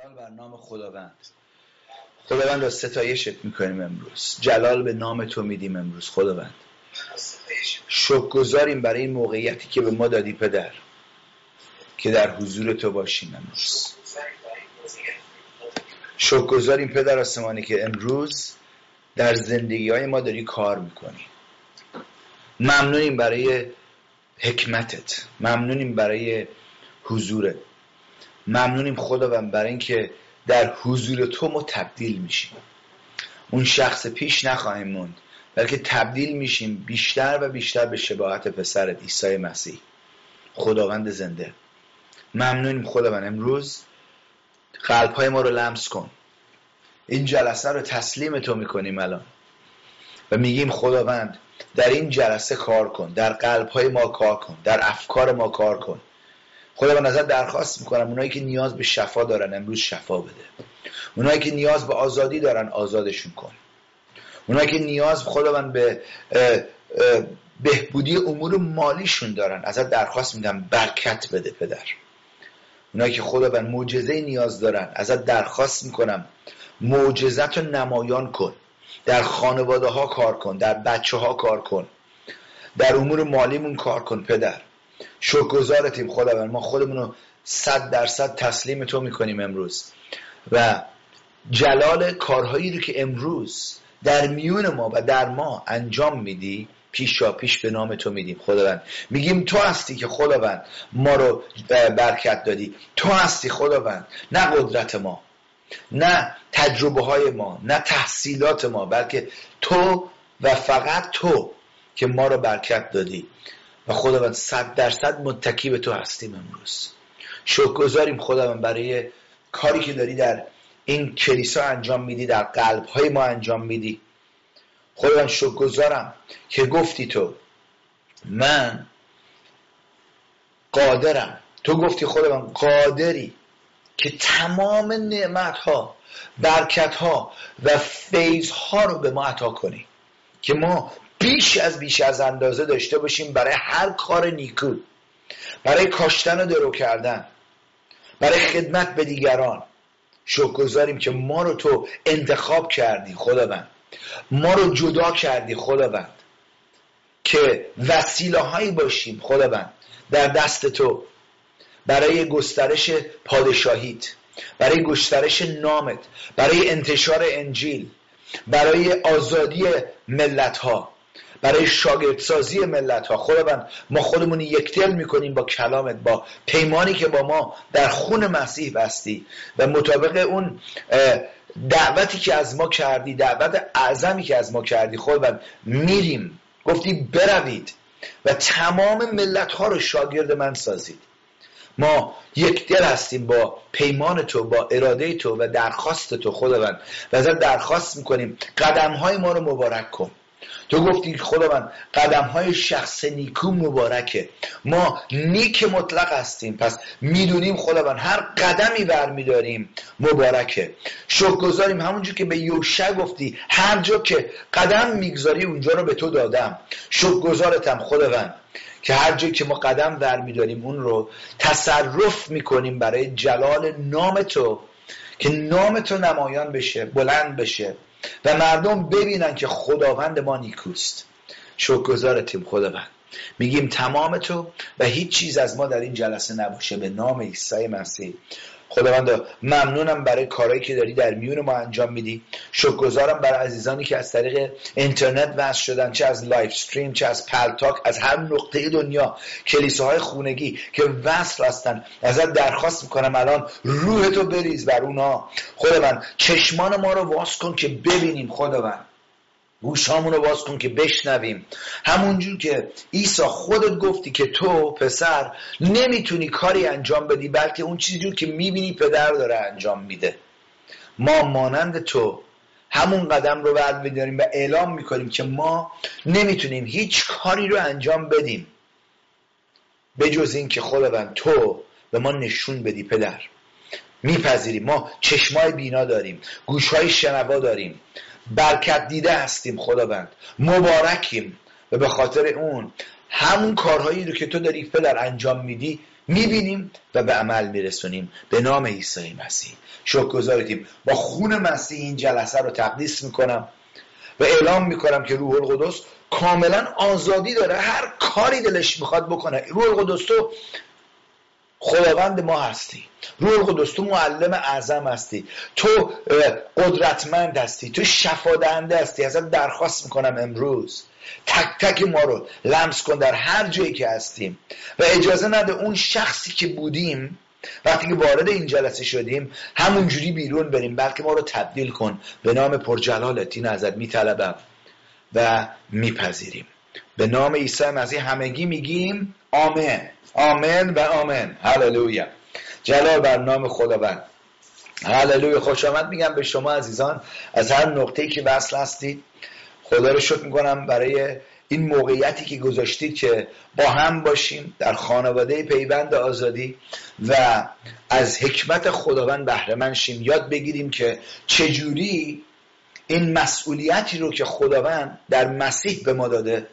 جلال بر نام خداوند. خداوند را ستایشت می‌کنیم امروز. جلال به نام تو میدیم امروز خداوند. شکر گذاریم برای این موقعیتی که به ما دادی پدر که در حضور تو باشیم امروز. شکر گذاریم پدر آسمانی که امروز در زندگی های ما داری کار می‌کنی. ممنونیم برای حکمتت. ممنونیم برای حضورت. ممنونیم خداوند برای اینکه در حضور تو ما تبدیل میشیم. اون شخص پیش نخواهیم موند بلکه تبدیل میشیم بیشتر و بیشتر به شباهت پسرت عیسی مسیح. خداوند زنده. ممنونیم خداوند امروز قلب های ما رو لمس کن. این جلسه رو تسلیم تو می‌کنیم الان. و میگیم خداوند در این جلسه کار کن در قلب های ما کار کن در افکار ما کار کن. خدا ازت درخواست می‌کنم اونایی که نیاز به شفا دارن امروز شفا بده. اونایی که نیاز به آزادی دارن آزادشون کن. اونایی که نیاز خداوند به بهبودی امور مالیشون دارن. ازت درخواست میدم برکت بده پدر. اونایی که خداوند معجزه نیاز دارن ازت درخواست می‌کنم معجزت رو نمایان کن. در خانواده ها کار کن در بچه ها کار کن. در امور مالیمون کار کن پدر. شکرگزارتیم خداوند. ما خودمون رو صد درصد تسلیم تو می‌کنیم امروز. و جلال کارهایی رو که امروز در میون ما و در ما انجام میدی پیشا پیش به نام تو میدیم. خداوند میگیم تو هستی که خداوند ما رو برکت دادی. تو هستی خداوند نه قدرت ما نه تجربه های ما نه تحصیلات ما بلکه تو و فقط تو که ما رو برکت دادی. و خداوند صد درصد متکی به تو هستیم امروز. شکر گذاریم خداوند برای کاری که داری در این کلیسا انجام میدی در قلب های ما انجام میدی. خداوند شکر گذارم که گفتی تو من قادرم. تو گفتی خداوند قادری که تمام نعمت ها برکت ها و فیض ها رو به ما عطا کنی. که ما بیش از بیش از اندازه داشته باشیم برای هر کار نیکو برای کاشتن و درو کردن برای خدمت به دیگران. شکر گذاریم که ما رو تو انتخاب کردی خداوند. ما رو جدا کردی خداوند. که وسیله هایی باشیم خداوند در دست تو. برای گسترش پادشاهیت برای گسترش نامت برای انتشار انجیل برای آزادی ملت ها برای شاگردسازی ملت ها خداوند ما خودمون یک دل می‌کنیم با کلامت با پیمانی که با ما در خون مسیح بستی و مطابق اون دعوتی که از ما کردی دعوت اعظمی که از ما کردی خداوند میریم. گفتی بروید و تمام ملت ها رو شاگرد من سازید. ما یک دل هستیم با پیمان تو با اراده تو و درخواست تو خداوند. و ازت درخواست می‌کنیم قدم های ما رو مبارک کن. تو گفتی خداوند قدم های شخص نیکو مبارکه. ما نیک مطلق هستیم. پس می‌دونیم خداوند هر قدمی برمیداریم مبارکه. شکر گذاریم همونجور که به یوشع گفتی هر جا که قدم می‌گذاری اونجا رو به تو دادم. شکر گذارتم خداوند که هر جایی که ما قدم برمیداریم اون رو تصرف می‌کنیم برای جلال نام تو. که نام تو نمایان بشه بلند بشه. و مردم ببینن که خداوند ما نیکوست. شکرگزارتیم خداوند. میگیم تمام تو و هیچ چیز از ما در این جلسه نباشه. به نام عیسی مسیح. خداوند ممنونم برای کارهایی که داری در میون ما انجام میدی. شکرگزارم برای عزیزانی که از طریق اینترنت وصل شدن چه از live stream چه از Paltalk از هر نقطه دنیا کلیساهای خونگی که وصل هستن. ازت درخواست می‌کنم الان روح تو بریز بر اونا. خداوند چشمان ما رو باز کن که ببینیم خداوند. گوشامون رو باز کن که بشنویم. همونجور که عیسی خودت گفتی که تو پسر نمی‌تونی کاری انجام بدی بلکه اون چیزی که می‌بینی پدر داره انجام میده. ما مانند تو همون قدم رو بعد میداریم و اعلام می‌کنیم که ما نمی‌تونیم هیچ کاری رو انجام بدیم. به جز این که خداوند تو به ما نشون بدی پدر. میپذیریم. ما چشمای بینا داریم. گوشهای شنوا داریم. برکت دیده هستیم خداوند. مبارکیم. و به خاطر اون همون کارهایی رو که تو داری پدر انجام میدی می‌بینیم و به عمل میرسونیم. به نام عیسی مسیح. شکر گذارتیم با خون مسیح این جلسه رو تقدیس می‌کنم و اعلام می‌کنم که روح القدس کاملا آزادی داره. هر کاری دلش می‌خواد بکنه. روح القدس تو خداوند ما هستی. روح القدس تو معلم اعظم هستی. تو قدرتمند هستی. تو شفادهنده هستی. ازت درخواست می‌کنم امروز. تک تک ما رو لمس کن در هر جایی که هستیم. و اجازه نده اون شخصی که بودیم وقتی که وارد این جلسه شدیم همونجوری بیرون بریم. بلکه ما رو تبدیل کن به نام پرجلالت. این ازت میطلبم و میپذیریم. به نام عیسی مسیح همگی میگیم. آمین. آمین و آمین. هللویا. جلال بر نام خداوند. هللویا. خوش آمد. میگم به شما عزیزان از هر نقطه‌ای که وصل هستید خدا رو شکر می‌کنم برای این موقعیتی که گذاشتید که با هم باشیم در خانواده پیوند آزادی و از حکمت خداوند بهره شیم. یاد بگیریم که چجوری این مسئولیتی رو که خداوند در مسیح به ما داده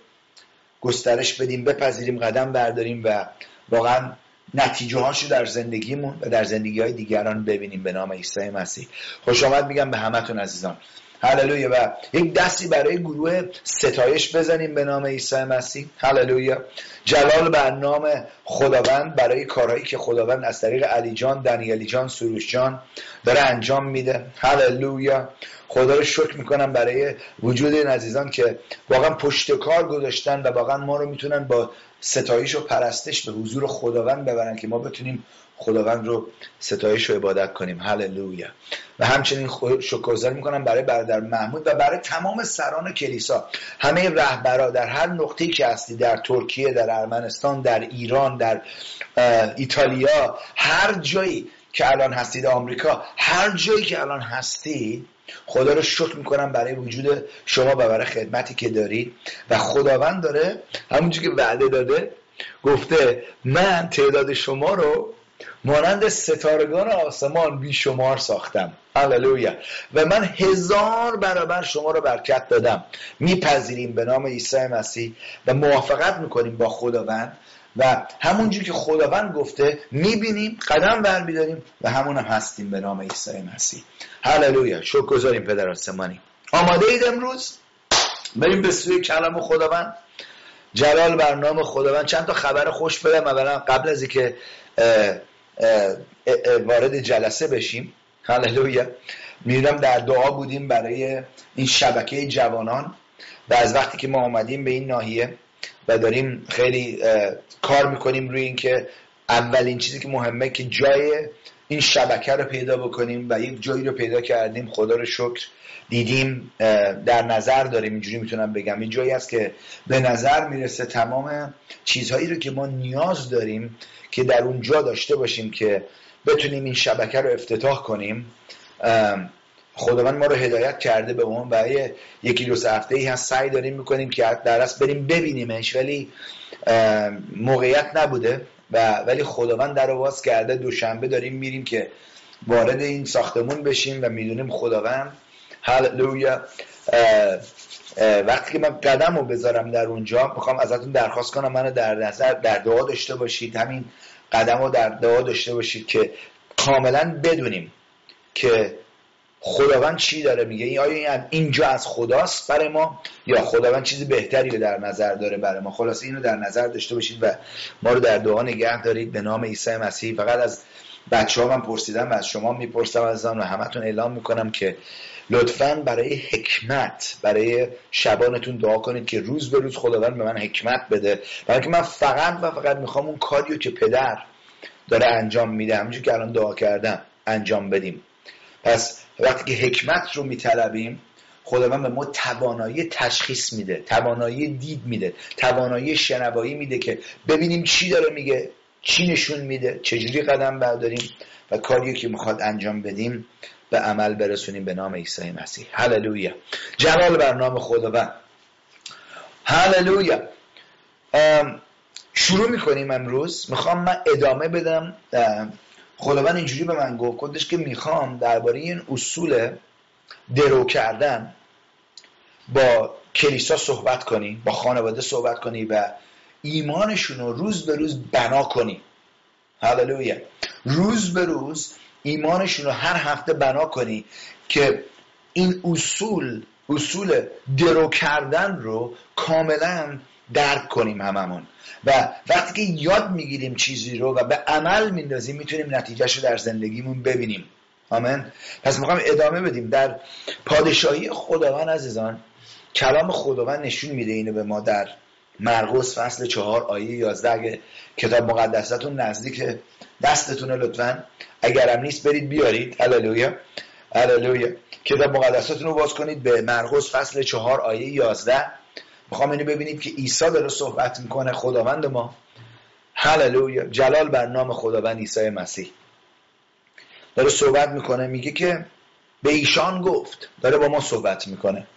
گسترش بدیم بپذیریم قدم برداریم و واقعا نتیجه هاشو در زندگیمون و در زندگی های دیگران ببینیم به نام عیسی مسیح. خوش آمد میگم به همتون عزیزان. هللویا. و یک دستی برای گروه ستایش بزنیم به نام عیسی مسیح. هللویا. جلال بر نام خداوند. برای کارهایی که خداوند از طریق علی جان دنیالی جان سروش جان داره انجام میده. هللویا. خدا رو شکر می‌کنم برای وجود این عزیزان که واقعا پشت کار گذاشتن و واقعا ما رو می‌تونن با ستایش و پرستش به حضور خداوند ببرن که ما بتونیم خداوند رو ستایش و عبادت کنیم. هللویا. و همچنین شکرگزاری می‌کنم برای برادر محمود و برای تمام سران کلیسا. همه رهبرا در هر نقطه‌ای که هستی در ترکیه در ارمنستان در ایران در ایتالیا هر جایی که الان هستید آمریکا هر جایی که الان هستید خدا رو شکر می‌کنم برای وجود شما و برای خدمتی که دارید. و خداوند داره همونجور که وعده داده گفته من تعداد شما رو مانند ستارگان آسمان بیشمار ساختم. هللویا. و من هزار برابر شما رو برکت دادم. میپذیریم به نام عیسی مسیح و موافقت می‌کنیم با خداوند و همونجور که خداوند گفته می‌بینیم قدم برمیداریم و همون هم هستیم به نام عیسی مسیح. هللویا. شکر گذاریم پدر آسمانی. آماده اید امروز؟ بریم به سوی کلام خداوند. جلال بر نام خداوند. چند تا خبر خوش بدم. اولا قبل از اینکه وارد جلسه بشیم. هللویا. می‌دونم در دعا بودیم برای این شبکه جوانان و از وقتی که ما آمدیم به این ناحیه و داریم خیلی کار می‌کنیم روی اینکه اولین چیزی که مهمه که جای این شبکه رو پیدا بکنیم و یک جایی رو پیدا کردیم. خدا رو شکر. دیدیم در نظر داریم اینجوری می‌تونم بگم. این جایی است که به نظر می‌رسه تمام چیزهایی رو که ما نیاز داریم که در اونجا داشته باشیم که بتونیم این شبکه رو افتتاح کنیم خداوند ما رو هدایت کرده به اون و یکی دو هفته ای هست سعی داریم می‌کنیم که در اصل بریم ببینیمش ولی موقعیت نبوده و ولی خداوند در باز کرده. دوشنبه داریم میریم که وارد این ساختمون بشیم و می‌دونیم خداوند هللویا وقتی که من قدم رو بذارم در اونجا می‌خوام ازتون درخواست کنم منو در نظر در دعا داشته باشید. همین قدم رو در دعا داشته باشید که کاملا بدونیم که خداوند چی داره میگه. آیا اینجا از خداست برای ما یا خداوند چیزی بهتری رو در نظر داره برای ما؟ خلاصه اینو در نظر داشته باشید و ما رو در دعا نگه دارید. به نام عیسی مسیح. فقط از بچه ها من پرسیدم از شما می‌پرسم از آن و همتون اعلام می‌کنم که لطفا برای حکمت برای شبانتون دعا کنید که روز به روز خداوند به من حکمت بده. برای که من فقط و فقط می‌خوام اون کاریو که پدر داره انجام میده همونجور که الان دعا کردم انجام بدیم. پس وقتی که حکمت رو میطلبیم خداوند به ما توانایی تشخیص میده توانایی دید میده توانایی شنوایی میده که ببینیم چی داره میگه. چی نشون میده؟ چجوری قدم برداریم؟ و کاری که می‌خواد انجام بدیم به عمل برسونیم به نام عیسی مسیح. هللویا. جلال بر نام خداوند. هللویا. شروع می‌کنیم امروز. می‌خوام من ادامه بدم. خداوند اینجوری به من گفت کدش که می‌خوام درباره این اصول درو کردن با کلیسا صحبت کنی با خانواده صحبت کنی و ایمانشون رو روز به روز بنا کنی هللویا. روز به روز ایمانشون رو هر هفته بنا کنی که این اصول اصول درو کردن رو کاملا درک کنیم هممون. و وقتی که یاد می‌گیریم چیزی رو و به عمل میندازیم می‌تونیم نتیجهش رو در زندگیمون ببینیم. آمین. پس می‌خوام ادامه بدیم. در پادشاهی خداوند عزیزان کلام خداوند نشون میده اینو به ما در مرقس فصل چهار آیه یازده. اگه کتاب مقدستون نزدیک دستتونه لطفا. اگرم نیست برید بیارید. هللویا. هللویا. کتاب مقدستون رو باز کنید به مرقس فصل چهار آیه یازده. می‌خوام اینو ببینید که عیسی داره صحبت می‌کنه. خداوند ما. هللویا. جلال بر نام خداوند عیسی مسیح. داره صحبت می‌کنه. میگه که به ایشان گفت. داره با ما صحبت می‌کنه.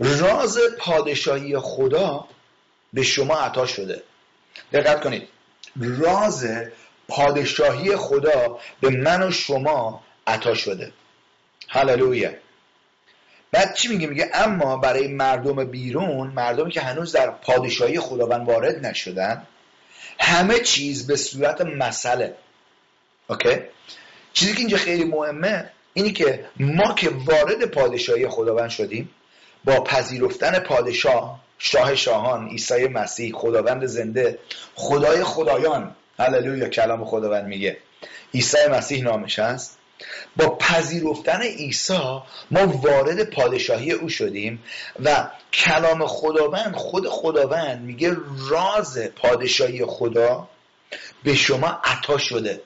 راز پادشاهی خدا به شما عطا شده. دقت کنید. راز پادشاهی خدا به من و شما عطا شده. هللویا. بعد چی میگه؟ میگه اما برای مردم بیرون مردمی که هنوز در پادشاهی خداوند وارد نشدن همه چیز به صورت مسئله اوکی؟ چیزی که اینجا خیلی مهمه اینی که ما که وارد پادشاهی خداوند شدیم با پذیرفتن پادشاه شاه شاهان عیسی مسیح خداوند زنده خدای خدایان هللویا کلام خداوند میگه. عیسی مسیح نامش هست. با پذیرفتن عیسی ما وارد پادشاهی او شدیم و کلام خداوند خود خداوند میگه راز پادشاهی خدا به شما عطا شده.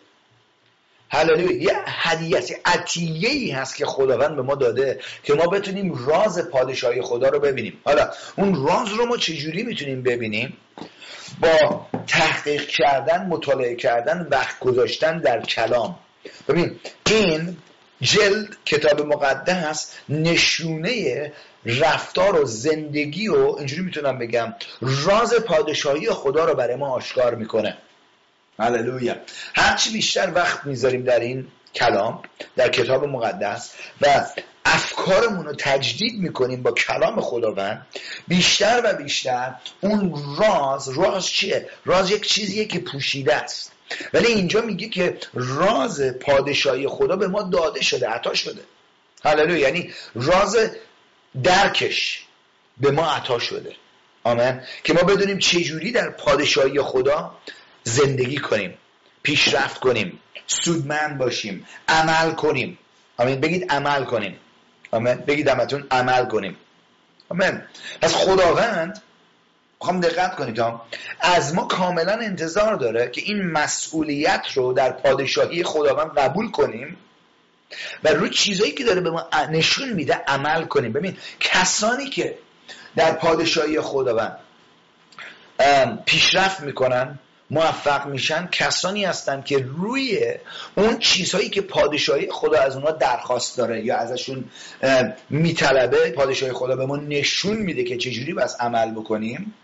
هللویا یه هدیه عطیه ای هست که خداوند به ما داده که ما بتونیم راز پادشاهی خدا رو ببینیم. حالا اون راز رو ما چجوری می‌تونیم ببینیم؟ با تحقیق کردن مطالعه کردن وقت گذاشتن در کلام. ببین این جلد کتاب مقدس نشونه رفتار و زندگی و اینجوری می‌تونم بگم راز پادشاهی خدا رو برای ما آشکار می‌کنه. هللویا. هرچی بیشتر وقت می‌ذاریم در این کلام در کتاب مقدس و افکارمون رو تجدید می‌کنیم با کلام خداوند بیشتر و بیشتر اون راز راز چیه؟ راز یک چیزیه که پوشیده است. ولی اینجا میگه که راز پادشاهی خدا به ما داده شده عطا شده. هللویا. یعنی راز درکش به ما عطا شده. آمین. که ما بدونیم چجوری در پادشاهی خدا زندگی کنیم پیشرفت کنیم سودمند باشیم عمل کنیم. آمین. بگید عمل کنیم. آمین. بگید همتون عمل کنیم. آمین. پس خداوند می‌خوام دقت کنید ها. از ما کاملا انتظار داره که این مسئولیت رو در پادشاهی خداوند قبول کنیم و روی چیزایی که داره به ما نشون میده عمل کنیم. ببین کسانی که در پادشاهی خداوند پیشرفت می‌کنن موفق میشن کسانی هستن که روی اون چیزهایی که پادشاهی خدا از اونها درخواست داره یا ازشون میطلبه پادشاهی خدا به ما نشون میده که چجوری بس عمل بکنیم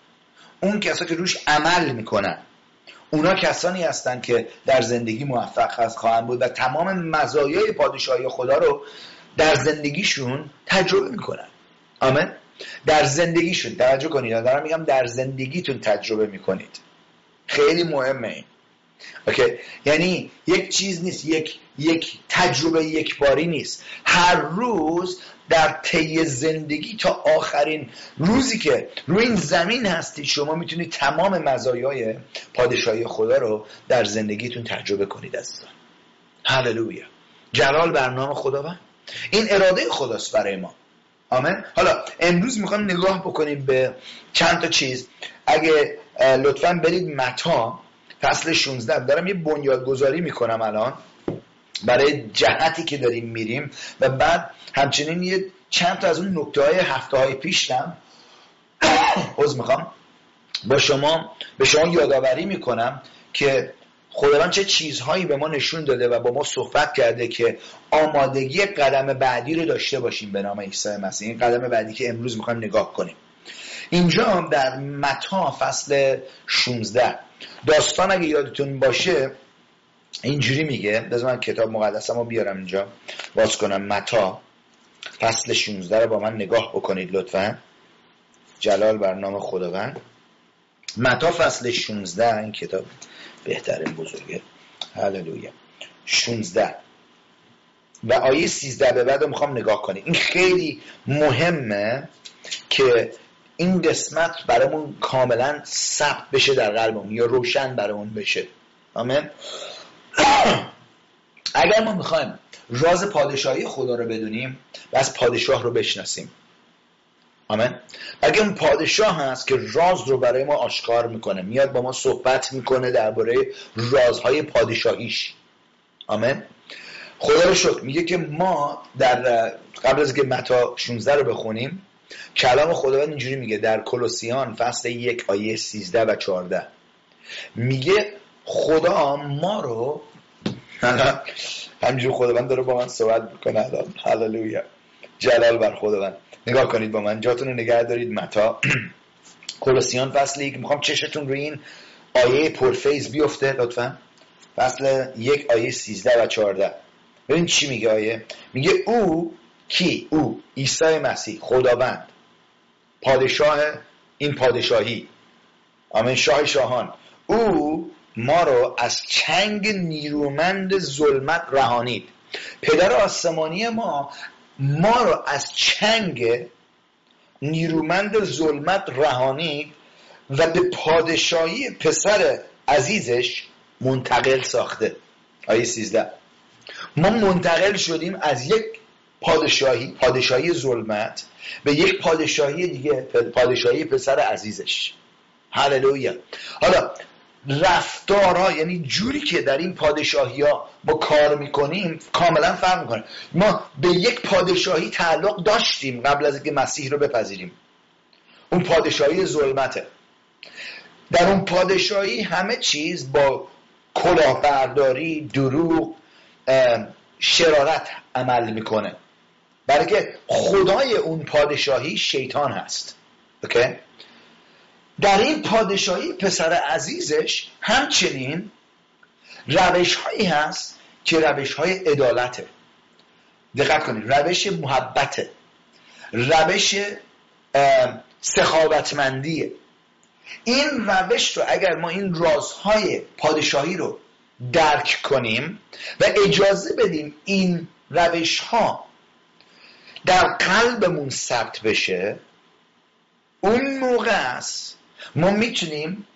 اون کسایی که روش عمل می‌کنن. اونا کسانی هستن که در زندگی موفق هست خواهند بود و تمام مزایای پادشاهی خدا رو در زندگیشون تجربه می‌کنن. آمین؟ در زندگیشون توجه کنید دارم میگم در زندگیتون تجربه می‌کنید. خیلی مهمه. این اوکی؟ یعنی یک چیز نیست یک یک تجربه یک باری نیست. هر روز در طی زندگی تا آخرین روزی که روی این زمین هستید شما می‌تونید تمام مزایای پادشاهی خدا رو در زندگیتون تجربه کنید عزیزان. هللویا. جلال بر نام خداوند. این اراده خداست برای ما. آمین؟ حالا امروز می‌خوام نگاه بکنیم به چند تا چیز. اگه لطفا برید متا فصل 16 دارم یه بنیادگذاری می‌کنم الان برای جهتی که داریم میریم. و بعد همچنین یه چند تا از اون نکته های هفته های پیشم عوض می‌خوام. با شما به شما یادآوری می‌کنم که خداوند چه چیزهایی به ما نشون داده و با ما صحبت کرده که آمادگی قدم بعدی رو داشته باشیم به نام عیسی مسیح. این قدم بعدی که امروز می‌خوایم نگاه کنیم. اینجا در متا فصل 16 داستان اگه یادتون باشه اینجوری میگه بذار من کتاب مقدسمو بیارم اینجا باز کنم متا فصل 16 رو با من نگاه بکنید لطفا. جلال بر نام خداوند. متا فصل 16 این کتاب بهترین بزرگه. هللویا. 16 و آیه 13 به بعد می‌خوام نگاه کنیم این خیلی مهمه که این قسمت برامون کاملا ثبت بشه در قلبمون یا روشن برامون بشه. آمین. اگر ما می‌خوایم راز پادشاهی خدا رو بدونیم و از پادشاه رو بشناسیم. آمین. اگر اون پادشاه هست که راز رو برای ما آشکار می‌کنه میاد با ما صحبت می‌کنه درباره رازهای پادشاهیش. آمین. خدا رو شکر. میگه که ما در قبل از که متا 16 رو بخونیم کلام خداوند اینجوری میگه در کلوسیان فصل یک آیه 13 و 14 میگه خدا ما رو همینجور خداوند داره با من صحبت می‌کنه. الان. هللویا. جلال بر خداوند. نگاه کنید با من. جاتون رو نگه دارید. متا. کلوسیان فصل یک. می‌خوام چشتون روی این آیه پرفیز بیفته لطفا. فصل یک آیه 13 و 14 ببین چی میگه آیه. میگه او کی او عیسی مسیح خداوند پادشاه این پادشاهی. آمین. شاه شاهان. او ما رو از چنگ نیرومند ظلمت رهانید. پدر آسمانی ما ما رو از چنگ نیرومند ظلمت رهانید و به پادشاهی پسر عزیزش منتقل ساخته. آیه 13 ما منتقل شدیم از یک پادشاهی پادشاهی ظلمت به یک پادشاهی دیگه پادشاهی پسر عزیزش. هللویا حالا رفتارها یعنی جوری که در این پادشاهی ها ما کار می‌کنیم کاملا فرق می‌کنه. ما به یک پادشاهی تعلق داشتیم قبل از اینکه مسیح رو بپذیریم. اون پادشاهی ظلمته. در اون پادشاهی همه چیز با کلاهبرداری دروغ شرارت عمل می‌کنه. برای خدای اون پادشاهی شیطان هست. اوکی؟ در این پادشاهی پسر عزیزش همچنین روش هایی هست که روش های عدالته. دقت کنید روش محبته. روش سخاوتمندیه. این روش رو اگر ما این رازهای پادشاهی رو درک کنیم و اجازه بدیم این روش ها در قلبمون ثبت بشه اون موقع است. ما می‌تونیم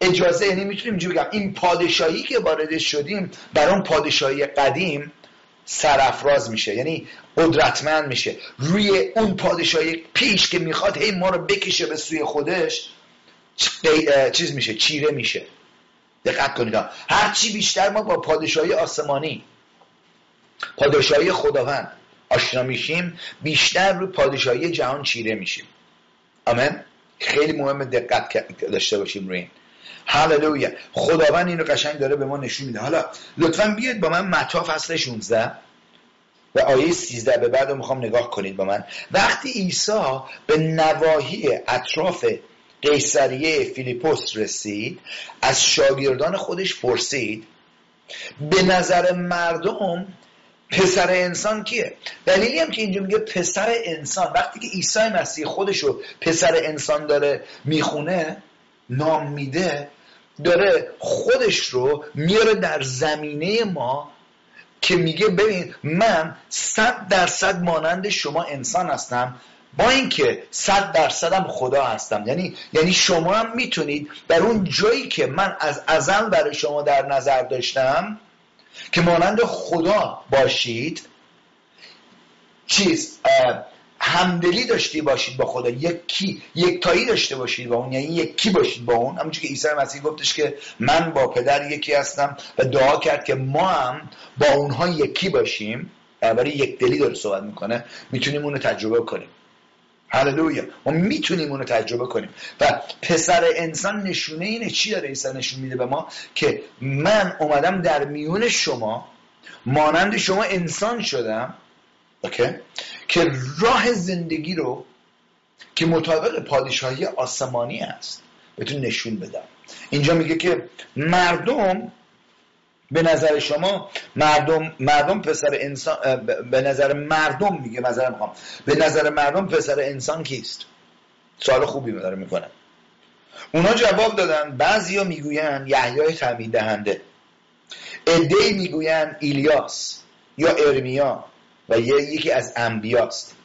اجازه یعنی می‌تونیم اینجوری بگم این پادشاهی که وارد شدیم بر اون پادشاهی قدیم سرافراز میشه. یعنی قدرتمند میشه. روی اون پادشاهی پیش که می‌خواد هی ما رو بکشه به سوی خودش چیز میشه چیره میشه. دقت کنید. هرچی بیشتر ما با پادشاهی آسمانی پادشاهی خداوند آشنا میشیم بیشتر رو پادشاهی جهان چیره میشیم. آمین؟ خیلی مهم دقت داشته باشیم روی این. هللویا. خداوند این رو قشنگ داره به ما نشون میده. حالا لطفا بیاید با من متا فصل 16 و آیه 13 به بعد می‌خوام نگاه کنید با من. وقتی عیسی به نواحی اطراف قیصریه فیلیپوس رسید از شاگردان خودش پرسید به نظر مردم پسر انسان کیه؟ دلیلی هم که اینجا میگه پسر انسان. وقتی که عیسی مسیح خودشو پسر انسان داره می‌خونه نام میده داره خودش رو میاره در زمینه ما که میگه ببین من صد درصد مانند شما انسان هستم. با اینکه صد درصدم خدا هستم. یعنی یعنی شما هم می‌تونید در اون جایی که من از ازل برای شما در نظر داشتم که مانند خدا باشید چیز همدلی داشتی باشید با خدا یکی یک تایی داشته باشید با اون یعنی یکی باشید با اون. همونجور که عیسی مسیح گفتش که من با پدر یکی هستم و دعا کرد که ما هم با اونها یکی باشیم. برای یک دلی داره صحبت می‌کنه. می‌تونیم اونو تجربه کنیم. هللویا. ما می‌تونیم اونو تجربه کنیم. و پسر انسان نشونه اینه. چی داره عیسی نشون میده به ما؟ که من اومدم در میون شما مانند شما انسان شدم اوکی؟ که راه زندگی رو که مطابق پادشاهی آسمانی است بهتون نشون بدم. اینجا میگه که مردم به نظر شما مردم مردم پسر انسان به نظر مردم میگه نظر می‌خوام. به نظر مردم پسر انسان کیست؟ سوال خوبی داره می‌کنه. اونا جواب دادن بعضیا می‌گویند یحیای تعمید دهنده. ادهی می‌گویند ایلیاس یا ارمیا و یکی از انبیاست.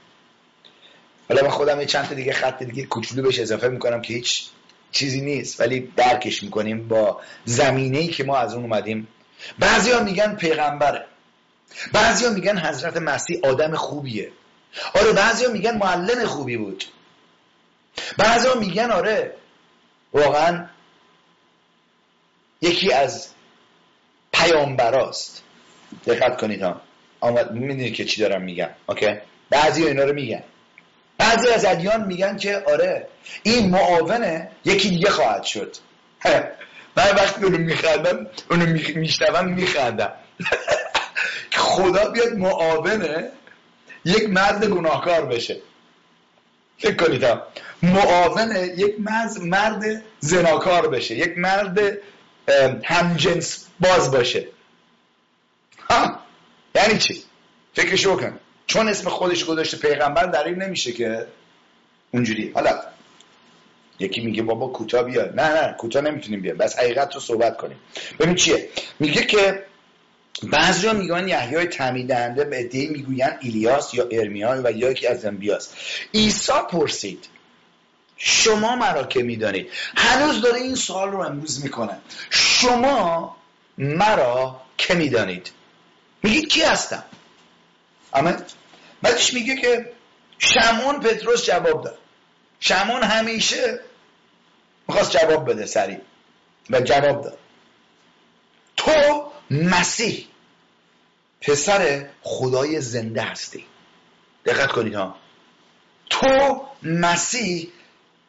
حالا من خودم چند تا دیگه خط دیگه کوچولو بهش اضافه می‌کنم که هیچ چیزی نیست ولی درکش می‌کنیم با زمینه ای که ما از اون اومدیم بعضیا میگن پیغمبره. بعضیا میگن حضرت مسیح آدم خوبیه. آره بعضیا میگن معلم خوبی بود. بعضیا میگن آره واقعا یکی از پیامبراست. دقت کنید ها. آمد می‌دونید که چی دارم میگم اوکی؟ بعضی اینا رو میگن. بعضی از ادیان میگن که آره این معاونه یکی دیگه خواهد شد. من وقتی اونو میخندم اونو میشنوم میخندم. خدا بیاد معاونه یک مرد گناهکار بشه. فکر کنید معاون یک مرد زناکار بشه. یک مرد همجنس باز باشه. ها؟ یعنی چی؟ فکرشو بکن. چون اسم خودش گذاشته پیغمبر در این نمیشه که اونجوری. حالا یکی میگه بابا کوتاه بیا. نه نه کوتاه نمی‌تونیم بیا بس حقیقت رو صحبت کنیم. ببین چیه؟ میگه که بعضی میگن یحیای تعمیدنده به عدهای می‌گوین ایلیاس یا ارمیا و یا یکی از انبیاست عیسی پرسید شما مرا که می‌دانید؟ هنوز داره این سوال رو امروز می‌کنه. شما مرا که می‌دانید؟ میگید کی هستم؟ اما بعدش میگه که شمون پتروس جواب داد. شمون همیشه می‌خواست جواب بده سریع. و جواب داد. تو مسیح. پسر خدای زنده هستی. دقت کنید ها. تو مسیح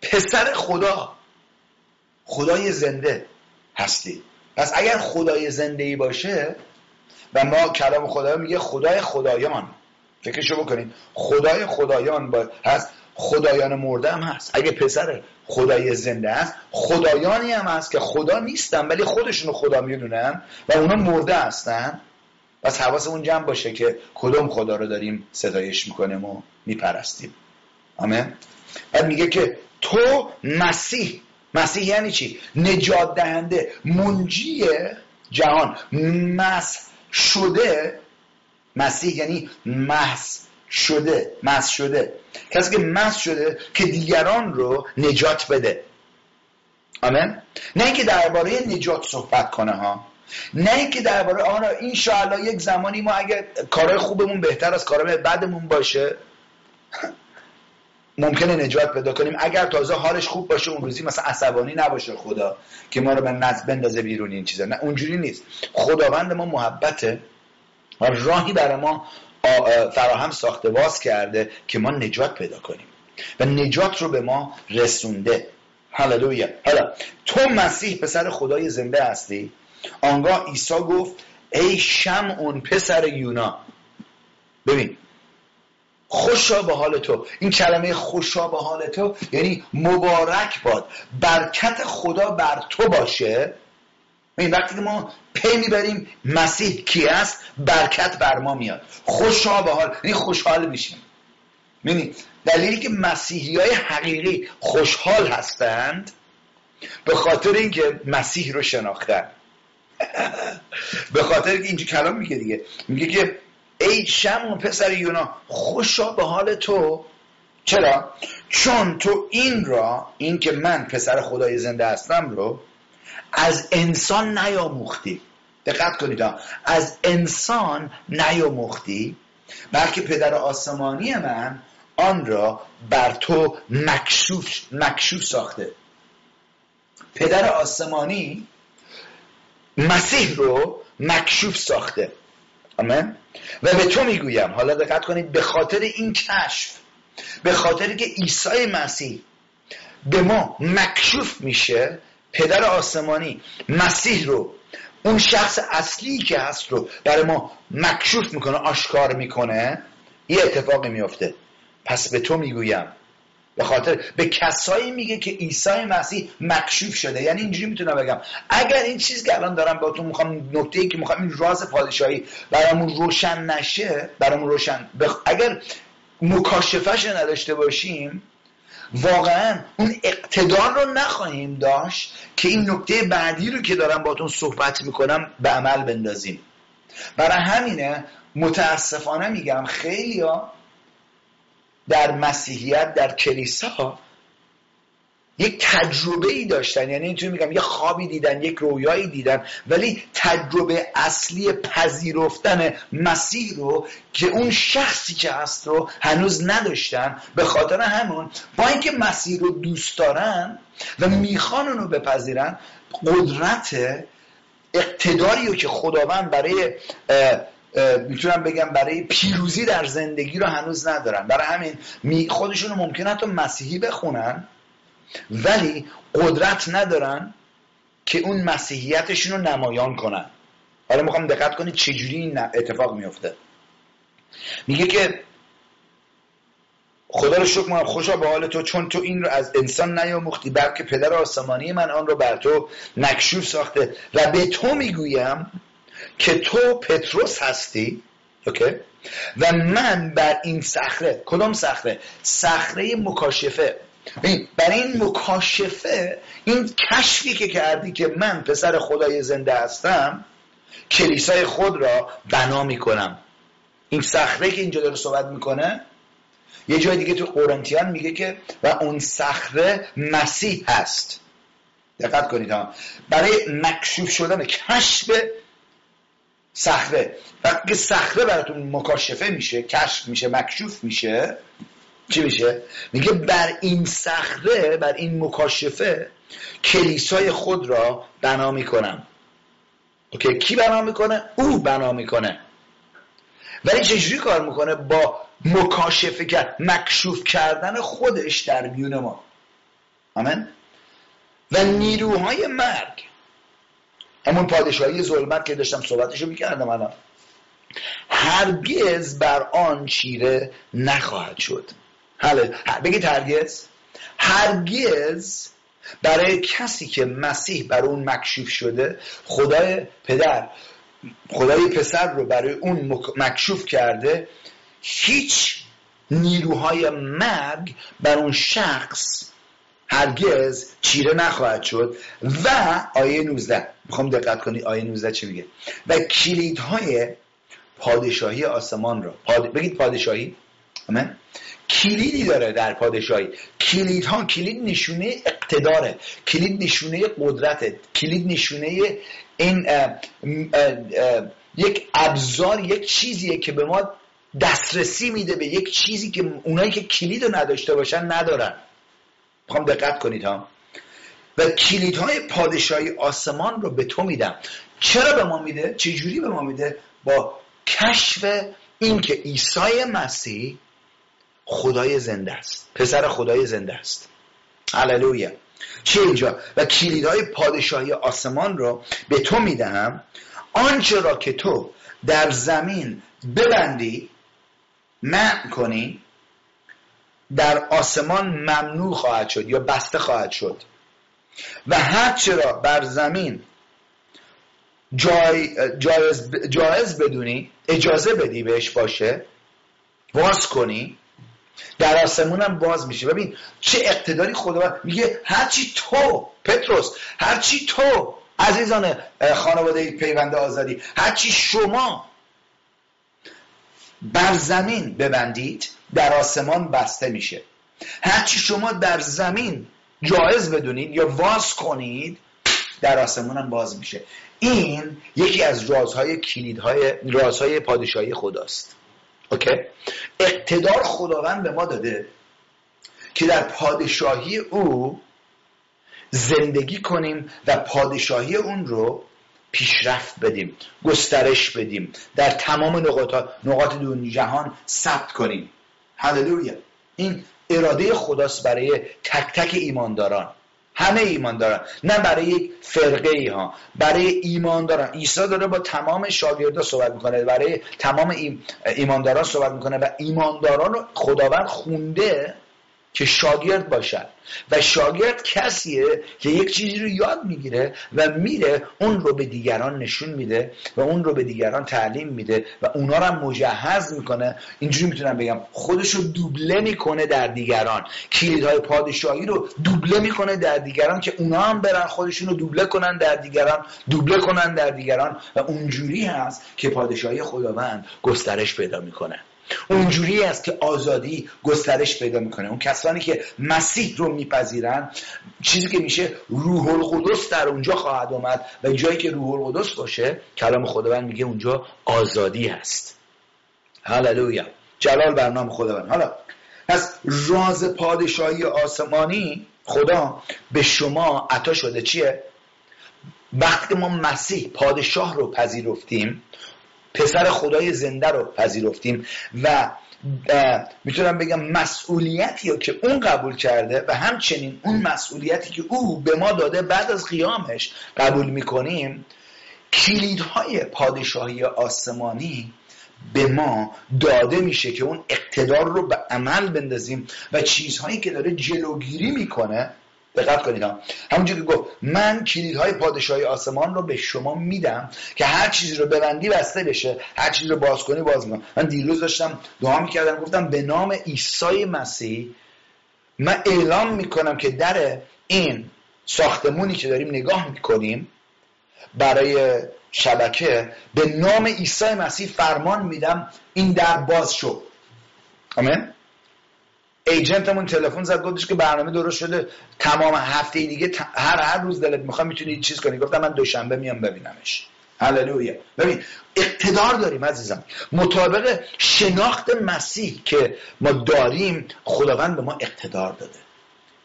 پسر خدا. خدای زنده هستی. پس اگر خدای زنده ای باشه و ما کلام خدا میگه خدای خدایان. فکرشو بکنید. خدای خدایان با هست. خدایان مرده هم هست. اگه پسر خدای زنده است خدایانی هم هست که خدا نیستن ولی خودشونو خدا می‌دونن و اونا مرده هستن. پس حواسمون جمع باشه که کدوم خدا رو داریم ستایش می‌کنیم و میپرستیم. آمین. بعد میگه که تو مسیح. مسیح یعنی چی؟ نجات دهنده منجی جهان. مس شده مسیح یعنی محس شده مس شده. کسی که مس شده که دیگران رو نجات بده. آمین؟ نه اینکه درباره نجات صحبت کنه ها. نه اینکه درباره آن این شاءالله یک زمانی ما اگر کارهای خوبمون بهتر از کارهای بدمون باشه ممکنه نجات پیدا کنیم. اگر تازه حالش خوب باشه اون روزی مثلا عصبانی نباشه خدا که ما رو به نزد بندازه بیرون این چیزا. نه اونجوری نیست. خداوند ما محبته و راهی برای ما فراهم ساخته باز کرده که ما نجات پیدا کنیم. و نجات رو به ما رسونده. هللویا حالا تو مسیح پسر خدای زنده هستی؟ آنگاه عیسی گفت ای اون پسر یونا. ببین خوشا به حال تو. این کلمه خوشا به حال تو یعنی مبارک باد. برکت خدا بر تو باشه. این وقتی ما پی می‌بریم مسیح کی است؟ برکت بر ما میاد. خوشا به حال یعنی خوشحال میشیم. ببینید دلیلی که مسیحی های حقیقی خوشحال هستند به خاطر اینکه مسیح رو شناختن. به خاطر که اینجا کلام میگه دیگه. میگه که ای شمون پسر یونا خوشا به حال تو. چرا؟ چون تو این را این که من پسر خدای زنده هستم رو از انسان نیاموختی. دقت کنید از انسان نیاموختی. بلکه پدر آسمانی من آن را بر تو مکشوف, مکشوف ساخته. پدر آسمانی مسیح رو مکشوف ساخته. آمین؟ و به تو می‌گویم. حالا دقت کنید به خاطر این کشف به خاطر که عیسی مسیح به ما مکشوف میشه پدر آسمانی مسیح رو اون شخص اصلی که هست رو برای ما مکشوف می‌کنه آشکار می‌کنه یه اتفاقی میفته پس به تو می‌گویم به خاطر به کسایی میگه که عیسی مسیح مکشوف شده. یعنی اینجوری می‌تونم بگم. اگر این چیز که الان دارم با تو می‌خوام نکته ای که می‌خوام این راز پادشاهی برامون روشن نشه برامون روشن بخ... اگر مکاشفش نداشته باشیم واقعا اون اقتدار رو نخواهیم داشت که این نکته بعدی رو که دارم باتون صحبت می‌کنم به عمل بندازیم. برای همینه متاسفانه میگم خیلی در مسیحیت در کلیسا یک تجربه ای داشتن. یعنی اینطوری میگم یه خوابی دیدن یک رویایی دیدن ولی تجربه اصلی پذیرفتن مسیح رو که اون شخصی که هست رو هنوز نداشتن. به خاطر همون با اینکه مسیح رو دوست دارن و می‌خوان اونو بپذیرن قدرت اقتداری رو که خداوند برای می‌تونم بگم برای پیروزی در زندگی رو هنوز ندارن. برای همین خودشون ممکن حتی مسیحی بخونن. ولی قدرت ندارن که اون مسیحیتشون رو نمایان کنن. حالا می‌خوام دقت کنید چجوری این اتفاق میفته میگه که خدا رو شکر من خوشا به حال تو چون تو این رو از انسان نیاموختی بلکه پدر آسمانی من آن رو بر تو مکشوف ساخته. و به تو می‌گویم که تو پتروس هستی اوکی؟ و من بر این صخره کدام صخره؟ صخره مکاشفه. برای این مکاشفه این کشفی که کردی که من پسر خدای زنده هستم کلیسای خود را بنا می‌کنم. این صخره که اینجا داره صحبت می‌کنه یه جای دیگه تو قرنتیان میگه که و اون صخره مسیح هست. دقت کنید ها. برای مکشوف شدن کشف صخره وقتی صخره براتون مکاشفه میشه کشف میشه مکشوف میشه چی میشه؟ میگه بر این صخره بر این مکاشفه کلیسای خود را بنا می‌کنم. اوکی کی بنا می‌کنه؟ او بنا می‌کنه. ولی چجوری کار می‌کنه؟ با مکاشفه کرد مکشوف کردن خودش در میون ما. آمین؟ و نیروهای مرگ. همون پادشاهی ظلمت که داشتم صحبتشو می‌کردم الان. هرگز بر آن چیره نخواهد شد. حالا بگید هرگز. هرگز برای کسی که مسیح بر اون مکشوف شده خدای پدر خدای پسر رو برای اون مکشوف کرده هیچ نیروهای مرگ بر اون شخص هرگز چیره نخواهد شد. و آیه 19 می‌خوام دقت کنید آیه 19 چی میگه؟ و کلیدهای پادشاهی آسمان رو بگید پادشاهی. آمین. کلیدی داره در پادشاهی. کلید ها کلید نشونه اقتداره. کلید نشونه قدرته. کلید نشونه این یک ابزار یک چیزیه که به ما دسترسی میده به یک چیزی که اونایی که کلید رو نداشته باشن ندارن. می‌خوام دقت کنید ها. و های پادشاهی آسمان رو به تو میدم. چرا به ما میده؟ چجوری به ما میده؟ با کشف اینکه عیسی مسیح خدای زنده است. پسر خدای زنده است. هللویا. چه اینجا؟ و کلیدهای پادشاهی آسمان رو به تو می‌دهم. آنچه را که تو در زمین ببندی من کنی در آسمان ممنوع خواهد شد یا بسته خواهد شد. و هر چرا بر زمین جای جایز, جایز بدونی اجازه بدی بهش باشه باز کنی در آسمون هم باز میشه. ببین چه اقتداری خدا میگه هرچی تو پتروس هرچی تو عزیزان خانواده پیوند آزادی هرچی شما بر زمین ببندید در آسمان بسته میشه. هرچی شما در زمین جایز بدونید یا واز کنید در آسمون هم باز میشه. این یکی از رازهای کلیدهای رازهای پادشاهی خداست. اوکی؟ اقتدار خداوند به ما داده که در پادشاهی او زندگی کنیم و پادشاهی اون رو پیشرفت بدیم گسترش بدیم در تمام نقاط نقاط دنیا جهان ثبت کنیم. هللویا. این اراده خداست برای تک تک ایمانداران. همه ایمانداران نه برای یک فرقه ای ها برای ایمانداران عیسی داره با تمام شاگردا صحبت می‌کنه برای تمام ایمانداران صحبت می‌کنه و ایمانداران رو خداوند خونده که شاگرد باشد. و شاگرد کسیه که یک چیزی رو یاد می‌گیره و میره اون رو به دیگران نشون میده و اون رو به دیگران تعلیم میده و اونا رو هم مجهز می‌کنه. اینجوری می‌تونم بگم خودش رو دوبله می‌کنه در دیگران. کلیدهای پادشاهی رو دوبله می‌کنه در دیگران که اونا هم برن خودشون رو دوبله کنن در دیگران دوبله کنن در دیگران. و اونجوری هست که پادشاهی خداوند گسترش پیدا می‌کنه. اونجوری است که آزادی گسترش پیدا می‌کنه. اون کسانی که مسیح رو میپذیرن چیزی که میشه روح القدس در اونجا خواهد آمد و جایی که روح القدس باشه کلام خداوند میگه اونجا آزادی هست. هللویا. جلال بر نام خداوند. حالا پس راز پادشاهی آسمانی خدا به شما عطا شده چیه؟ وقتی ما مسیح پادشاه رو پذیرفتیم پسر خدای زنده رو پذیرفتیم و می‌تونم بگم مسئولیتی رو که اون قبول کرده و همچنین اون مسئولیتی که او به ما داده بعد از قیامش قبول می‌کنیم کلیدهای پادشاهی آسمانی به ما داده میشه که اون اقتدار رو به عمل بندازیم و چیزهایی که داره جلوگیری می‌کنه دقت کنید همونجور که گفت من کلیدهای پادشاهی آسمان رو به شما میدم که هر چیزی رو ببندی بسته بشه هر چیزی رو باز کنی باز می‌کنم من دیروز داشتم دعا می‌کردم گفتم به نام عیسی مسیح من اعلام می‌کنم که در این ساختمونی که داریم نگاه می‌کنیم برای شبکه به نام عیسی مسیح فرمان میدم این در باز شد. آمین؟ ایجنتمون تلفن زد گفتش که برنامه درست شده. تمام هفته دیگه هر هر روز دلت می‌خواد می‌تونی چیز کنی. گفتم من دوشنبه میام ببینمش. هللویا. ببین اقتدار داریم عزیزم. مطابق شناخت مسیح که ما داریم خداوند به ما اقتدار داده.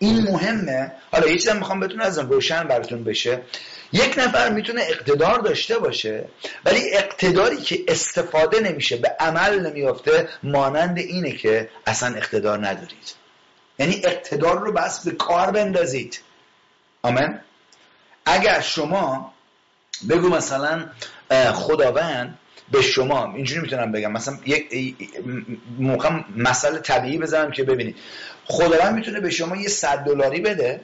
این مهمه. حالا یه چیزم می‌خوام بهتون ازم روشن براتون بشه. یک نفر می‌تونه اقتدار داشته باشه ولی اقتداری که استفاده نمیشه به عمل نمیافته مانند اینه که اصلا اقتدار ندارید. یعنی اقتدار رو بس به کار بندازید. آمین؟ اگر شما بگو مثلا خداوند به شما اینجوری می‌تونم بگم. مثلا یک موقع مسئله طبیعی بزنم که ببینید. خداوند می‌تونه به شما یه صد دلاری بده.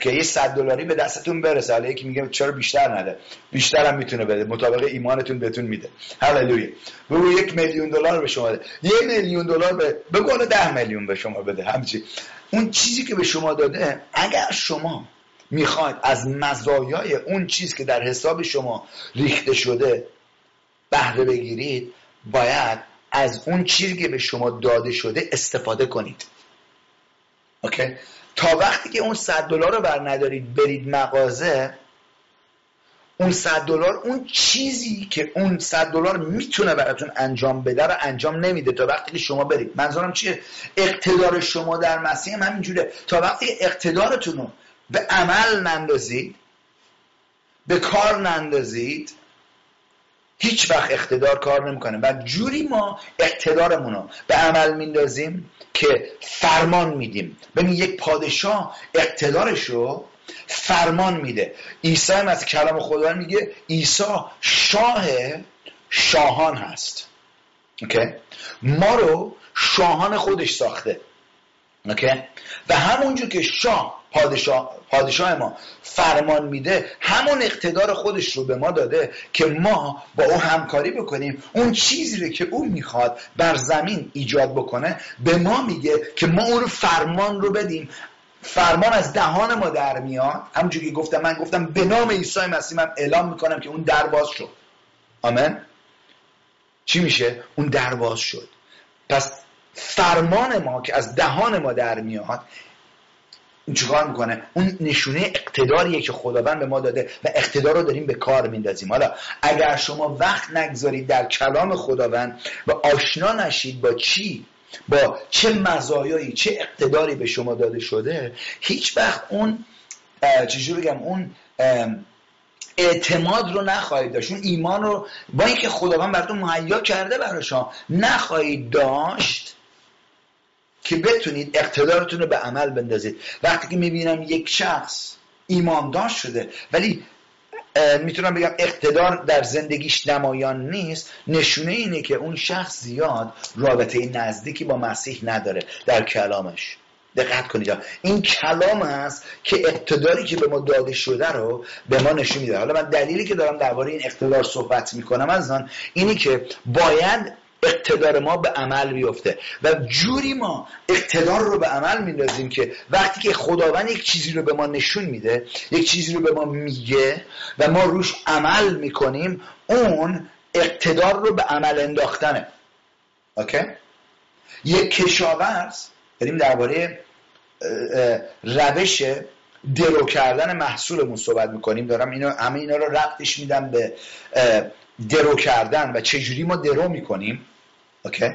که یه صد دلاری به دستتون برسه. حالا یکی میگه چرا بیشتر نده؟ بیشتر هم می‌تونه بده. مطابق ایمانتون بهتون میده. هللویا. بگو یک میلیون دلار به شما بده. یه میلیون دلار به بگو ده میلیون به شما بده. همچی اون چیزی که به شما داده اگر شما می‌خواید از مزایای اون چیز که در حساب شما ریخته شده بهره بگیرید باید از اون چیزی که به شما داده شده استفاده کنید. اوکی؟ تا وقتی که اون صد دلار رو بر ندارید برید مغازه اون صد دلار اون چیزی که اون صد دلار می‌تونه براتون انجام بده رو انجام نمیده تا وقتی که شما برید. منظورم چیه؟ اقتدار شما در مسیح هم همینجوره تا وقتی اقتدارتون رو به عمل نندازید به کار نندازید هیچ وقت اقتدار کار نمی‌کنه. و جوری ما اقتدارمون رو به عمل میندازیم که فرمان میدیم. ببین یک پادشاه اقتدارش رو فرمان میده. عیسی هم از کلام خدا میگه عیسی شاه شاهان هست. اوکی؟ ما رو شاهان خودش ساخته. اوکی؟ و همونجور که شاه پادشاه, پادشاه ما فرمان میده همون اقتدار خودش رو به ما داده که ما با او همکاری بکنیم. اون چیزی رو که او می‌خواد بر زمین ایجاد بکنه به ما میگه که ما اون رو فرمان رو بدیم. فرمان از دهان ما در میاد. همونجور که گفتم من گفتم به نام عیسی مسیح من اعلام می‌کنم که اون در باز شد. آمین؟ چی میشه؟ اون در باز شد. پس فرمان ما که از دهان ما در میاد چیکار می‌کنه؟ اون نشونه اقتداریه که خداوند به ما داده و اقتدار رو داریم به کار میندازیم. حالا اگر شما وقت نگذارید در کلام خداوند و آشنا نشید با چی؟ با چه مزایایی چه اقتداری به شما داده شده هیچ وقت اون چجوری بگم اون اعتماد رو نخواهید داشت. اون ایمان رو با اینکه خداوند براتون مهیا کرده برای شما نخواهید داشت که بتونید اقتدارتون رو به عمل بندازید. وقتی که می‌بینم یک شخص ایماندار شده ولی می‌تونم بگم اقتدار در زندگیش نمایان نیست نشونه اینه که اون شخص زیاد رابطه نزدیکی با مسیح نداره در کلامش. دقت کنید این کلام است که اقتداری که به ما داده شده رو به ما نشون میده. حالا من دلیلی که دارم درباره این اقتدار صحبت می‌کنم از آن اینی که باید اقتدار ما به عمل بیفته. و جوری ما اقتدار رو به عمل میندازیم که وقتی که خداوند یک چیزی رو به ما نشون میده یک چیزی رو به ما میگه و ما روش عمل می‌کنیم اون اقتدار رو به عمل انداختنه. اوکی؟ یک کشاورز داریم درباره روش درو کردن محصولمون صحبت می‌کنیم. دارم اینو همه اینا رو ربطش میدم به درو کردن و چجوری ما درو می‌کنیم. اوکی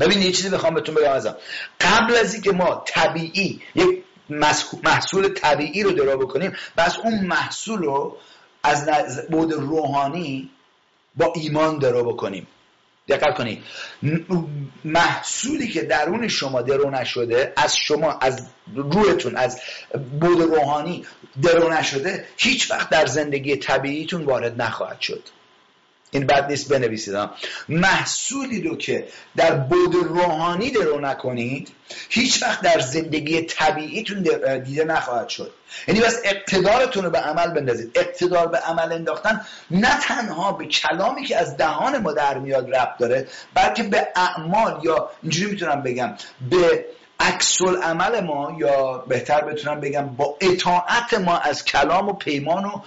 ببینید یه چیزی بخوام بهتون بگم ازم. قبل از اینکه ما طبیعی یک محصول طبیعی رو درو بکنیم بس اون محصول رو از بود روحانی با ایمان درو بکنیم. دقت کنید. محصولی که درون شما درو نشده از شما از روحتون از بود روحانی درو نشده هیچ وقت در زندگی طبیعیتون وارد نخواهد شد. این بد نیست بنویسید. محصولی رو که در بود روحانی درو نکنید هیچ وقت در زندگی طبیعیتون دیده نخواهد شد. یعنی بس اقتدارتون رو به عمل بندازید. اقتدار به عمل انداختن نه تنها به کلامی که از دهان ما در میاد ربط داره بلکه به اعمال یا اینجوری می‌تونم بگم به عکس عمل ما یا بهتر بتونم بگم با اطاعت ما از کلام و پیمان و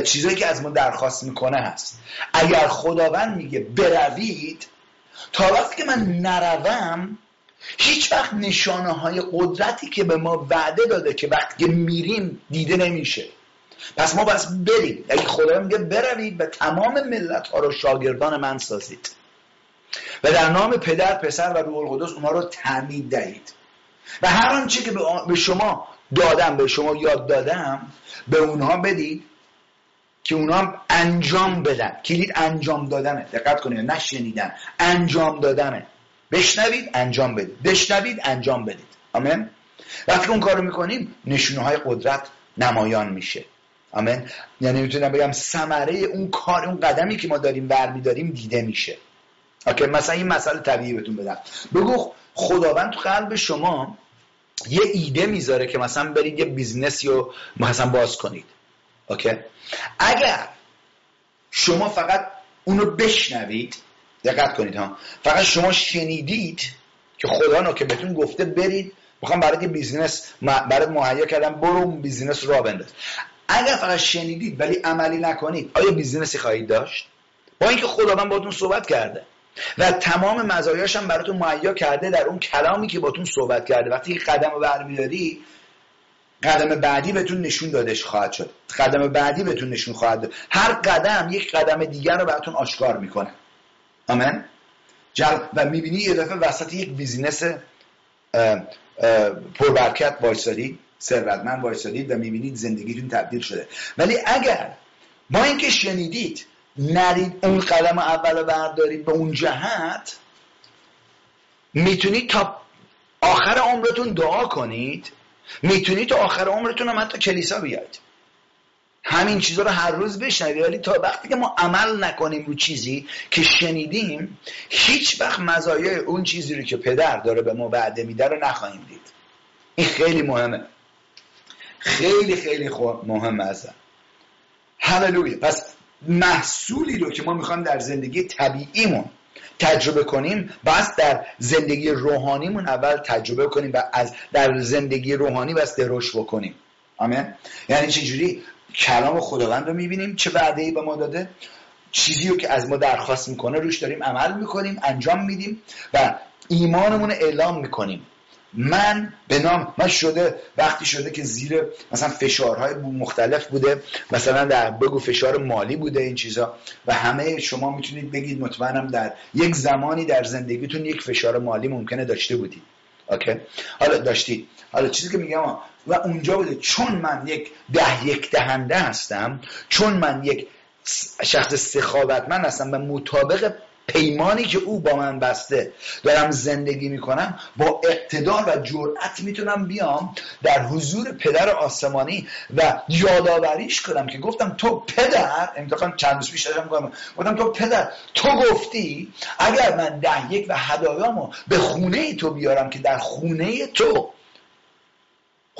چیزایی که از ما درخواست می‌کنه هست. اگر خداوند میگه بروید تا وقتی که من نروم هیچ وقت نشانه های قدرتی که به ما وعده داده که وقتی میریم دیده نمیشه. پس ما بس بریم. اگه خدا میگه بروید و تمام ملت ها رو شاگردان من سازید. و در نام پدر پسر و روح القدس اونها رو تعمید دهید. و هر آنچه که به شما دادم به شما یاد دادم به اونها بدید که اونها انجام بدن. کلید انجام دادنه دقت کنید نشنیدن انجام دادنه بشنوید انجام بدید. بشنوید انجام بدید. آمین؟ وقتی اون کارو می‌کنیم نشونه های قدرت نمایان میشه. آمین؟ یعنی می‌تونم بگم ثمره اون کار اون قدمی که ما داریم برمیداریم دیده میشه. اوکی مثلا این مسئله طبیعی بهتون بدم. بگو خداوند تو قلب شما یه ایده می‌ذاره که مثلا برید یه business ی رو مثلا باز کنید. OK؟ اگر شما فقط اونو بشنوید دقت کنید ها فقط شما شنیدید که خداوند که بهتون گفته برید می‌خوام برای business برای مهیا کردم برو اون business راه بنداز. اگر فقط شنیدید ولی عملی نکنید آیا business ی خواهید داشت؟ با اینکه خداوند باتون صحبت کرده. و تمام مزایاش هم براتون مهیا کرده در اون کلامی که باتون صحبت کرده. وقتی قدم رو برمیداری قدم بعدی بهتون نشون دادش خواهد شد. قدم بعدی بهتون نشون خواهد داد. هر قدم یک قدم دیگر رو براتون آشکار می‌کنه. آمین؟ و می‌بینی یه دفعه وسط یک business پربرکت وایسادید ثروتمند وایسادید و می‌بینید زندگیتون تبدیل شده. ولی اگر ما اینکه شنیدید نرید اون قدم اول رو بردارید به اون جهت می‌تونید تا آخر عمرتون دعا کنید می‌تونید تا آخر عمرتون هم حتی کلیسا بیاید. همین چیزها رو هر روز بشنوید ولی تا وقتی که ما عمل نکنیم رو چیزی که شنیدیم هیچ وقت مزایای اون چیزی رو که پدر داره به ما وعده میده رو نخواهیم دید. این خیلی مهمه. خیلی خیلی مهمه ازم هللویا. پس محصولی رو که ما می‌خوایم در زندگی طبیعیمون تجربه کنیم بس در زندگی روحانیمون اول تجربه کنیم و از در زندگی روحانی بس دروش بکنیم. آمین؟ یعنی چجوری؟ کلام خداوند رو می‌بینیم چه وعده ای به ما داده؟ چیزی رو که از ما درخواست می‌کنه روش داریم عمل می‌کنیم انجام میدیم و ایمانمون اعلام می‌کنیم. من به نام من شده وقتی شده که زیر مثلا فشارهای مختلف بوده مثلا در بگو فشار مالی بوده این چیزا. و همه شما می‌تونید بگید مطمئنم در یک زمانی در زندگیتون یک فشار مالی ممکنه داشته بودید. اوکی؟ حالا داشتید. حالا چیزی که میگم و اونجا بوده چون من یک ده یک دهنده هستم چون من یک شخص سخاوتمند هستم و مطابق پیمانی که او با من بسته دارم زندگی می‌کنم با اقتدار و جرأت می‌تونم بیام در حضور پدر آسمانی و یادآوریش کنم که گفتم تو پدر امتحان چند روز پیش داشتم گفتم تو پدر تو گفتی اگر من ده یک و هدایامو به خونه تو بیارم که در خونه تو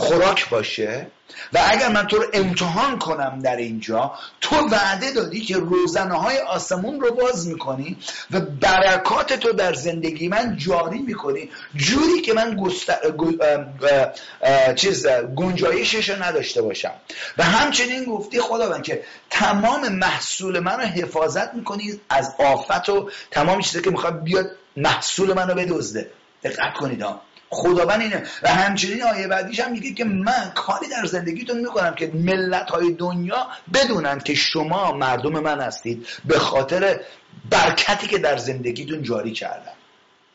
خوراک باشه. و اگر من تو رو امتحان کنم در اینجا تو وعده دادی که روزنه های آسمون رو باز می‌کنی و برکات تو در زندگی من جاری می‌کنی. جوری که من گست... چیز گنجایشش رو نداشته باشم. و همچنین گفتی خداوند که تمام محصول من رو حفاظت می‌کنی از آفت و تمام چیزی که می‌خواد بیاد محصول من رو بدزده. دقت کنید ها. خداوند اینه. و همچنین آیه بعدیش هم میگه که من کاری در زندگیتون می‌کنم که ملت های دنیا بدونن که شما مردم من هستید به خاطر برکتی که در زندگیتون جاری کردم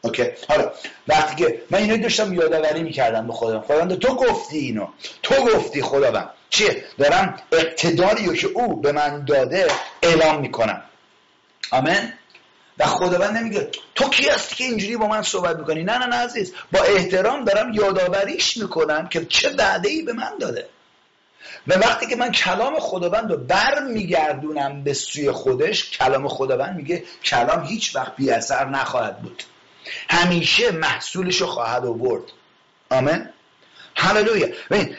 اوکی؟ حالا وقتی که من اینو داشتم یادآوری می‌کردم به خودم. خداوند تو گفتی اینو. تو گفتی خداوند. چیه؟ دارم اقتداری که او به من داده اعلام می‌کنم. آمین؟ و خداوند نمیگه تو کی هستی که اینجوری با من صحبت می‌کنی؟ نه نه نه عزیز. با احترام دارم یادآوریش می‌کنم که چه وعده ای به من داده. و وقتی که من کلام خداوند رو بر میگردونم به سوی خودش کلام خداوند میگه کلام هیچ وقت بی اثر نخواهد بود. همیشه محصولش رو خواهد آورد. آمین؟ هللویا.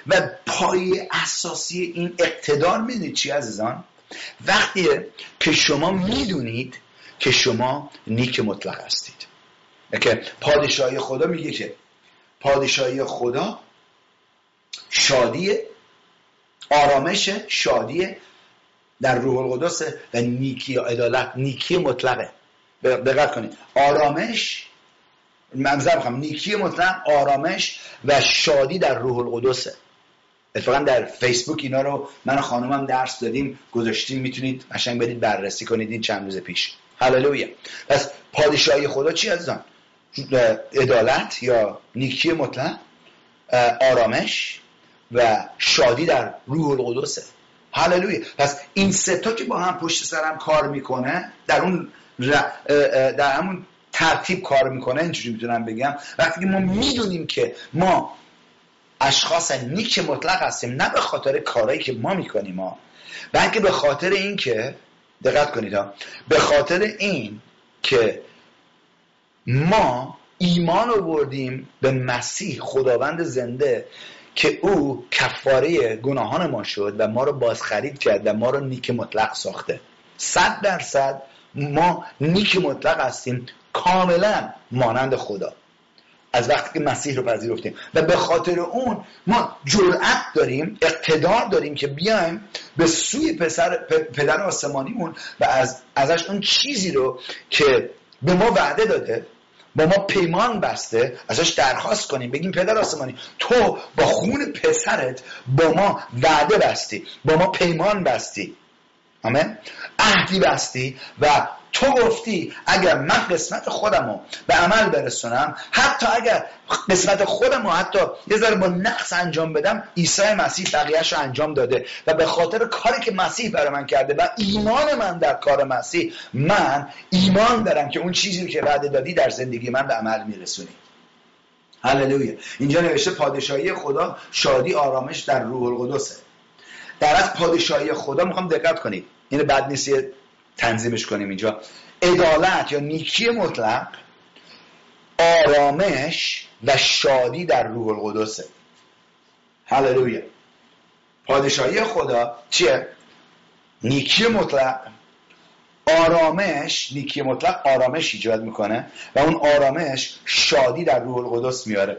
و پای اساسی این اقتدار می‌دونید چی عزیزان؟ وقتی که شما می‌دونید که شما نیک مطلق هستید. که پادشاهی خدا میگه که پادشاهی خدا شادی آرامش شادی در روح القدس و نیکی یا عدالت نیکی مطلقه. دقت کنید. آرامش منظر می‌خوام نیکی مطلق آرامش و شادی در روح القدسه اتفاقا در فیسبوک اینا رو من و خانومم درس دادیم گذاشتیم می‌تونید قشنگ برید بررسی کنید این چند روز پیش. هللویا. پس پادشاهی خدا چی آن عدالت یا نیکی مطلق آرامش و شادی در روح القدسه هللویا. پس این ستا که با هم پشت سرم کار می‌کنه در اون در همون ترتیب کار می‌کنه اینجوری می‌تونم بگم. وقتی ما می‌دونیم که ما اشخاص نیک مطلق هستیم نه به خاطر کارهایی که ما می‌کنیم ما بلکه به خاطر اینکه دقت کنید ها. به خاطر این که ما ایمان آوردیم به مسیح خداوند زنده که او کفاره گناهان ما شد و ما رو بازخرید کرد و ما رو نیک مطلق ساخته. صد درصد ما نیک مطلق هستیم. کاملا مانند خدا. از وقتی که مسیح رو پذیرفتیم. و به خاطر اون ما جرأت داریم اقتدار داریم که بیایم به سوی پسر پدر آسمانیمون و از ازش اون چیزی رو که به ما وعده داده با ما پیمان بسته ازش درخواست کنیم. بگیم پدر آسمانی تو با خون پسرت با ما وعده بستی با ما پیمان بستی. آمین؟ عهدی بستی و تو گفتی اگر من قسمت خودم رو به عمل برسونم حتی اگر قسمت خودم رو حتی یه ذره با نقص انجام بدم عیسی مسیح بقیهش رو انجام داده. و به خاطر کاری که مسیح برای من کرده و ایمان من در کار مسیح من ایمان دارم که اون چیزی که وعده دادی در زندگی من به عمل میرسونی. هللویا. اینجا نوشته پادشاهی خدا شادی آرامش در روح القدسه. در از پادشاهی خدا می‌خوام دقت کنید. اینو بد نیست تنظیمش کنیم اینجا. عدالت یا نیکی مطلق آرامش و شادی در روح القدسه. هللویا. پادشاهی خدا چیه؟ نیکی مطلق آرامش نیکی مطلق آرامش ایجاد می‌کنه و اون آرامش شادی در روح القدس میاره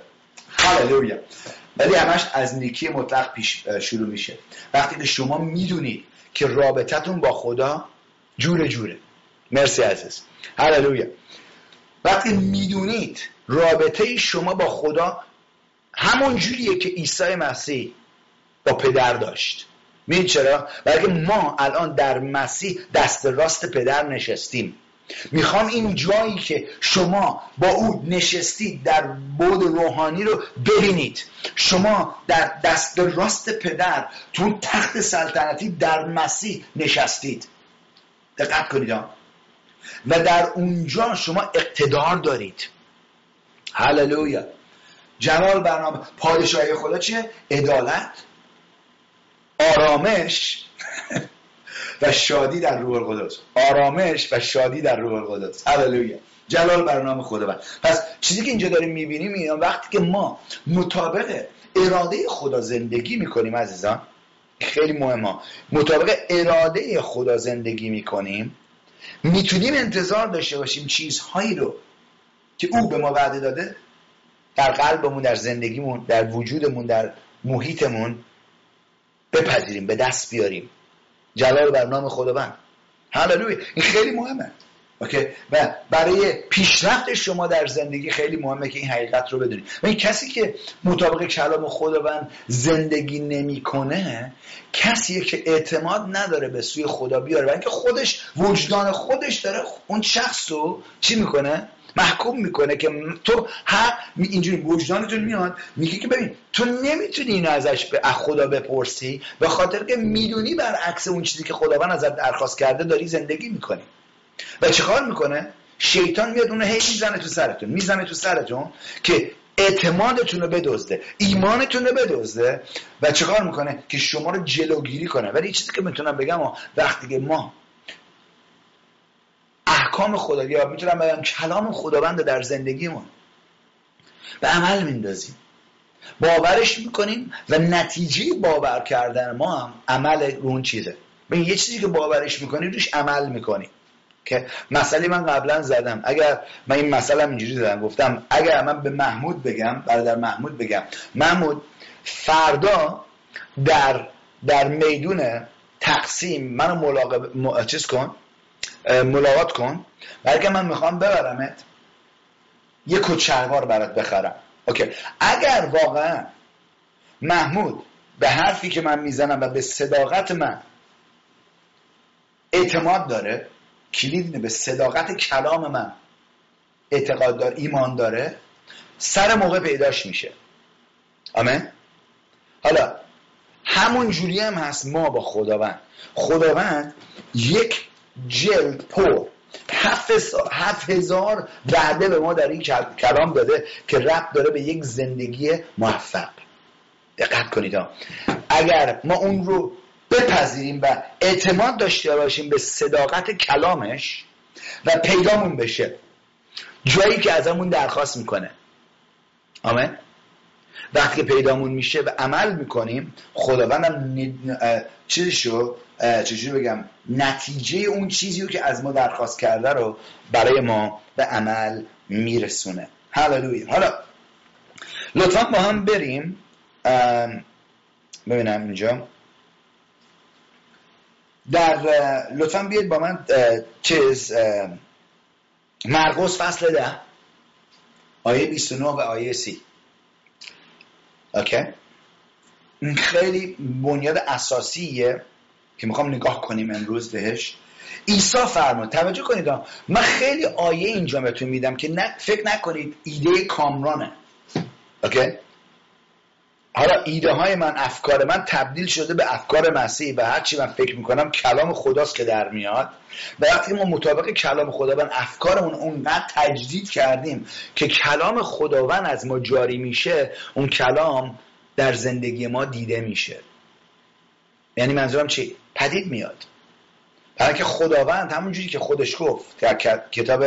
هللویا. ولی همش از نیکی مطلق پیش شروع میشه. وقتی که شما می‌دونید که رابطتون با خدا جوره جوره. مرسی عزیز. هللویا. وقتی می‌دونید رابطه شما با خدا همون جوریه که عیسی مسیح با پدر داشت. می‌دونید چرا؟ بلکه ما الان در مسیح دست راست پدر نشستیم. می‌خوام این جایی که شما با او نشستید در بود روحانی رو ببینید. شما در دست راست پدر تو تخت سلطنتی در مسیح نشستید. دقت کنید و در اونجا شما اقتدار دارید. هللویا. جلال برنامه. پادشاهی خدا چیه؟ عدالت. آرامش. و شادی در روح القدس. آرامش و شادی در روح القدس. هللویا. جلال بر نام خداوند. پس چیزی که اینجا داریم می‌بینیم اینه وقتی که ما مطابق اراده خدا زندگی می‌کنیم عزیزان خیلی مهمه. مطابق اراده خدا زندگی می‌کنیم می‌تونیم انتظار داشته باشیم چیزهایی رو که او به ما وعده داده در قلبمون در زندگیمون در وجودمون در محیطمون بپذیریم به دست بیاریم. جلال بر نام خداوند. هللویا این خیلی مهمه. اوکی؟ و برای پیشرفت شما در زندگی خیلی مهمه که این حقیقت رو بدونید. و این کسی که مطابق کلام خداوند زندگی نمی‌کنه کسیه که اعتماد نداره به سوی خدا بیاره. و اینکه خودش وجدان خودش داره اون شخص رو چی می‌کنه؟ محکوم می‌کنه که تو هر اینجوری وجدانتون میاد میگه که ببین تو نمی‌تونی اینو ازش به خدا بپرسی به خاطر که می‌دونی برعکس اون چیزی که خداوند ازت درخواست کرده داری زندگی می‌کنی. و چیکار می‌کنه؟ شیطان میاد اونو هی می‌زنه تو سرتون می‌زنه تو سرتون که اعتمادتون رو بدزده ایمانتون رو بدزده و چیکار می‌کنه؟ که شما رو جلوگیری کنه. ولی چیزی که می‌تونم بگم وقتی که ما احکام خدا یا می‌تونم بگم کلام خداوند در زندگیمون به عمل میندازیم. باورش می‌کنیم و نتیجه باور کردن ما هم عمل اون چیزه. ببین یه چیزی که باورش می‌کنی روش عمل می‌کنی. که مسئله من قبلا زدم. اگر من این مسئله اینجوری زدم گفتم اگر من به محمود بگم برادر محمود بگم محمود فردا در در میدون تقسیم منو ملاقات چیز کن ملاقات کن بلکه من می‌خوام ببرمت یه کچلوار برات بخرم. اوکی. اگر واقعا محمود به حرفی که من می‌زنم و به صداقت من اعتماد داره کلید به صداقت کلام من اعتقاد دار ایمان داره سر موقع پیداش میشه. آمین؟ حالا همون جوری هم هست ما با خداوند. خداوند یک جلد پر هفت هزار وعده به ما در این کلام داده که ربط داره به یک زندگی موفق. دقت کنید ها. اگر ما اون رو بپذیریم و اعتماد داشته باشیم به صداقت کلامش و پیدامون بشه. جایی که ازمون درخواست می‌کنه. آمین. وقتی که پیدامون میشه و عمل می‌کنیم خداوندم چیزشو چجوری بگم نتیجه اون چیزی رو که از ما درخواست کرده رو برای ما به عمل میرسونه. هللویا حالا لطفا با هم بریم. ببینم اینجا. در لطفا بیاید با من چیز مرقس فصل ده آیه 29 و آیه 30 اوکی؟ این خیلی بنیاد اساسیه که می‌خوام نگاه کنیم امروز بهش. عیسی فرمود توجه کنید من خیلی آیه اینجا بهتون میدم که فکر نکنید ایده کامرانه. اوکی؟ حالا ایده های من افکار من تبدیل شده به افکار مسیح و هرچی من فکر می‌کنم کلام خداست که در میاد. و وقتی ما مطابق کلام خداوند افکارمون اونقدر تجدید کردیم که کلام خداوند از ما جاری میشه اون کلام در زندگی ما دیده میشه. یعنی منظورم چی؟ پدید میاد. برای که خداوند همونجوری که خودش گفت در کتاب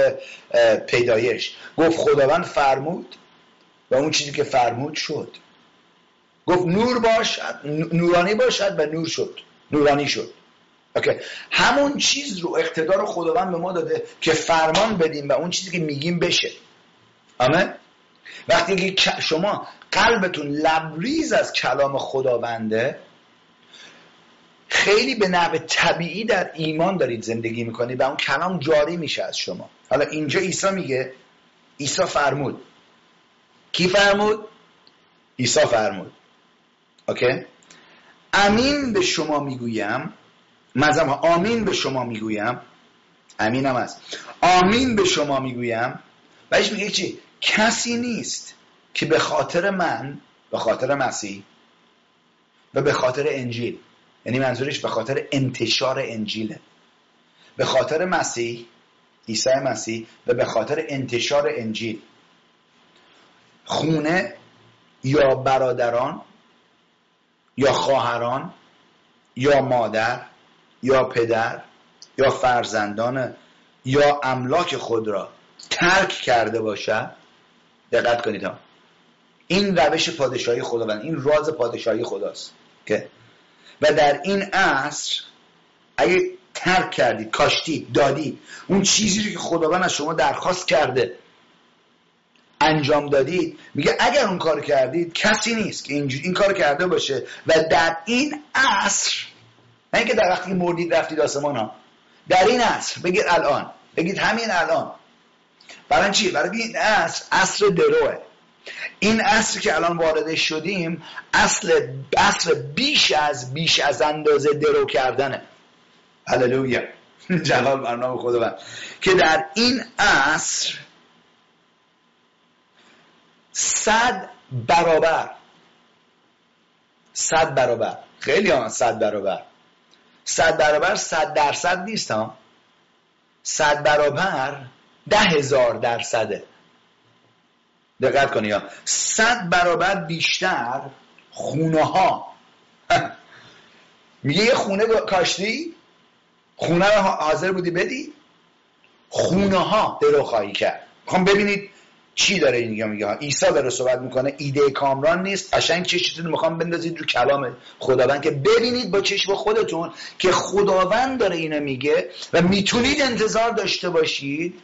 پیدایش گفت خداوند فرمود و اون چیزی که فرمود شد. گفت نور باشد نورانی باشد و نور شد نورانی شد. اوکی. همون چیز رو اقتدار خداوند به ما داده که فرمان بدیم و اون چیزی که میگیم بشه. آمین؟ وقتی که شما قلبتون لبریز از کلام خداونده خیلی به نحو طبیعی در ایمان دارید زندگی می‌کنید و اون کلام جاری میشه از شما. حالا اینجا عیسی میگه عیسی فرمود. کی فرمود؟ عیسی فرمود. اوکی؟ امین به شما می‌گویم مزم آمین به شما می‌گویم امینم هست. آمین به شما می‌گویم بهش میگه چی؟ کسی نیست که به خاطر من به خاطر مسیح و به خاطر انجیل یعنی منظورش به خاطر انتشار انجیله به خاطر مسیح عیسی مسیح و به خاطر انتشار انجیل خونه یا برادران یا خواهران یا مادر یا پدر یا فرزندان یا املاک خود را ترک کرده باشد دقت کنید ها. این روش پادشاهی خداوند این راز پادشاهی خداست که و در این عصر اگه ترک کردید کاشتید دادید اون چیزی رو که خداوند از شما درخواست کرده انجام دادید میگه اگر اون کار کردید کسی نیست که اینجور این کار کرده باشه و در این عصر نه اینکه در وقتی مردید رفتید آسمان ها در این عصر بگید الان بگید همین الان. برای چی؟ برای این عصر عصر دروه. این عصر که الان وارد شدیم اصل عصر بیش از بیش از اندازه درو کردنه. هللویا. جلال برنامه خداوند. که در این عصر صد برابر. صد برابر. خیلی ها صد برابر. صد برابر صد درصد نیست ها. صد برابر ده هزار درصده. دقت کنی ها. صد برابر بیشتر خونه ها. میگه یه خونه کاشتی؟ خونه رو حاضر بودی بدی؟ خونه ها درو خواهی کرد. می‌خوام ببینید چی داره این میگه؟ عیسی داره صحبت می‌کنه ایده کامران نیست. قشنگ چشتون می‌خوام بندازید رو کلام خداوند که ببینید با چشم خودتون که خداوند داره اینو میگه و می‌تونید انتظار داشته باشید.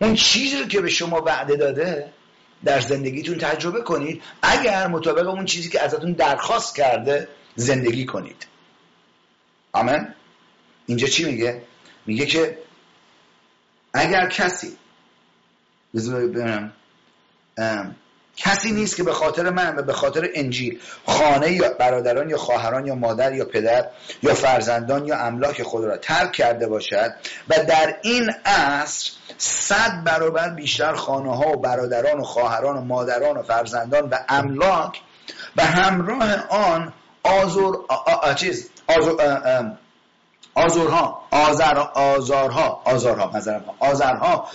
اون چیزی رو که به شما وعده داده در زندگیتون تجربه کنید. اگر مطابق اون چیزی که ازتون درخواست کرده زندگی کنید. آمین؟ اینجا چی میگه؟ میگه که اگر کسی بذار کسی نیست که به خاطر من و به خاطر انجیل خانه یا برادران یا خواهران یا مادر یا پدر یا فرزندان یا املاک خود را ترک کرده باشد و در این عصر صد برابر بیشتر خانه ها و برادران و خواهران و مادران و فرزندان و املاک و همراه آن آزور چیز آزور آزورها آزار آزارها آزارها آزارها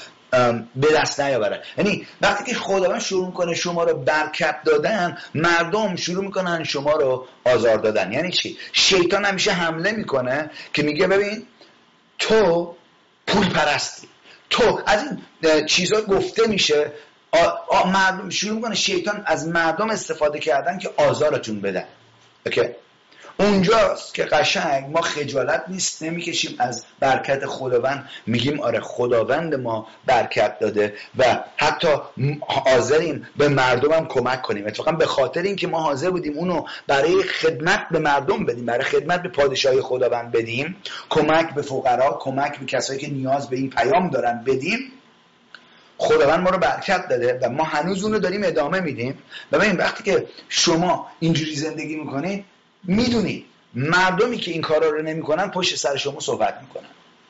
به دست نیاورد یعنی وقتی که خداوند شروع می‌کنه شما رو برکت دادن مردم شروع می‌کنن شما رو آزار دادن. یعنی چی؟ شیطان همیشه حمله می‌کنه که میگه ببین تو پول پرستی تو از این چیزها گفته میشه مردم شروع می‌کنه شیطان از مردم استفاده کردن که آزارتون بدن. اوکی؟ اونجاست که قشنگ ما خجالت نیست نمی‌کشیم از برکت خداوند. میگیم آره خداوند ما برکت داده و حتی حاضریم به مردمم کمک کنیم. اتفاقا به خاطر اینکه ما حاضر بودیم اونو برای خدمت به مردم بدیم برای خدمت به پادشاهی خداوند بدیم کمک به فقرا کمک به کسایی که نیاز به این پیام دارن بدیم خداوند ما رو برکت داده و ما هنوز اونو داریم ادامه میدیم. ببین وقتی که شما اینجوری زندگی می‌کنید می‌دونید مردمی که این کارا رو نمی‌کنن پشت سر شما صحبت می‌کنن.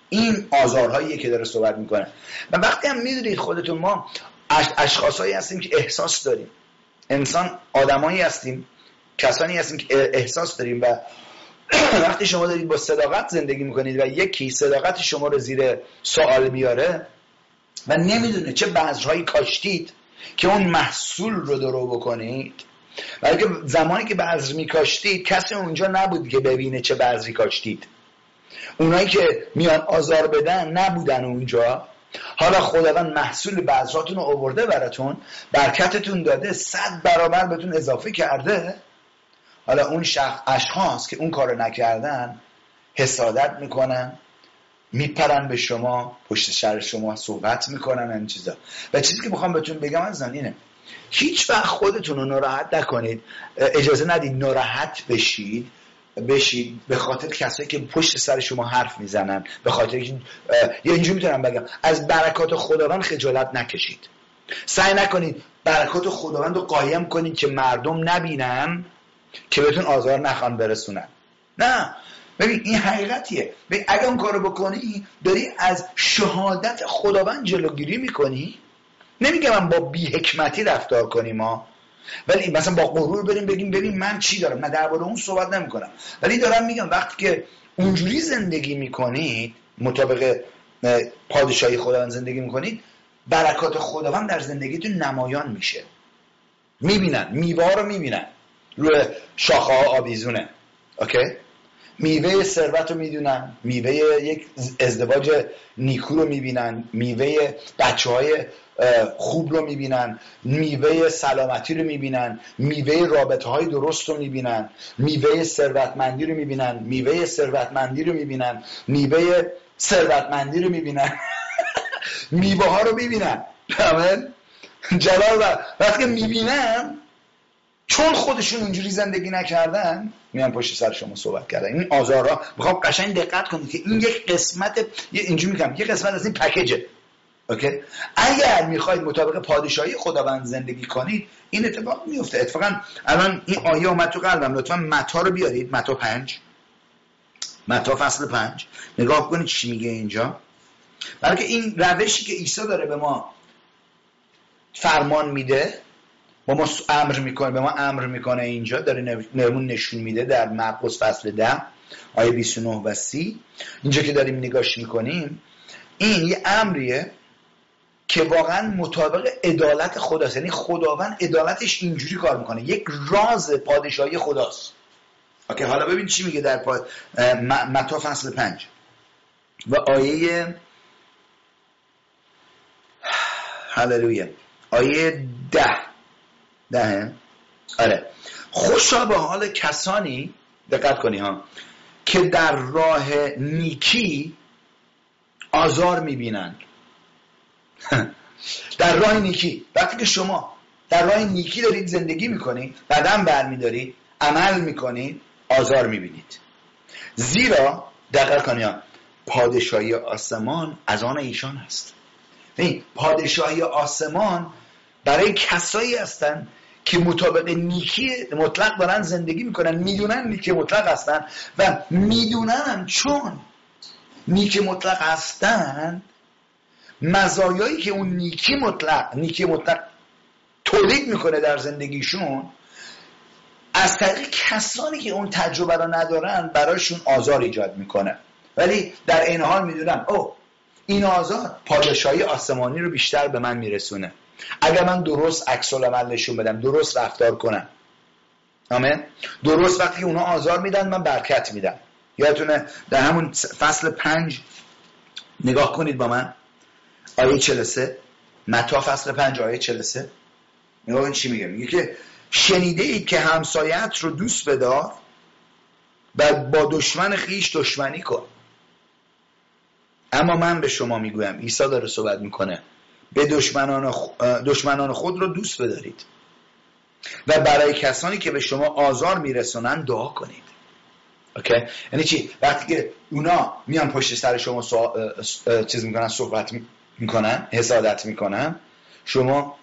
این آزارهایی که داره صحبت می‌کنه. و وقتی هم می‌دونید خودتون ما اشخاصهایی هستیم که احساس داریم. انسان آدمایی هستیم کسانی هستیم که احساس داریم و وقتی شما دارید با صداقت زندگی می‌کنید و یکی صداقت شما رو زیر سوال میاره و نمی‌دونه چه بذرهایی کاشتید که اون محصول رو درو بکنید ولی زمانی که بذر میکاشتید کسی اونجا نبود که ببینه چه بذری کاشتید. اونایی که میان آزار بدن نبودن اونجا. حالا خداوند محصول بذراتون رو آورده براتون برکتتون داده صد برابر بهتون اضافه کرده. حالا اون شخص اشخاص که اون کارو نکردن حسادت می‌کنن میپرن به شما پشت سر شما صحبت می‌کنن این چیزا. و چیزی که می‌خوام بهتون بگم از اینه. هیچ وقت خودتون رو ناراحت نکنید. اجازه ندید ناراحت بشید. بشید به خاطر کسایی که پشت سر شما حرف می‌زنن. به خاطر که یا اینجوری می‌تونم بگم. از برکات خداوند خجالت نکشید. سعی نکنید برکات خداوند رو قایم کنید که مردم نبینن که بهتون آزار نخوان برسونن. نه. ببین این حقیقتیه. ببین اگه اون کارو بکنی داری از شهادت خداوند جلوگیری می‌کنی. نمیگم من با بی حکمتی رفتار کنیم ما ولی مثلا با غرور بریم بگیم ببین من چی دارم؟ نه درباره اون صحبت نمی‌کنم. ولی دارم میگم وقتی که اونجوری زندگی می‌کنید مطابق پادشاهی خداوند زندگی می‌کنید برکات خداوند در زندگیتون نمایان میشه. می‌بینن میوه رو می‌بینن. روی شاخه ها آویزونه. اوکی؟ میوه ثروت رو می‌دونن. میوه یک ازدواج نیکو رو می‌بینن. میوه بچه های خوب رو می‌بینن میوه سلامتی رو می‌بینن میوه رابطه های درست رو می‌بینن میوه ثروتمندی رو می‌بینن میوه ثروتمندی رو می‌بینن میوه ثروتمندی رو می‌بینن. میوه ها رو می‌بینن. جلال وقتی می‌بینن چون خودشون اونجوری زندگی نکردن میان پشت سر شما صحبت کردن. این آزارا می‌خوام قشنگ دقت کنید که این یک قسمت اینجوری میگم یک قسمت از این پکیجه. اوکی؟ اگر می‌خواید مطابق پادشاهی خداوند زندگی کنید این اتفاق میفته اتفاقا الان این آیه اومد تو قلبم. لطفا متا رو بیارید. متا پنج. متا فصل پنج. نگاه کنید چی میگه اینجا. بلکه این روشی که عیسی داره به ما فرمان میده با ما امر می‌کنه به ما امر می‌کنه اینجا. داره نمون نشون میده در مرقس فصل ده آیه 29 و 30 اینجا که داریم نگاش می‌کنیم این یه امریه. که واقعا مطابق عدالت خداست. یعنی خداوند عدالتش اینجوری کار می‌کنه. یک راز پادشاهی خداست. اوکی حالا ببین چی میگه در پا... متا فصل پنج. و آیه هللویا. آیه ده. ده آره. خوشا به حال کسانی دقت کنی ها. که در راه نیکی آزار می‌بینند. در راه نیکی. وقتی که شما در راه نیکی دارید زندگی می‌کنید قدم برمیدارید عمل می‌کنید آزار می‌بینید. زیرا دقیق کنید پادشاهی آسمان از آن ایشان هست. این پادشاهی آسمان برای کسایی هستن که مطابق نیکی مطلق دارن زندگی می‌کنن می‌دونن نیکی مطلق هستن و می‌دونن چون نیکی مطلق هستن مزایایی که اون نیکی مطلق نیکی مطلق تولید می‌کنه در زندگیشون از طریق کسانی که اون تجربه رو ندارن براشون آزار ایجاد می‌کنه. ولی در این حال می‌دونم او این آزار پادشاهی آسمانی رو بیشتر به من میرسونه. اگر من درست عکس العمل نشون بدم درست رفتار کنم. آمین؟ درست وقتی اونا آزار میدن من برکت میدم. یادتونه در همون فصل پنج نگاه کنید با من. آیه 43 متا فصل 5 آیه 43 نگاه این چی میگه. میگه که شنیده اید که همسایت رو دوست بدار و با دشمن خیش دشمنی کن. اما من به شما می‌گویم عیسی داره صحبت می‌کنه به دشمنان, دشمنان خود رو دوست بدارید. و برای کسانی که به شما آزار میرسونن دعا کنید. اوکی؟ یعنی چی؟ وقتی که اونا میان پشت سر شما چیز می‌کنن صحبت می‌کنن حسادت می‌کنن. شما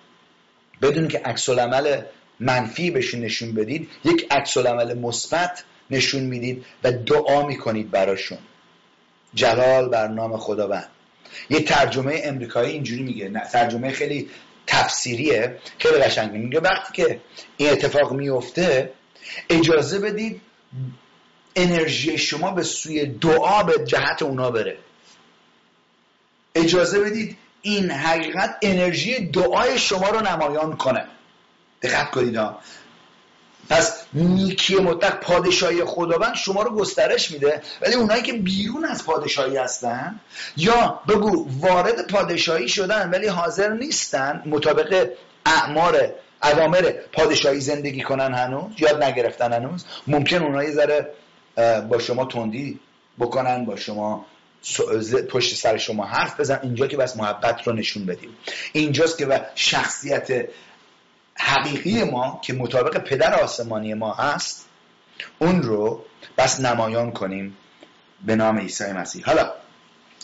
بدون که عکس عمل منفی بهشون نشون بدید یک عکس عمل مثبت نشون می‌دید و دعا می‌کنید براشون. جلال بر نام خداوند. یه ترجمه امریکایی اینجوری میگه نه ترجمه خیلی تفسیریه خیلی قشنگ میگه. وقتی که این اتفاق میفته اجازه بدید انرژی شما به سوی دعا به جهت اونا بره. اجازه بدید این حقیقت انرژی دعای شما رو نمایان کنه. دقت کنید پس نیکی مطلق پادشاهی خداوند شما رو گسترش میده ولی اونایی که بیرون از پادشاهی هستن یا بگو وارد پادشاهی شدن ولی حاضر نیستن مطابق اعمار اوامر پادشاهی زندگی کنن هنوز یاد نگرفتن هنوز ممکن اونایی ذره با شما تندی بکنن با شما پشت سر شما حرف بزن. اینجا که بس محبت رو نشون بدیم. اینجاست که و شخصیت حقیقی ما که مطابق پدر آسمانی ما هست اون رو بس نمایان کنیم به نام عیسی مسیح. حالا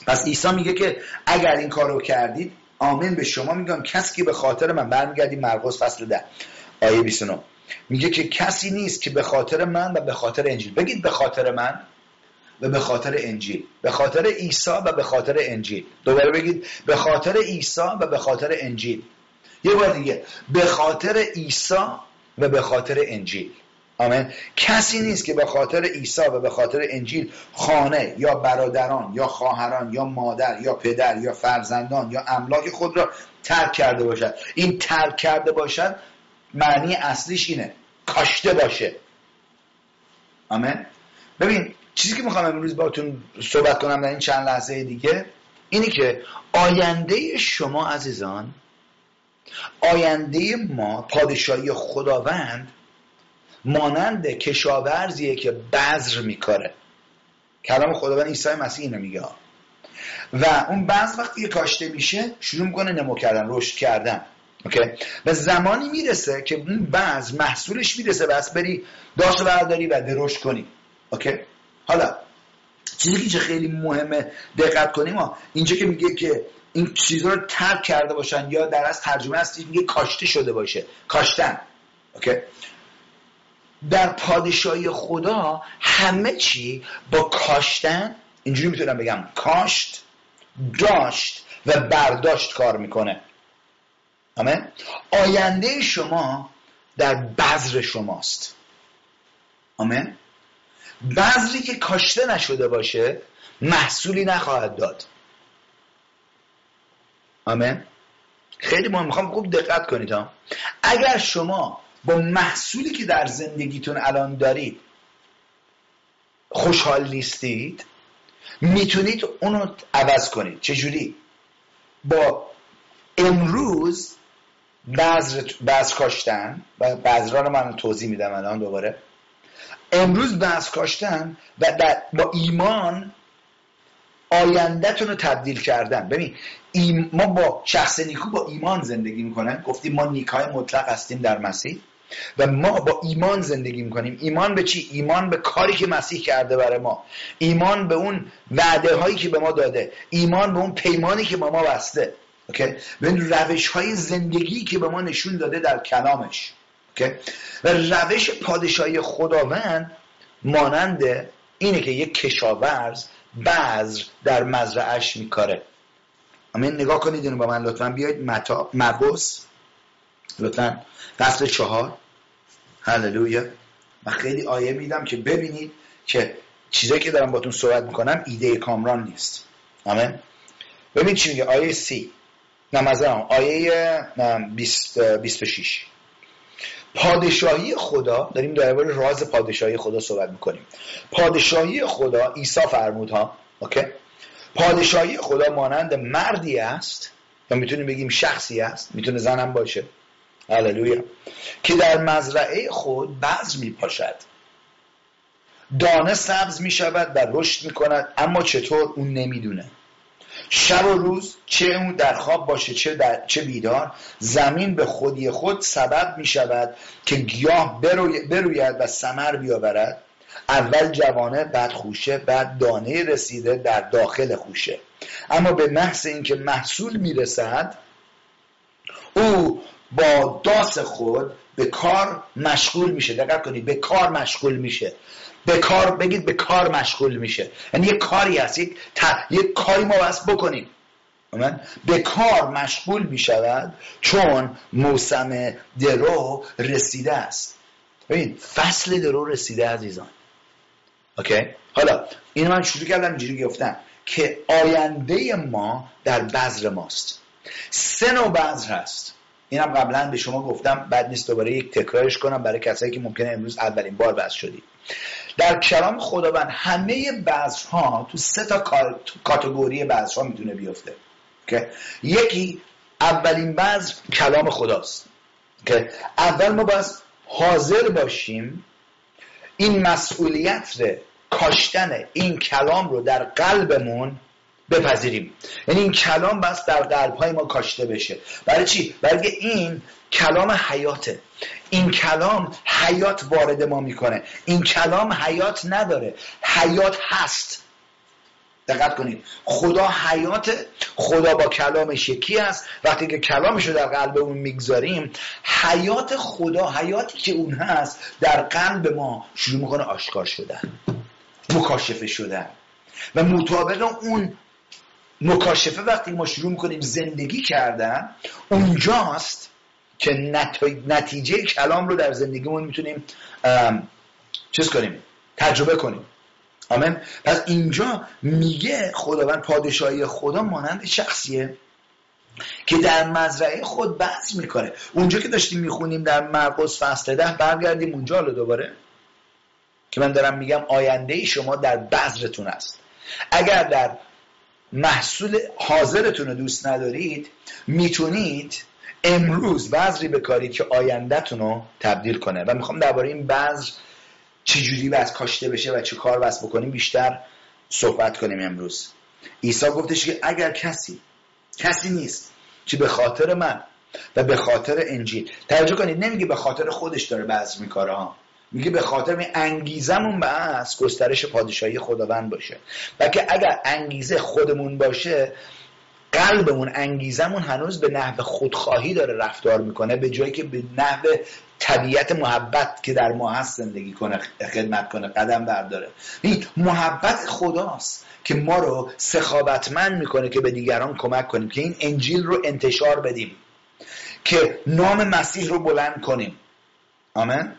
پس عیسی میگه که اگر این کار رو کردید آمین به شما میگم. کسی که به خاطر من برمیگردیم مرقس فصل ده آیه 29 میگه که کسی نیست که به خاطر من و به خاطر انجیل. بگید به خاطر من. و به خاطر انجیل. به خاطر عیسی و به خاطر انجیل. دوباره بگید به خاطر عیسی و به خاطر انجیل. یه بار دیگه به خاطر عیسی و به خاطر انجیل. آمین. کسی نیست که به خاطر عیسی و به خاطر انجیل خانه یا برادران یا خواهران یا مادر یا پدر یا فرزندان یا املاک خود را ترک کرده باشد. این ترک کرده باشد معنی اصلیش اینه. کاشته باشه. آمین. ببین چیزی که می‌خوام امروز باتون صحبت کنم در این چند لحظه دیگه اینی که آینده شما عزیزان آینده ما پادشاهی خداوند مانند کشاورزیه که بذر میکاره. کلام خداوند عیسی مسیح اینو میگه. و اون بذر وقتی کاشته میشه شروع می‌کنه نمو کردن رشد کردن. OK؟ و زمانی می‌رسه که اون بذر محصولش می‌رسه باس بری داس برداری و دروش کنی. OK؟ حالا چیزی که خیلی مهمه دقت کنیم ها اینجا که میگه که این چیزها رو ترک کرده باشن یا در از ترجمه هستی میگه کاشته شده باشه کاشتن OK؟ در پادشاهی خدا همه چی با کاشتن اینجوری می‌تونم بگم کاشت داشت و برداشت کار می‌کنه. آمین؟ آینده شما در بذر شماست. آمین؟ بذری که کاشته نشده باشه محصولی نخواهد داد. آمین؟ خیلی مهم. می‌خوام خوب دقت کنید ها. اگر شما با محصولی که در زندگیتون الان دارید خوشحال نیستید می‌تونید اونو عوض کنید. چجوری؟ با امروز بذر کاشتن و بذرا رو من توضیح میدم الان دوباره. امروز بذر کاشتن و با ایمان آیندهتون رو تبدیل کردن ببین ما با شخص نیکو با ایمان زندگی می‌کنن گفتیم ما نیکای مطلق هستیم در مسیح و ما با ایمان زندگی می‌کنیم ایمان به چی؟ ایمان به کاری که مسیح کرده برای ما ایمان به اون وعده هایی که به ما داده ایمان به اون پیمانی که با ما بسته اوکی؟ به روش های زندگی که به ما نشون داده در کلامش؟ و روش پادشاهی خداوند مانند اینه که یک کشاورز بذر در مزرعش میکاره. امین نگاه کنید اینو با من لطفا بیاید متا مبوس لطفا. فصل چهار. هللویا. و خیلی آیه میدم که ببینید که چیزایی که دارم باتون صحبت می‌کنم ایده کامران نیست. آمین. ببین چی میگه. آیه سی. نمازم آیه 26 پادشاهی خدا داریم درباره راز پادشاهی خدا صحبت می‌کنیم. پادشاهی خدا عیسی فرمود ها اوکی؟ پادشاهی خدا مانند مردی است یا می‌تونیم بگیم شخصی است می‌تونه زنم باشه. هللویا که در مزرعه خود بعض می پاشد دانه سبز می شود و رشد می کند اما چطور؟ اون نمی‌دونه. شب و روز چه اون در خواب باشه چه, در چه بیدار زمین به خودی خود سبب می شود که گیاه بروید و سمر بیاورد. اول جوانه بعد خوشه بعد دانه رسیده در داخل خوشه. اما به محض اینکه محصول می‌رسد او با داس خود به کار مشغول میشه. دقت کنید به کار مشغول میشه. به کار بگید به کار مشغول میشه. یعنی یک کاری هست یک, یک کاری ما بس بکنیم. به کار مشغول می‌شود چون موسم درو رسیده است. ببین فصل درو رسیده عزیزان. اوکی؟ حالا این من شروع کردم اینجوری گفتم که آینده ما در بذر ماست. سه نوع بذر هست. اینم قبلا به شما گفتم بعد نیست دوباره یک تکرارش کنم برای کسایی که ممکنه امروز اولین بار بذر شدید. در کلام خداوند همه بذرها تو سه تا کاتگوری بذرها می‌تونه بیفته که یکی اولین بذر کلام خداست که اول ما باید حاضر باشیم این مسئولیت رو کاشتن این کلام رو در قلبمون بپذیریم. یعنی این کلام بس در قلب های ما کاشته بشه. برای چی؟ برای این کلام حیاته. این کلام حیات وارد ما می‌کنه. این کلام حیات نداره. حیات هست. دقت کنید. خدا حیات خدا با کلامش یکی است. وقتی که کلامش رو در قلب اون می‌گذاریم حیات خدا حیاتی که اون هست در قلب ما شروع می‌کنه آشکار شدن مکاشفه شدن. و مطابق اون مکاشفه وقتی ما شروع می‌کنیم زندگی کردن اونجاست که نتیجه کلام رو در زندگیمون می‌تونیم چیز کنیم تجربه کنیم. آمین؟ پس اینجا میگه خداوند پادشاهی خدا مانند شخصیه که در مزرعه خود بحث می‌کنه. اونجا که داشتیم می‌خونیم در مرقس فصل ده برگردیم اونجا رو دوباره. که من دارم میگم آینده شما در بذرتون است. اگر در محصول حاضرتون رو دوست ندارید می‌تونید امروز بذری بکارید که آیندهتون رو تبدیل کنه. و می‌خوام درباره این بذر چجوری بس کاشته بشه و چه کار بس بکنیم بیشتر صحبت کنیم امروز. عیسی گفتش که اگر کسی کسی نیست که به خاطر من و به خاطر انجیل توجه کنید نمیگه به خاطر خودش داره بذر میکاره ها. میگه به خاطر می انگیزمون بس گسترش پادشاهی خداوند باشه. و که اگر انگیزه خودمون باشه قلبمون انگیزمون هنوز به نحو خودخواهی داره رفتار می‌کنه به جایی که به نحو طبیعت محبت که در ما هست زندگی کنه خدمت کنه قدم برداره. این محبت خداست که ما رو سخاوتمند می‌کنه که به دیگران کمک کنیم که این انجیل رو انتشار بدیم که نام مسیح رو بلند کنیم. آمین؟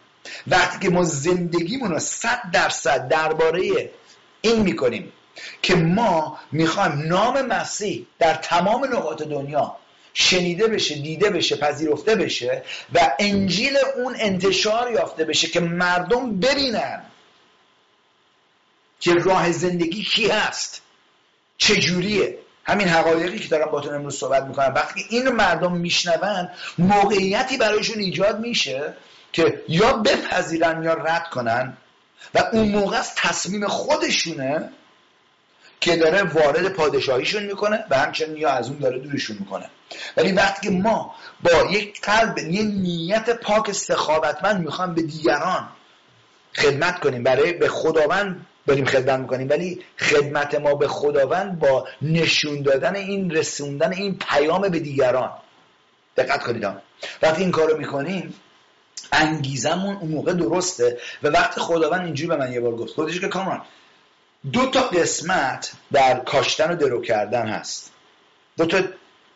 وقتی که ما زندگیمون رو صد درصد درباره این می‌کنیم که ما می‌خوایم نام مسیح در تمام نقاط دنیا شنیده بشه دیده بشه پذیرفته بشه و انجیل اون انتشار یافته بشه که مردم ببینن که راه زندگی کی هست چجوریه همین حقایقی که دارم باتون امروز صحبت می‌کنم. وقتی این مردم میشنون موقعیتی برایشون ایجاد میشه که یا بپذیرن یا رد کنن و اون موقع از تصمیم خودشونه که داره وارد پادشاهیشون می‌کنه و همچنین یا از اون داره دورشون می‌کنه. ولی وقتی که ما با یک قلب یه نیت پاک سخاوتمند می‌خوام به دیگران خدمت کنیم برای به خداوند بریم خدمت می‌کنیم ولی خدمت ما به خداوند با نشون دادن این رسوندن این پیام به دیگران. دقت کنید وقتی این کارو می‌کنیم انگیزمون اون موقع درسته. و وقتی خداوند اینجوری به من یه بار گفت خودش که کامان دو تا قسمت در کاشتن و درو کردن هست. دو تا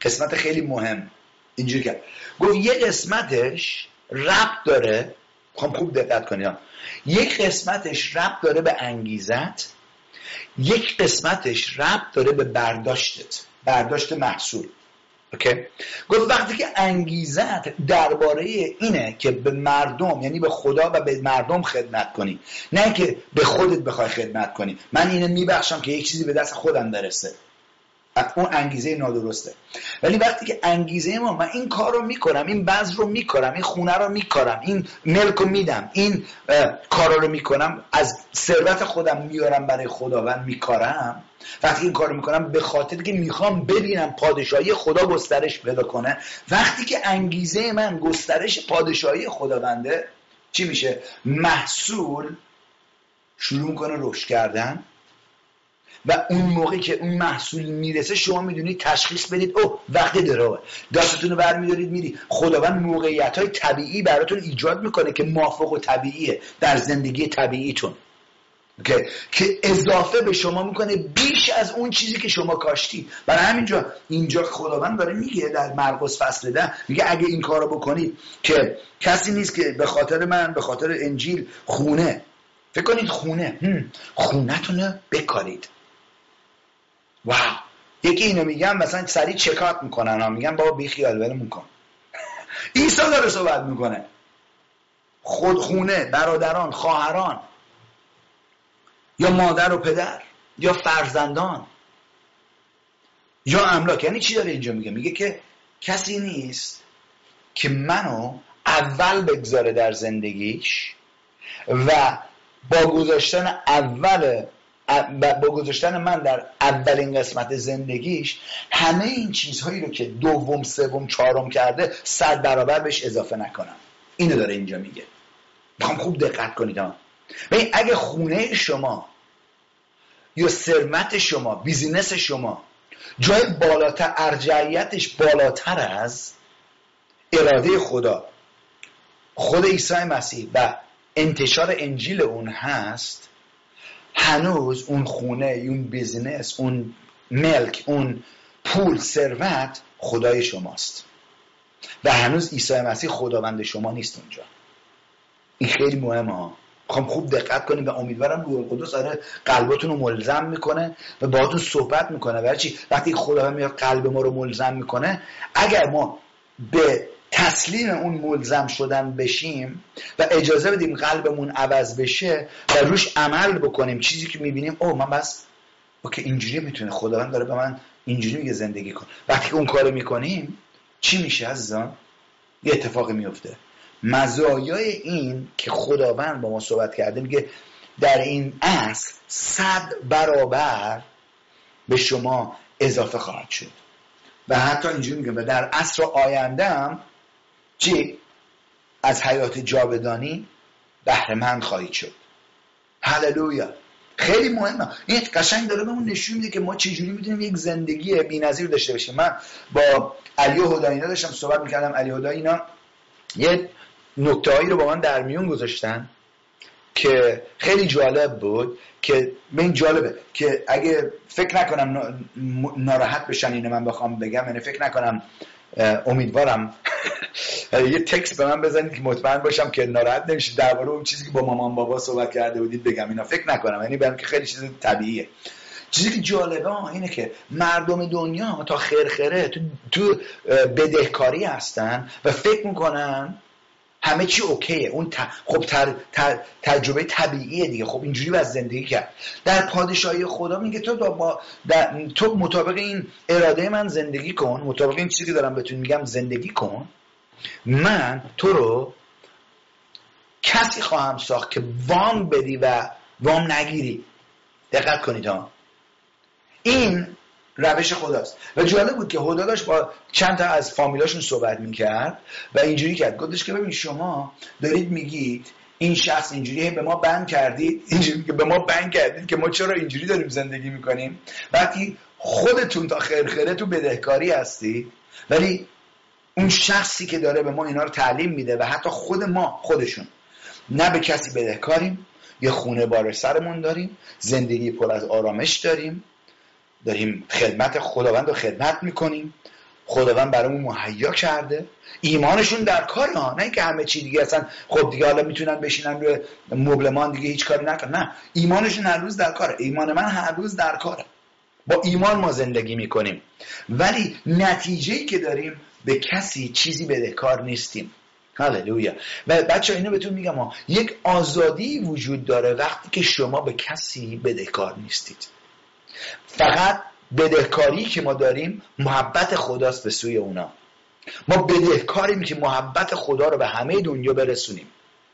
قسمت خیلی مهم. اینجوری کرد. گفت یه قسمتش ربط داره. خب خوب دقت کنید یک قسمتش ربط داره به انگیزت یک قسمتش ربط داره به برداشتت. برداشت محصول. اوکی؟ گفت وقتی که انگیزت درباره اینه که به مردم یعنی به خدا و به مردم خدمت کنی نه که به خودت بخوای خدمت کنی. من اینو میبخشم که یک چیزی به دست خودم برسه. اون انگیزه نادرسته. ولی وقتی که انگیزه ما من این کار رو می‌کنم این بذر رو می‌کنم این خونه رو می‌کنم این ملک رو میدم این کار رو می‌کنم از ثروت خودم میارم برای خداوند میکارم. وقتی این کار می‌کنم به خاطر که می‌خوام ببینم پادشاهی خدا گسترش پیدا کنه. وقتی که انگیزه من گسترش پادشاهی خداونده چی میشه؟ محصول شروع کنه رشد کردن. و اون موقعی که اون محصول می‌رسه شما می‌دونید تشخیص بدید. او وقت دراوه. دستتون رو برمیدارید میری. خداوند موقعیت های طبیعی براتون ایجاد می‌کنه که موافق و طبیعیه در زندگی طبیعیتون. که که اضافه به شما می‌کنه بیش از اون چیزی که شما کاشتی. برای همینجا اینجا خداوند داره میگه در مرقس فصل ده میگه اگه این کارو بکنید که کسی نیست که به خاطر من به خاطر انجیل خونه. فکر کنید خونه. خونتون بکارید. واو. یکی اینو میگم مثلا سریع چکات می‌کنن ها میگن بابا بی خیال ولمون کن. عیسی داره صحبت می‌کنه. خودخونه برادران خواهران یا مادر و پدر یا فرزندان یا املاک. یعنی چی داره اینجا میگه؟ میگه که کسی نیست که منو اول بگذاره در زندگیش و با گذاشتن اول با گذاشتن من در اولین قسمت زندگیش همه این چیزهایی رو که دوم سوم چهارم کرده صد برابر بهش اضافه نکنم. اینو داره اینجا میگه. می‌خوام خوب دقت کنید ها اگه خونه شما یا ثروت شما business شما جای بالاتر ارجحیتش بالاتر از اراده خدا خود عیسی مسیح و انتشار انجیل اون هست هنوز اون خونه اون business اون ملک اون پول ثروت خدای شماست. و هنوز عیسی مسیح خداوند شما نیست اونجا. این خیلی مهمه ها. خب خوب دقت کنیم و امیدوارم روح القدس داره قلبتون رو ملزم می‌کنه و باهاتون صحبت می‌کنه. و چی؟ وقتی خدا میاد قلب ما رو ملزم می‌کنه اگر ما به تسلیم اون ملزم شدن بشیم و اجازه بدیم قلبمون عوض بشه و روش عمل بکنیم. چیزی که می‌بینیم او من بس اوکی اینجوری می‌تونه خداوند داره به من اینجوری میگه زندگی کن. وقتی که اون کارو می‌کنیم چی میشه عزیزان؟ یه اتفاقی میفته مزایای این که خداوند با ما صحبت کرده میگه در این اصل صد برابر به شما اضافه خواهد شد. و حتی اینجوری میگه و در عصر آینده چی؟ از حیات جاودانی بهره خواهید شد. هللویا. خیلی مهمه. این قشنگ داره بهمون نشون میده که ما چجوری می‌تونیم یک زندگی بی‌نظیر داشته باشیم. من با علی هداینا داشتم صحبت می‌کردم. علی هداینا یه نکته رو با من در میون گذاشتن که خیلی جالب بود که این جالبه که اگه فکر نکنم ناراحت بشن اینو من بخوام بگم یعنی فکر نکنم امیدوارم. یه تکست به من بزنید که مطمئن باشم که ناراحت نمیشه درباره اون چیزی که با مامان بابا صحبت کرده بودید بگم. اینا فکر نکنم. یعنی برم که خیلی چیز طبیعیه. چیزی که جالبه اینه که مردم دنیا تا خرخره تو, تو بدهکاری هستن و فکر می‌کنن همه چی اوکیه. اون خب تجربه طبیعیه دیگه. خب اینجوری باید زندگی کرد. در پادشاهی خدا میگه تو با تو مطابق این اراده من زندگی کن. مطابق این چیزی که دارم بهتون میگم زندگی کن. من تو رو کسی خواهم ساخت که وام بدی و وام نگیری. دقت کنید ها. این روش خداست. و جالب بود که خدا داشت با چند تا از فامیلاشون صحبت می‌کرد و اینجوری کرد. گفتش که ببین شما دارید میگید این شخص اینجوری به ما بند کردید. اینجوری که به ما بند کردید که ما چرا اینجوری داریم زندگی می‌کنیم. وقتی خودتون تا خیرخیره تو بدهکاری هستی ولی اون شخصی که داره به ما اینا رو تعلیم میده و حتی خود ما خودشون. نه به کسی بدهکاریم یه خونه بار سرمون داریم زندگی پر از آرامش داریم. داریم خدمت خداوند رو خدمت می‌کنیم. خداوند برامون مهیا کرده. ایمانشون در کار ها نه اینکه همه چی دیگه اصلا خب دیگه حالا می‌تونن بشینن روی مبلمان دیگه هیچ کاری نکنن. نه ایمانشون هر روز در کاره. ایمان من هر روز در کاره. با ایمان ما زندگی می‌کنیم. ولی نتیجه که داریم به کسی چیزی بدهکار نیستیم. هللویا و بچه اینو بهتون میگم ها. یک آزادی وجود داره وقتی که شما به کسی بدهکار نیستید. فقط بدهکاری که ما داریم محبت خداست به سوی اونا. ما بدهکاریم که محبت خدا رو به همه دنیا برسونیم.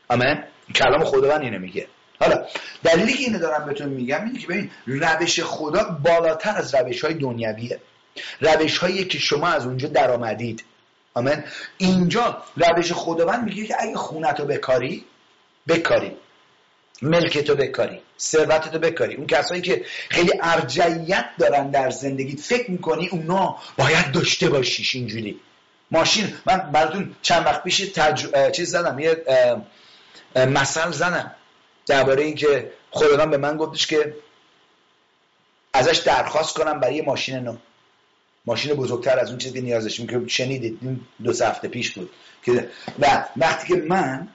آمین؟ کلام خداوند اینو میگه حالا دلیلی که اینو دارم بهتون میگم اینه که ببین روش خدا بالاتر از روش های دنیویه. روش هایی که شما از اونجا درآمدید. آمین؟ اینجا روش خداوند میگه که اگه خونت رو بکاری بکاری. ملکتو بکاری ثروتتو بکاری. اون کسایی که خیلی ارجعیت دارن در زندگی فکر می‌کنی اونا باید داشته باشیش اینجوری. ماشین من براتون چند وقت پیش تج... چیز زدم یه مثل زنم درباره اینکه خداوند به من گفتش که ازش درخواست کنم برای ماشین نو. ماشین بزرگتر از اون چیزی که نیاز داشتیم که شنیدید این دو هفته پیش بود. که و وقتی که من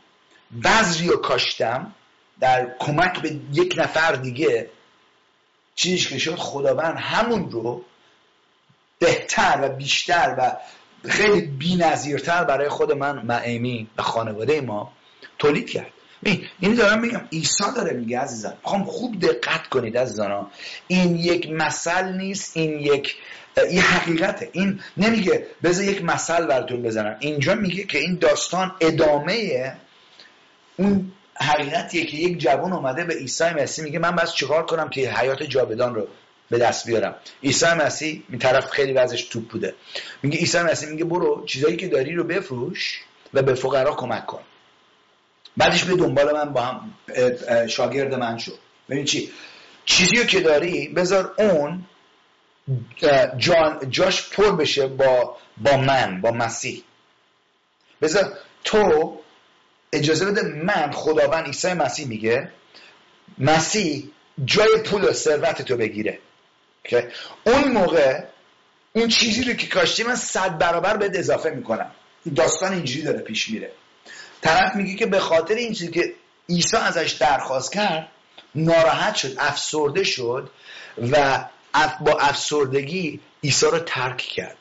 بذری رو کاشتم در کمک به یک نفر دیگه چیزی که شد خداوند همون رو بهتر و بیشتر و خیلی بی‌نظیرتر برای خود من معیمی و خانواده ما تولید کرد. این دارم میگم. عیسی داره میگه عزیزان می‌خوام خوب دقت کنید عزیزان این یک مثل نیست این یک یه حقیقته. این نمیگه بذار یک مثل براتون بزنم. اینجا میگه که این داستان ادامه اون حقیقتیه که یک جوان اومده به عیسی مسیح میگه من بس چیکار کنم که حیات جاودان رو به دست بیارم. عیسی مسیح این طرف خیلی وضعش توپ بوده. میگه عیسی مسیح میگه برو چیزایی که داری رو بفروش و به فقرا کمک کن. بعدش به دنبال من با هم شاگرد من شد ببین چی؟ چیزی که داری بذار اون جان جاش پر بشه با با من با مسیح. بذار تو اجازه بده من خداوند عیسی مسیح میگه مسیح جای پول و ثروت تو بگیره. اون موقع اون چیزی رو که کاشتی من صد برابر به اضافه می‌کنم. داستان اینجوری داره پیش میره. طرف میگه که به خاطر این چیزی که عیسی ازش درخواست کرد ناراحت شد افسرده شد و با افسردگی عیسی رو ترک کرد.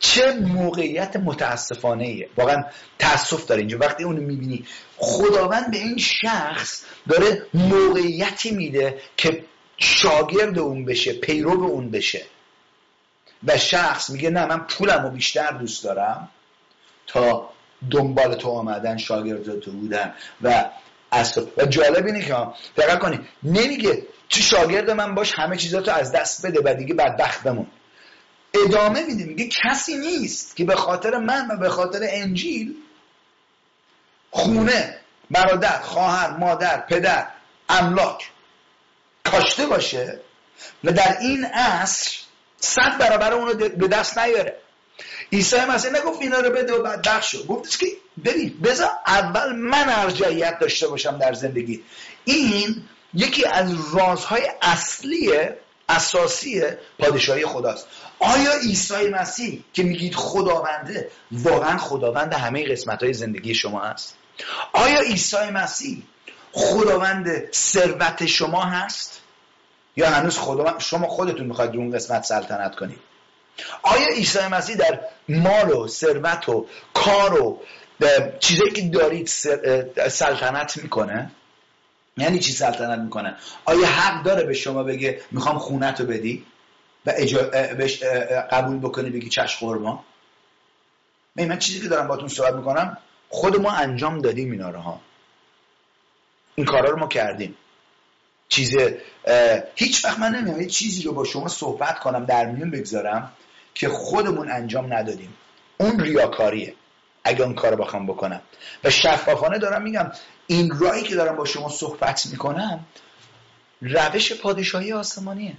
چه موقعیت متاسفانه ایه واقعا تاسف داره اینجا. وقتی اونو می‌بینی خداوند به این شخص داره موقعیتی میده که شاگرد اون بشه پیرو اون بشه. و شخص میگه نه من پولم رو بیشتر دوست دارم تا دنبال تو آمدن شاگرد تو بودن. و و جالب اینه که دقیق کنی نمیگه تو شاگرد من باش همه چیزاتو از دست بده و دیگه بدبخت بمون. ادامه میده. میگه کسی نیست که به خاطر من و به خاطر انجیل خونه برادر خواهر مادر پدر املاک کاشته باشه و در این عصر صد برابر اونو به دست نیاره. عیسی مسیح نگفت اینا رو بده و بعد بخش شد گفتش که ببین بذار اول من ارجعیت داشته باشم در زندگی. این یکی از رازهای اصلی اساسی پادشاهی خداست. آیا عیسی مسیح که میگید خداونده واقعا خداوند همه قسمت های زندگی شما هست؟ آیا عیسی مسیح خداوند ثروت شما هست؟ یا هنوز خدا شما خودتون می‌خواید اون قسمت سلطنت کنید؟ آیا عیسی مسیح در مال و ثروت و کار و چیزایی که دارید سلطنت می‌کنه؟ یعنی چی سلطنت می‌کنه؟ آیا حق داره به شما بگه می‌خوام خونت رو بدی و بهش قبول بکنی بگی چش خورما؟ من چیزی که دارم باتون صحبت می‌کنم خود ما انجام دادیم اینا رو ها. این کارا رو ما کردیم. چیز هیچ وقت من نمیام یه چیزی رو با شما صحبت کنم در میون بگذارم که خودمون انجام ندادیم. اون ریاکاریه. اگه اون کار بخوام بکنم. و شفافانه دارم میگم این رایی که دارم با شما صحبت می‌کنم روش پادشاهی آسمانیه.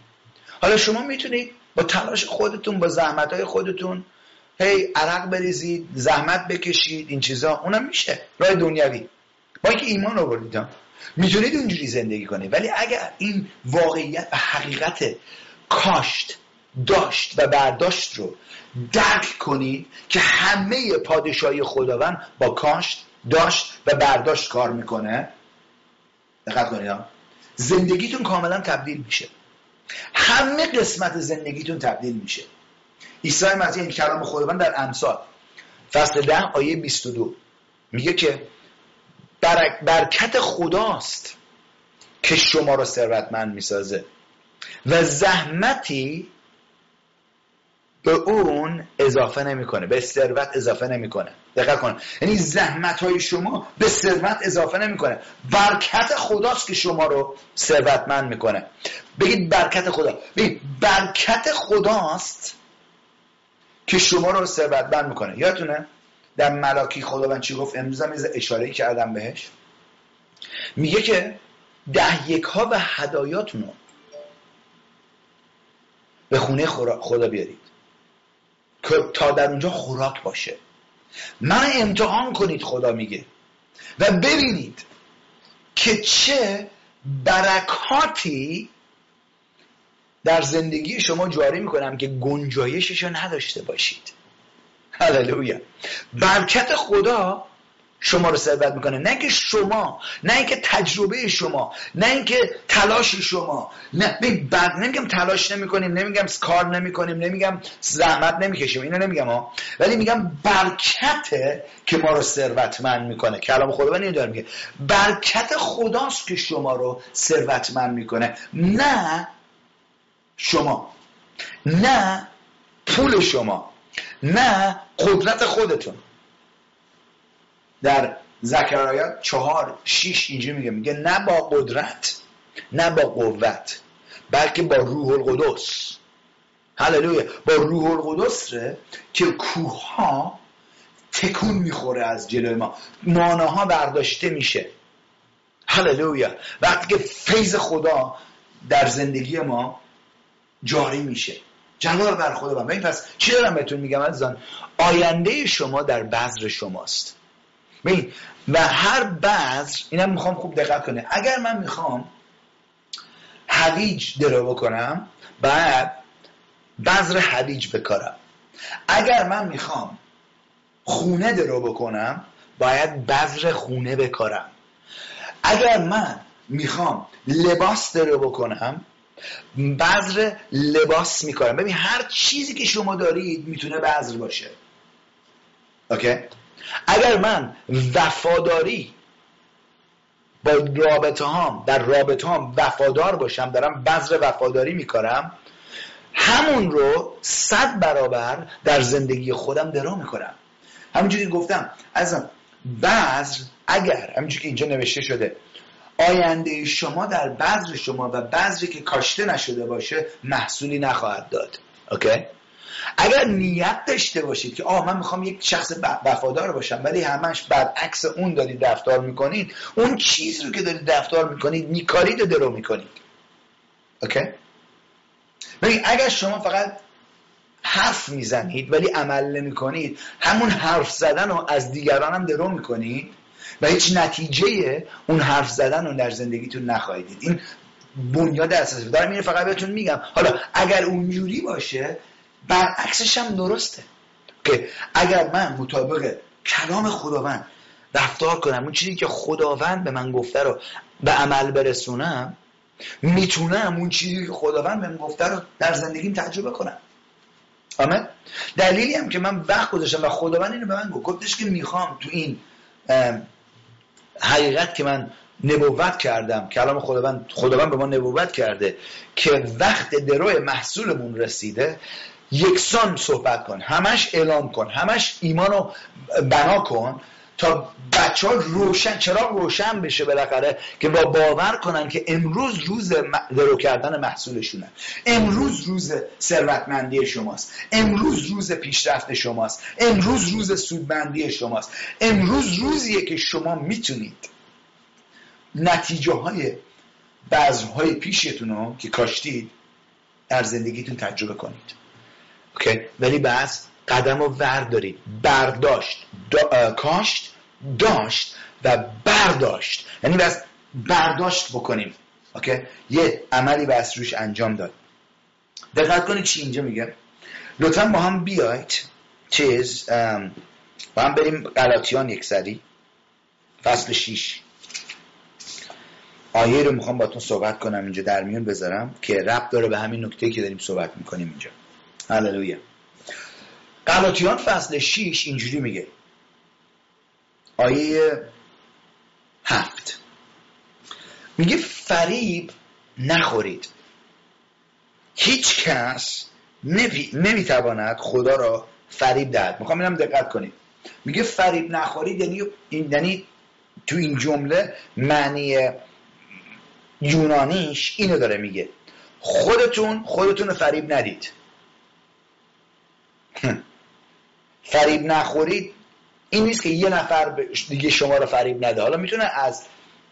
حالا شما می‌تونید با تلاش خودتون با زحمت های خودتون هی عرق بریزید زحمت بکشید این چیزا. اونم میشه. راه دنیوی با اینکه ایمان آوردید می‌تونید اونجوری زندگی کنید. ولی اگر این واقعیت و حقیقت کاشت داشت و برداشت رو درک کنید که همه پادشاهی خداوند با کاشت داشت و برداشت کار می‌کنه. دقت کنید زندگیتون کاملا تبدیل میشه. همه قسمت زندگیتون تبدیل میشه. عیسی مسیح این کلام خداوند در امثال فصل ده آیه 22 میگه که برکت خداست که شما رو ثروتمند می‌سازه و زحمتی به اون اضافه نمی‌کنه به ثروت اضافه نمی‌کنه. دقت کن. یعنی زحمت های شما به ثروت اضافه نمی‌کنه. برکت خداست که شما رو ثروتمند می‌کنه. بگید برکت خدا. بگید برکت خداست که شما رو ثروتمند می‌کنه. یادتونه؟ در ملاکی خداوند چی گفت؟ امروز هم اشاره کردم بهش. میگه که ده یک ها و هدایاتونو به خونه خدا بیارید. تا در اونجا خوراک باشه. من امتحان کنید خدا میگه. و ببینید که چه برکاتی در زندگی شما جاری می‌کنم که گنجایشش نداشته باشید. هللویا. برکت خدا شما رو ثروت می‌کنه. نه که شما نه اینکه تجربه شما نه اینکه تلاش شما. نه بعد نمیگم تلاش نمی‌کنیم نمیگم کار نمی‌کنیم نمیگم زحمت نمی‌کشیم اینو نمیگم ها. ولی میگم برکته که ما رو ثروتمند می‌کنه. کلام خداوند اینو داره میگه برکت خداست که شما رو ثروتمند می‌کنه. نه شما. نه پول شما. نه قدرت خودتون. در زکریا چهار شیش اینجا میگه. میگه نه با قدرت نه با قوت بلکه با روح القدس. هللویا. با روح القدس ره که کوه ها تکون می‌خوره از جلوی ما. ماناها برداشته میشه. هللویا. وقتی که فیض خدا در زندگی ما جاری میشه. جلال بر خدا. من پس چی دارم بهتون میگم عزیزان؟ آینده شما در بذر شماست. ببین و هر بذر اینم می‌خوام خوب دقت کنه اگر من می‌خوام هویج درو بکنم بعد بذر هویج بکارم. اگر من می‌خوام خونه درو بکنم باید بذر خونه بکارم. اگر من می‌خوام لباس درو بکنم بذر لباس می‌کنم ببین هر چیزی که شما دارید می‌تونه بذر باشه. اوکی؟ اگر من وفاداری با رابطه هام در رابطه هام وفادار باشم دارم بذر وفاداری می‌کنم همون رو صد برابر در زندگی خودم درو می‌کنم. همونجوری گفتم ازم بذر اگر همونجوری که اینجا نوشته شده آینده شما در بذر شما و بذری که کاشته نشده باشه محصولی نخواهد داد. اوکی؟ اگر نیت داشته باشید که آه من می‌خوام یک شخص وفادار باشم ولی همش برعکس اون دارید رفتار می‌کنید اون چیز رو که دارید رفتار می‌کنید میکارید و درو می‌کنید. اوکی؟ اگر شما فقط حرف می‌زنید ولی عمل نمی کنید همون حرف زدن رو از دیگران هم درو می‌کنید و هیچ نتیجه اون حرف زدن رو در زندگیتون نخواهید این بنیاد اساسی. دارم اینو فقط بهتون میگم. حالا اگر اونجوری باشه برعکسش هم درسته. که اگر من مطابق کلام خداوند رفتار کنم اون چیزی که خداوند به من گفته رو به عمل برسونم می‌تونم اون چیزی که خداوند به من گفته رو در زندگیم تجربه کنم. آمد دلیلی هم که من وقت گذاشتم و خداوند اینو به من گفت گفتش که می‌خوام تو این حقیقت که من نبوت کردم کلام خداوند خداوند به ما نبوت کرده که وقت دروی محصولمون رسیده یکسان صحبت کن همش اعلام کن همش ایمانو بنا کن تا بچه ها روشن چرا روشن بشه بالاخره که با باور کنن که امروز روز درو کردن محصولشونه. امروز روز ثروتمندی شماست. امروز روز پیشرفت شماست. امروز روز سودمندی شماست. امروز روزیه که شما می‌تونید نتیجه های بذرهای پیشتون رو که کاشتید در زندگیتون تجربه کنید. اوکی. ولی بس قدم رو دارید برداشت کاشت داشت و برداشت. یعنی بس برداشت بکنیم. اوکی؟ یه عملی بس روش انجام داد. دقت کنید چی اینجا میگه لطفا با هم بیاید چیز با هم بریم غلاطیان یک سری. فصل 6 آیه رو می‌خوام باتون صحبت کنم اینجا در میون بذارم که رب داره به همین نکته که داریم صحبت می‌کنیم اینجا. هللویا. غلاطیان فصل 6 اینجوری میگه. آیه هفت. میگه فریب نخورید. هیچ کس نمی‌تواند خدا را فریب دهد. می‌خوام اینم دقت کنید. میگه فریب نخورید یعنی یعنی تو این جمله معنی یونانیش اینو داره میگه. خودتون خودتون رو فریب ندید. فریب نخورید این نیست که یه نفر دیگه شما رو فریب نده. حالا می‌تونه از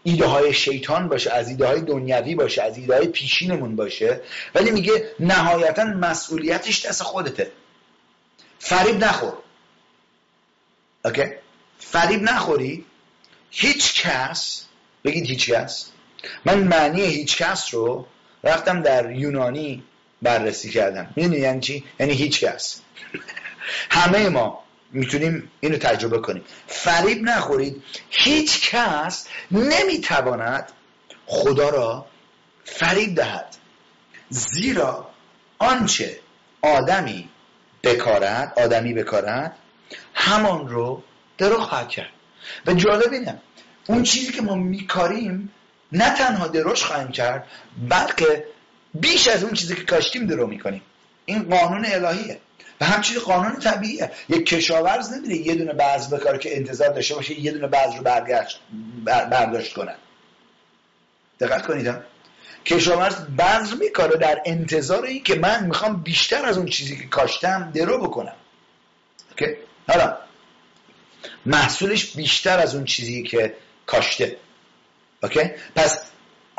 ایده های شیطان باشه از ایده های دنیوی باشه از ایده های پیشینمون باشه ولی میگه نهایتا مسئولیتش دست خودته. فریب نخور. اوکی؟ فریب نخوری. هیچ کس بگید هیچ کس. من معنی هیچ کس رو رفتم در یونانی بررسی کردم. می‌دونی یعنی چی؟ یعنی هیچ کس. همه ما می‌تونیم اینو تجربه کنیم. فریب نخورید. هیچ کس نمی‌تواند خدا را فریب دهد. زیرا آنچه آدمی بکارد آدمی بکارد همان رو درو خواهد کرد. و جالب اینه اون چیزی که ما میکاریم نه تنها دروش خواهیم کرد بلکه بیش از اون چیزی که کاشتیم درو می‌کنیم. این قانون الهیه. و همچنین قانون طبیعیه. یک کشاورز نمیره یه دونه بعض بکاره که انتظار داشته باشه یه دونه بعض رو برداشت کنن. دقت کنید کشاورز بذر میکاره در انتظار این که من می‌خوام بیشتر از اون چیزی که کاشتم درو بکنم. اوکی؟ حالا محصولش بیشتر از اون چیزی که کاشته. اوکی؟ پس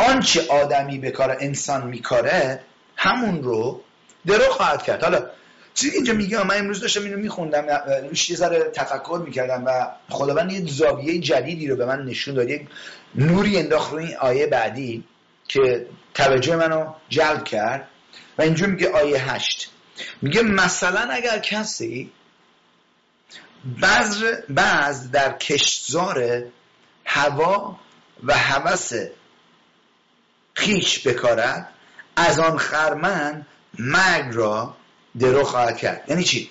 آنچه آدمی بکاره انسان میکاره همون رو درو خواهد کرد. حالا چیزی اینجا میگه من امروز داشتم اینو میخوندم روش یه ذره تفکر می‌کردم و خداوند یه زاویه جدیدی رو به من نشون داد یک نوری انداخت روی این آیه بعدی که توجه منو جلب کرد و اینجا میگه آیه هشت. میگه مثلا اگر کسی بعض در کشتزار هوا و هوس خیش بکارد از آن خرمن مرگ را درو خواهد کرد. یعنی چی؟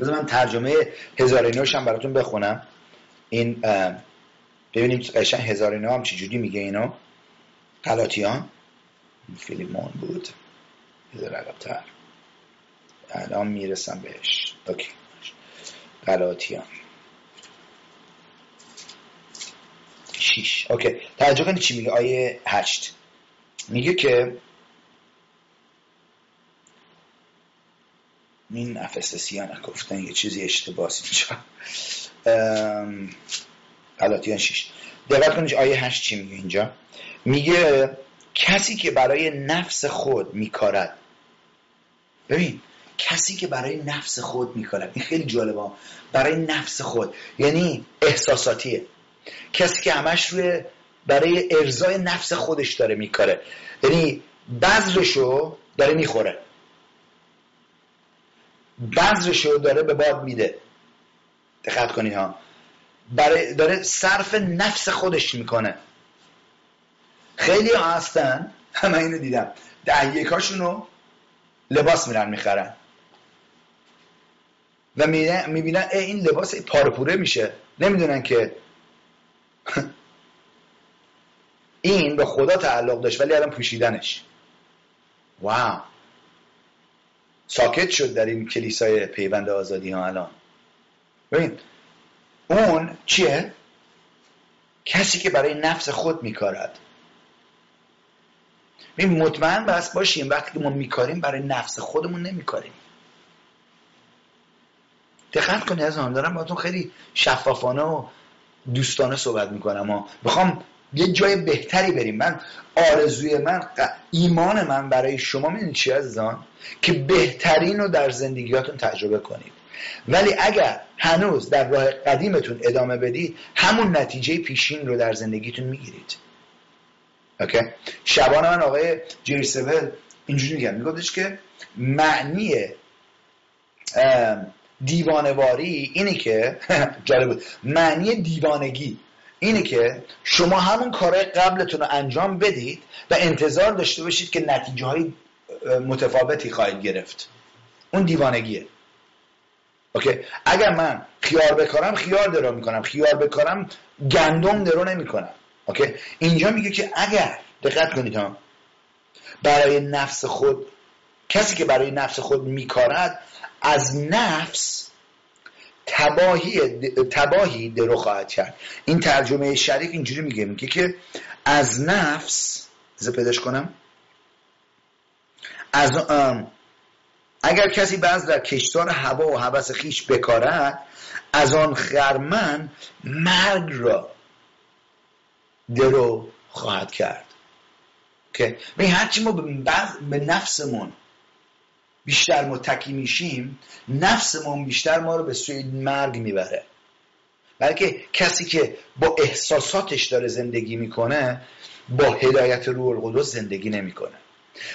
بذار من ترجمه هزاره نوش هم براتون بخونم. این ببینیم قشنگ هزاره نو هم چجوری میگه اینو. غلاطیان فیلیمون بود. بذار عقبتر. الان می‌رسم بهش. Okay. غلاطیان شیش. Okay. توجه کنید چی میگه؟ آیه هشت. میگه که این افسسیان گفتن یه چیزی اشتباهی اینجا. غلاطیان شیش دقت کنید آیه هشت چی میگه اینجا؟ میگه کسی که برای نفس خود میکارد ببین کسی که برای نفس خود میکارد این خیلی جالبه. برای نفس خود یعنی احساساتیه. کسی که همش روی برای ارزای نفس خودش داره میکاره. یعنی بذرشو داره می‌خوره. بذرشو داره به باد میده. دقت کنید ها. برای داره صرف نفس خودش می‌کنه. خیلی ها هستن. همه اینو دیدم. ده یکاشونو لباس میرن می‌خرن. و می‌بینن این لباس پاره میشه. نمی‌دونن که این به خدا تعلق داشت ولی الان پوشیدنش. واو. ساکت شد در این کلیسای پیوند آزادی ها الان. ببین اون چیه؟ کسی که برای نفس خود میکارد. ببین مطمئن بس باشیم وقتی که ما میکاریم برای نفس خودمون نمیکاریم. دقت کنی از هم دارم باتون خیلی شفافانه و دوستانه صحبت می‌کنم. و بخوام یه جای بهتری بریم. من آرزوی من ایمان من برای شما می‌دونید چی عزیزان؟ که بهترین رو در زندگیاتون تجربه کنید. ولی اگر هنوز در راه قدیمتون ادامه بدید همون نتیجه پیشین رو در زندگیتون می‌گیرید. اوکی شبان من آقای جیرسول اینجوری میگم میگفتش که معنی دیوانواری اینه که جالب بود. معنی دیوانگی. اینه که شما همون کارهای قبلتون رو انجام بدید و انتظار داشته باشید که نتیجه های متفاوتی خواهید گرفت. اون دیوانگیه. اوکی؟ اگر من خیار بکارم خیار درو می‌کنم. خیار بکارم گندم درو نمی‌کنم. اوکی؟ اینجا میگه که اگر دقت کنید ها برای نفس خود کسی که برای نفس خود میکارد از نفس تباهی تباهی درو خواهد کرد. این ترجمه شریف اینجوری میگه میگه که از نفس از پیداش کنم از اگر کسی بعض در کشتار هوا و حوث خیش بکارد از آن خرمن مرگ را درو خواهد کرد. که هرچی ما به نفسمون بیشتر متکی میشیم نفسمون بیشتر ما رو به سوی مرگ می‌بره. بلکه کسی که با احساساتش داره زندگی می‌کنه با هدایت روح القدس زندگی نمی‌کنه.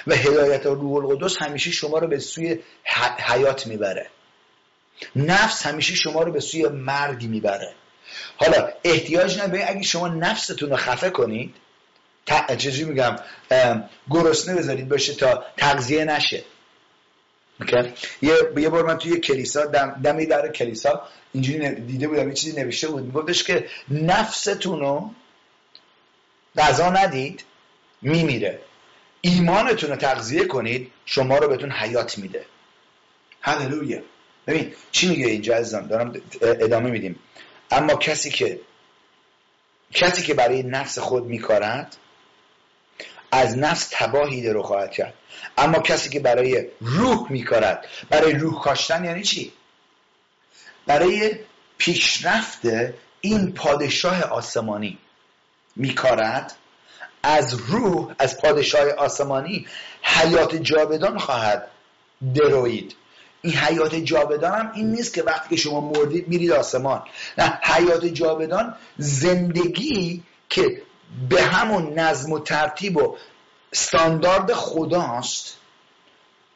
و هدایت روح القدس همیشه شما رو به سوی حیات می‌بره. نفس همیشه شما رو به سوی مرگ می‌بره. حالا احتیاج نداره اگه شما نفستون رو خفه کنید چجوری میگم گرسنه بذارید باشه تا تغذیه نشه. یه یه بار من توی کلیسا دم دمی در کلیسا اینجوری دیده بودم یه چیزی نوشته بود. میگفتش که نفستون رو غذا ندید میمیره. ایمانتون رو تغذیه کنید شما رو بهتون حیات میده. هللویا. ببین چی میگه اینجا عزیزم دارم ادامه میدیم. اما کسی که کسی که برای نفس خود میکارد از نفس تباهی رو خواهد کرد. اما کسی که برای روح میکارد برای روح کاشتن یعنی چی؟ برای پیشرفت این پادشاه آسمانی میکارد از روح از پادشاه آسمانی حیات جاودان خواهد دروید. این حیات جاودان هم این نیست که وقتی که شما مردید میرید آسمان. نه حیات جاودان زندگی که به همون نظم و ترتیب و استاندارد خداست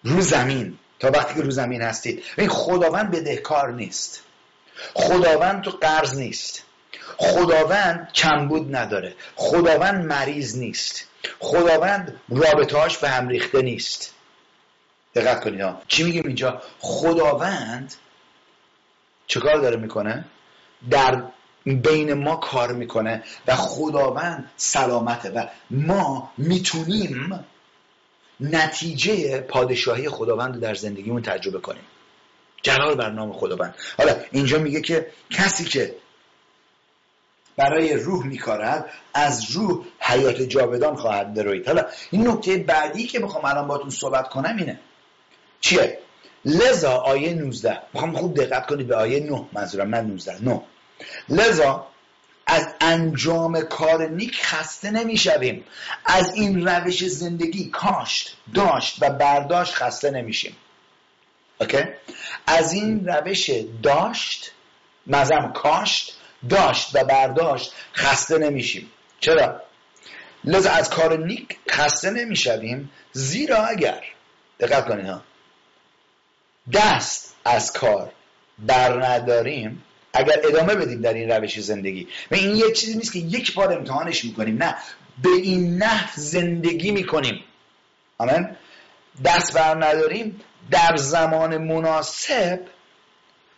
رو زمین. تا وقتی که رو زمین هستید. این خداوند بدهکار نیست. خداوند تو قرض نیست. خداوند کمبود نداره. خداوند مریض نیست. خداوند رابطهاش به هم ریخته نیست. دقت کنید ها. چی میگیم اینجا؟ خداوند چه کار داره می‌کنه؟ در بین ما کار می‌کنه و خداوند سلامته و ما می‌تونیم نتیجه پادشاهی خداوند رو در زندگیمون تجربه کنیم. جلال بر نام خداوند. حالا اینجا میگه که کسی که برای روح میکارد از روح حیات جاودان خواهد دروید حالا این نکته بعدی که می‌خوام الان باتون صحبت کنم اینه. چیه؟ لذا آیه 19 می‌خوام خوب دقت کنید به آیه 9 منظورم من 19 9 لذا از انجام کار نیک خسته نمی‌شویم. از این روش زندگی کاشت داشت و برداشت خسته نمیشیم. اوکی؟ از این روش داشت مزم کاشت داشت و برداشت خسته نمیشیم. چرا؟ لذا از کار نیک خسته نمی‌شویم زیرا اگر دقت کنید ها دست از کار بر نداریم اگر ادامه بدیم در این روش زندگی. و این یه چیزی نیست که یک بار امتحانش می‌کنیم نه. به این نه زندگی می‌کنیم. آمین. دست بر نداریم. در زمان مناسب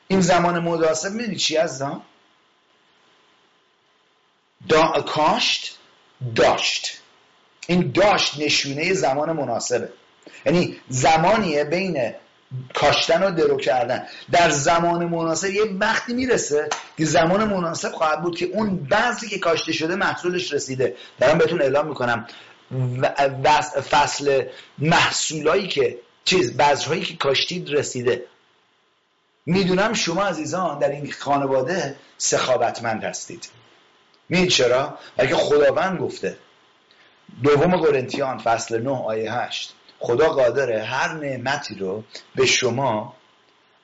این زمان مناسب می‌دونی چی از دا کاشت داشت. این داشت نشونه زمان مناسبه. یعنی زمانیه بین کاشتن و درو کردن. در زمان مناسب یه وقتی می‌رسه که زمان مناسب خواهد بود که اون بعضی که کاشته شده محصولش رسیده. دارم بهتون اعلام می‌کنم. فصل محصولایی که چیز بذرهایی که کاشتید رسیده. می‌دونم شما عزیزان در این خانواده سخاوتمند هستید. می‌دید چرا؟ که خداوند گفته. دوم قرنتیان فصل 9 آیه 8 خدا قادره هر نعمتی رو به شما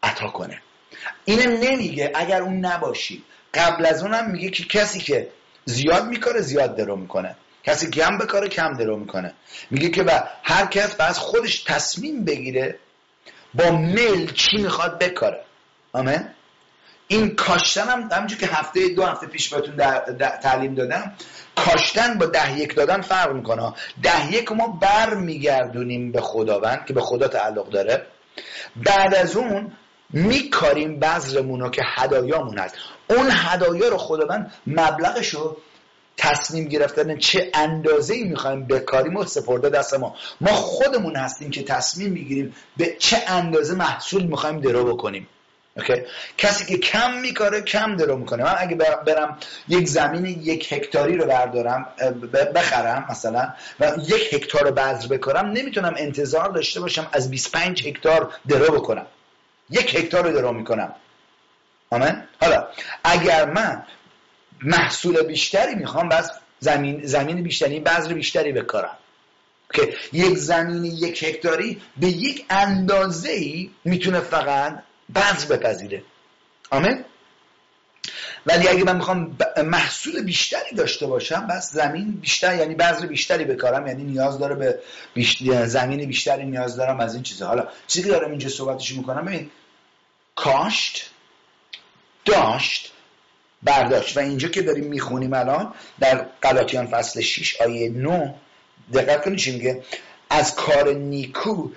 عطا کنه. اینم نمیگه اگر اون نباشی. قبل از اونم میگه که کسی که زیاد میکاره زیاد درو می‌کنه. کسی کم بکاره کم درو می‌کنه. میگه که و هر کس باید خودش تصمیم بگیره با میل چی می‌خواد بکاره. آمین؟ این کاشتن هم همونجور که هفته دو هفته پیش بهتون تعلیم دادم کاشتن با ده یک دادن فرق می‌کنه. ده یک ما بر میگردونیم به خداوند که به خدا تعلق داره. بعد از اون میکاریم بذرمون رو که هدایامون هست. اون هدایا رو خداوند مبلغش رو تصمیم گرفتن چه اندازه ای می‌خوایم بکاریم و سپرده دست ما. ما خودمون هستیم که تصمیم می‌گیریم به چه اندازه محصول می‌خوایم درو بکنیم. اوکی کسی که کم میکاره کم درو می‌کنه. من اگه برم یک زمین یک هکتاری رو بردارم بخرم مثلا و یک هکتار رو بذر بکارم نمی‌تونم انتظار داشته باشم از 25 هکتار درو بکنم. یک هکتار رو درو می‌کنم. آمین؟ حالا اگر من محصول بیشتری می‌خوام بس زمین زمین بیشتری بذر بیشتری بکارم. که یک زمین یک هکتاری به یک اندازه ای می‌تونه فقط بذر بپذیره. آمین؟ ولی اگه من می‌خوام محصول بیشتری داشته باشم بس زمین بیشتر یعنی بذر بیشتری بکارم یعنی نیاز داره به زمین بیشتری نیاز دارم از این چیزها حالا چیزی که دارم اینجا صحبتش می‌کنم ببین کاشت داشت برداشت. و اینجا که داریم می‌خونیم الان در قلاتیان فصل 6 آیه 9 دقت کنید چی میگه؟ از کار نیکو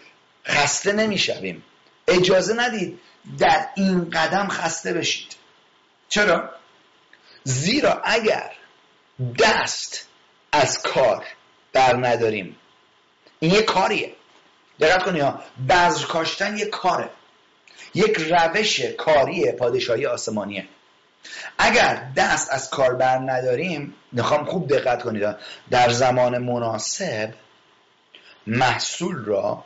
خسته نمی‌شویم. اجازه ندید در این قدم خسته بشید. چرا؟ زیرا اگر دست از کار بر نداریم این یه کاریه. دقت کنید ها بذر کاشتن یه کاره. یک روش کاری پادشاهی آسمانیه. اگر دست از کار بر نداریم می‌خوام خوب دقت کنید در زمان مناسب محصول را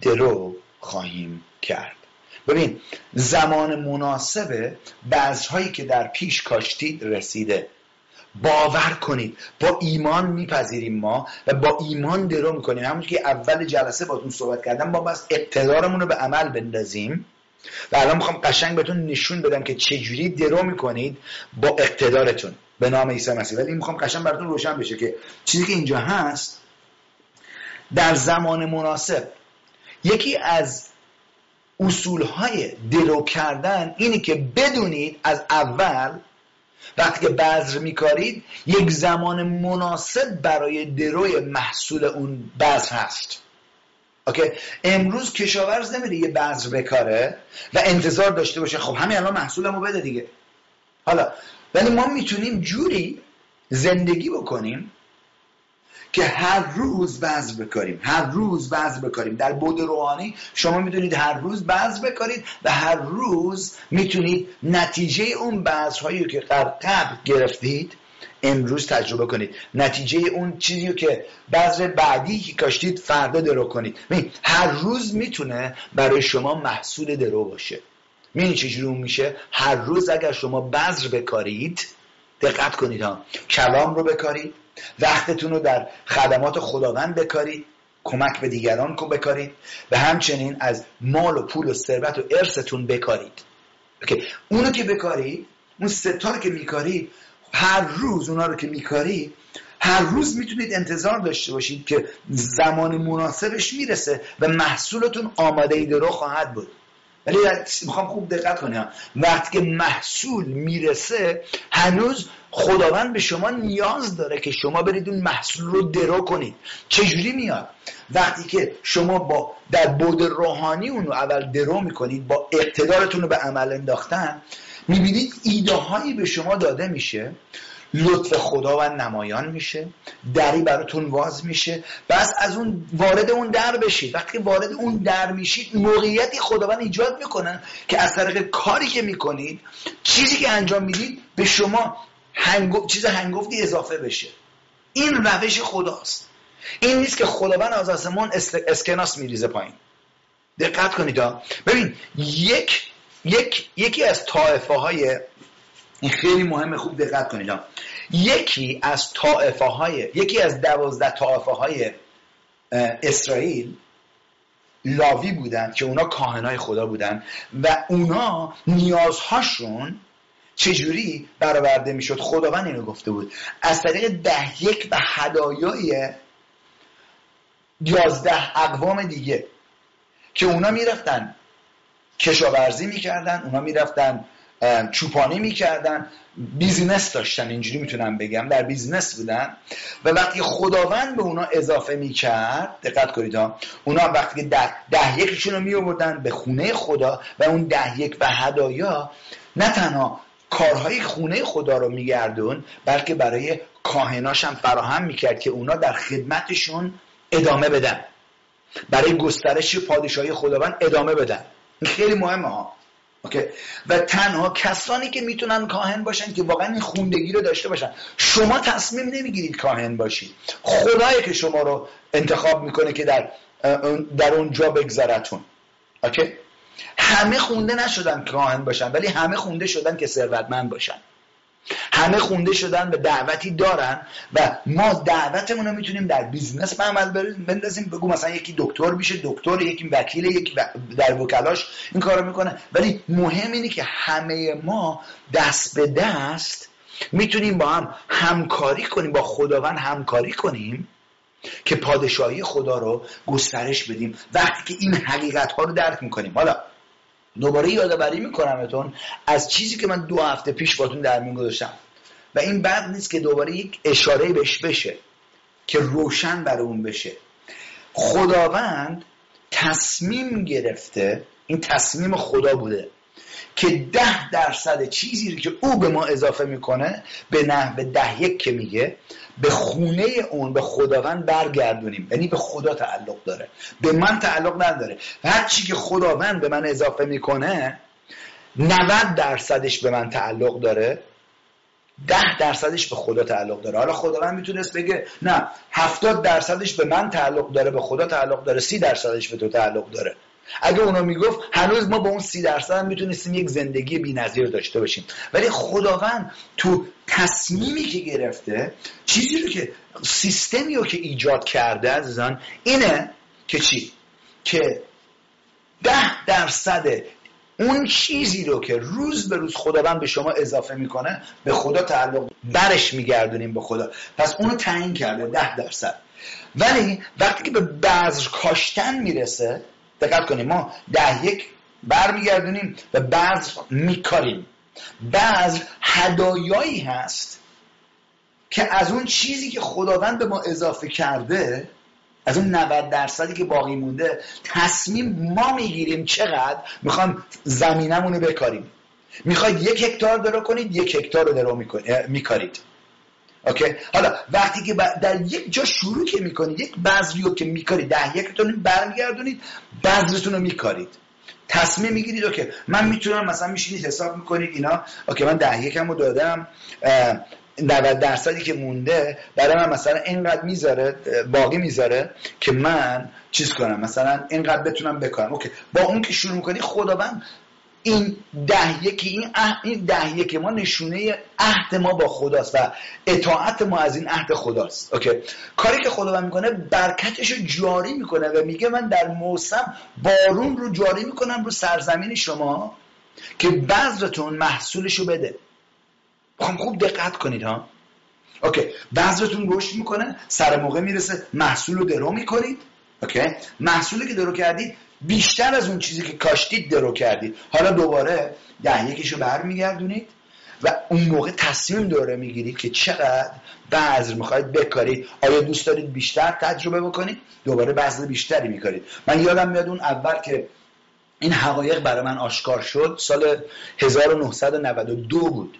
درو خواهیم کرد. ببین زمان مناسب بذرهایی که در پیش کاشتید رسیده. باور کنید با ایمان میپذیریم ما و با ایمان درو می‌کنیم. همون که اول جلسه باتون صحبت کردم با بس اقتدارمون رو به عمل بندازیم. و الان می‌خوام قشنگ بهتون نشون بدم که چجوری درو می‌کنید با اقتدارتون. به نام عیسی مسیح. ولی می‌خوام قشنگ براتون روشن بشه که چیزی که اینجا هست در زمان مناسب یکی از اصولهای درو کردن اینی که بدونید از اول وقتی که بذر میکارید یک زمان مناسب برای دروی محصول اون بذر هست. اوکی؟ امروز کشاورز نمیره یه بذر بکاره و انتظار داشته باشه خب همین الان محصولمو بده دیگه. حالا ولی ما می‌تونیم جوری زندگی بکنیم که هر روز بذر بکاریم هر روز بذر بکاریم. در بود روحانی شما می‌تونید هر روز بذر بکارید و هر روز می‌تونید نتیجه اون بذرهایی که قبل گرفتید امروز تجربه کنید. نتیجه اون چیزی که بذر بعدی که کاشتید فردا درو کنید. هر روز می‌تونه برای شما محصول درو باشه. می‌دونی چجوری میشه؟ هر روز اگر شما بذر بکارید دقت کنید ها. کلام رو بکارید. وقتتون رو در خدمات خداوند بکارید کمک به دیگران کو بکارید و همچنین از مال و پول و ثروت و ارثتون بکارید. اونو که بکارید اون ستا که میکارید هر روز اونا رو که میکارید هر روز می‌تونید انتظار داشته باشید که زمان مناسبش می‌رسه و محصولتون آماده ای رو خواهد بود. ولی می‌خوام خوب دقت کنیم وقتی که محصول می‌رسه هنوز خداوند به شما نیاز داره که شما برید اون محصول رو درو کنید. چجوری میاد؟ وقتی که شما با در بود روحانی اون رو اول درو می‌کنید با اقتدارتون رو به عمل انداختن می‌بینید ایده هایی به شما داده میشه. لطف خداوند نمایان میشه دری براتون واز میشه. بس از اون وارد اون در بشید. وقتی وارد اون در میشید موقعیتی خداوند ایجاد می‌کنن که از طریق کاری که می‌کنید چیزی که انجام می‌دید به شما هنگو... چیز هنگفتی اضافه بشه. این روش خداست. این نیست که خداوند از آسمان اسکناس میریزه پایین. دقت کنید ها. ببین یک یک یکی از طائفه های این خیلی مهمه خوب دقت کنید. یکی از طائفه های یکی از دوازده طائفه های اسرائیل لاوی بودن که اونا کاهنای خدا بودن و اونا نیازهاشون چجوری برآورده می‌شد؟ خداوند اینو گفته بود. از طریق ده یک و هدایای یازده اقوام دیگه که اونا می‌رفتن کشاورزی می‌کردن اونا می‌رفتن چوپانی می‌کردن. business داشتن اینجوری می‌تونم بگم. در business بودن. و وقتی خداوند به اونا اضافه می‌کرد دقت کنید ها اونا وقتی ده, ده یکشون رو میوردن به خونه خدا و اون ده یک و هدایا نه تنها کارهای خونه خدا رو میکردن بلکه برای کاهناش هم فراهم می‌کرد که اونا در خدمتشون ادامه بدن. برای گسترش پادشاهی خداوند ادامه بدن. خیلی مهمه ها. اوکی. و تنها کسانی که می‌تونن کاهن باشن که واقعا این خوندگی رو داشته باشن. شما تصمیم نمی‌گیرید کاهن باشید. خدایی که شما رو انتخاب می‌کنه که در در اونجا بگذارتون اوکی همه خونده نشدن کاهن باشن ولی همه خونده شدن که ثروتمند باشن. همه خونده شدن به دعوتی دارن و ما دعوتمون رو می‌تونیم در business به عمل بندازیم. بگو مثلا یکی دکتر میشه دکتر یکی وکیل یکی در وکلاش این کارو می‌کنه. ولی مهم اینه که همه ما دست به دست می‌تونیم با هم همکاری کنیم با خداوند همکاری کنیم که پادشاهی خدا رو گسترش بدیم. وقتی که این حقیقت ها رو درک می‌کنیم. حالا دوباره یادآوری میکنمتون از چیزی که من دو هفته پیش باتون در میون گذاشتم. و این بد نیست که دوباره یک اشاره بهش بشه که روشن بر اون بشه. خداوند تصمیم گرفته این تصمیم خدا بوده که ده درصد چیزی که او به ما اضافه می‌کنه به نحو ده یک که میگه به خونه اون به خداوند برگردونیم. یعنی به خدا تعلق داره. به من تعلق نداره. هر چی که خداوند به من اضافه می‌کنه 90 درصدش به من تعلق داره. ده درصدش به خدا تعلق داره. حالا خداوند می‌تونست بگه نه هفتاد درصدش به من تعلق داره به خدا تعلق داره سی درصدش به تو تعلق داره. اگه اونو می‌گفت هنوز ما با اون سی درصد هم می‌تونستیم یک زندگی بی‌نظیر داشته باشیم. ولی خداوند تو تصمیمی که گرفته چیزی رو که سیستمی رو که ایجاد کرده عزیزان اینه که چی؟ که ده درصد اون چیزی رو که روز به روز خداوند به شما اضافه می‌کنه به خدا تعلق برش میگردونیم به خدا. پس اونو تعیین کرده ده درصد. ولی وقتی که به بذر کاشتن می‌رسه دقت کنیم. ما ده یک برمیگردونیم و بعض میکاریم. بذر هدایایی هست که از اون چیزی که خداوند به ما اضافه کرده از اون 90 درصدی که باقی مونده تصمیم ما می‌گیریم چقدر می‌خوام زمینمون رو بکاریم. می‌خواید یک هکتار درو کنید یک هکتار رو درو میکارید. Okay؟ حالا وقتی که در یک جا شروع که می‌کنید یک بذری رو که میکارید ده یکتون برمیگردونید بذرتون رو میکارید. تصمیم می‌گیرید okay من می‌تونم مثلا میشینید حساب می‌کنید اینا اوکی من ده یکم رو دادم 90 درصدی که مونده برای من مثلا اینقدر می‌ذاره باقی می‌ذاره که من چیز کنم مثلا اینقدر بتونم بکنم اوکی با اون که شروع می‌کنی خداوند این ده یکی این, این ده یکی ما نشونه عهد ما با خداست و اطاعت ما از این عهد خداست. اوکی. کاری که خداوند می‌کنه برکتش رو جاری می‌کنه و میگه من در موسم بارون رو جاری می‌کنم رو سرزمین شما که بذرتون محصولش رو بده. خوب خوب دقت کنید ها. اوکی. بذرتون رشد می‌کنه سر موقع می‌رسه محصول رو درو می‌کنید. اوکی. محصولی که درو کردید بیشتر از اون چیزی که کاشتید درو کردید. حالا دوباره ده یکیشو برمیگردونید و اون موقع تصمیم دوره می‌گیرید که چقدر بذر می‌خواید بکارید. آیا دوست دارید بیشتر تجربه بکنید؟ دوباره بذر بیشتری میکارید. من یادم میاد اون اول که این حقایق برای من آشکار شد سال 1992 بود.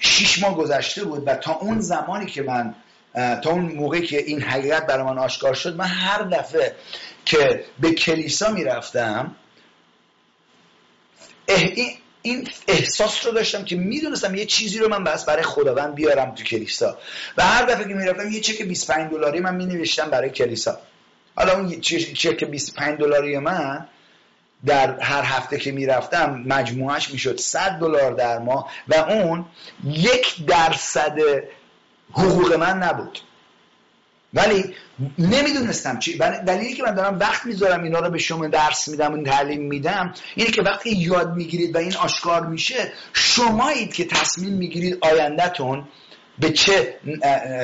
شیش ماه گذشته بود و تا اون زمانی که من تا اون موقعی که این حقیقت برای من آشکار شد من هر دفعه که به کلیسا می‌رفتم این احساس رو داشتم که می‌دونستم یه چیزی رو من بس برای خداوند بیارم تو کلیسا. و هر دفعه که می‌رفتم یه چک 25 دلاری من مینوشتم برای کلیسا. حالا اون چک 25 دلاری من در هر هفته که می‌رفتم مجموعش می‌شد 100 دلار در ماه و اون یک درصد حقوق من نبود. ولی نمی‌دونستم چی. دلیلی که من دارم وقت می‌ذارم اینا رو به شما درس میدم و تعلیم میدم اینه که وقتی یاد می‌گیرید و این آشکار میشه شمایید که تصمیم می‌گیرید آیندهتون به چه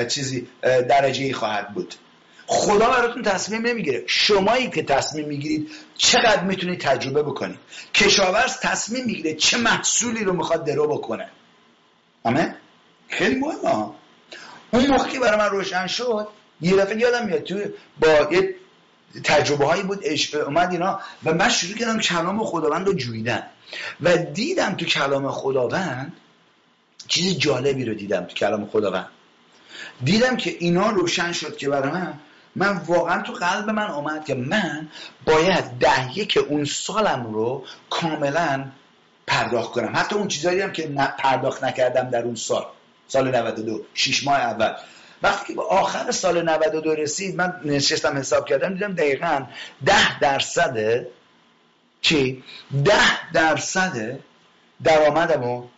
چیزی درجه خواهد بود. خدا براتون تصمیم نمی‌گیره. شمایی که تصمیم می‌گیرید چقدر می‌تونید تجربه بکنید. کشاورز تصمیم می‌گیره چه محصولی رو می‌خواد درو بکنه. آمه خیلی مهمه. اون موقع که برای من روشن شد یه دفعه یادم میاد تو با یه تجربه هایی بود اومد اینا و من شروع کردم کلام خداوند رو جویدن و دیدم تو کلام خداوند چیز جالبی رو دیدم تو کلام خداوند. دیدم که اینا روشن شد که برای من من واقعا تو قلب من آمد که من باید ده یک اون سالم رو کاملا پرداخت کنم. حتی اون چیزایی هم که پرداخت نکردم در اون سال سال 92 شیش ماه اول. وقتی که به آخر سال 92 رسید من نشستم حساب کردم دیدم دقیقا ده درصد چی؟ ده درصد درآمدم رو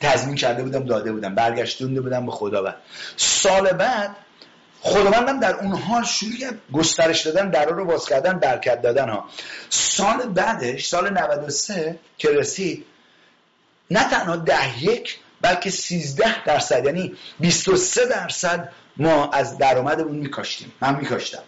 تضمین کرده بودم داده بودم برگشتونده بودم به خداوند سال بعد خداوندم در اون حال شروع گسترش دادن در رو باز کردن برکت دادن ها سال بعدش سال 93 که رسید نه تنها ده یک بلکه 13 درصد یعنی 23 درصد ما از درآمدمون میکاشتیم. من میکاشتم.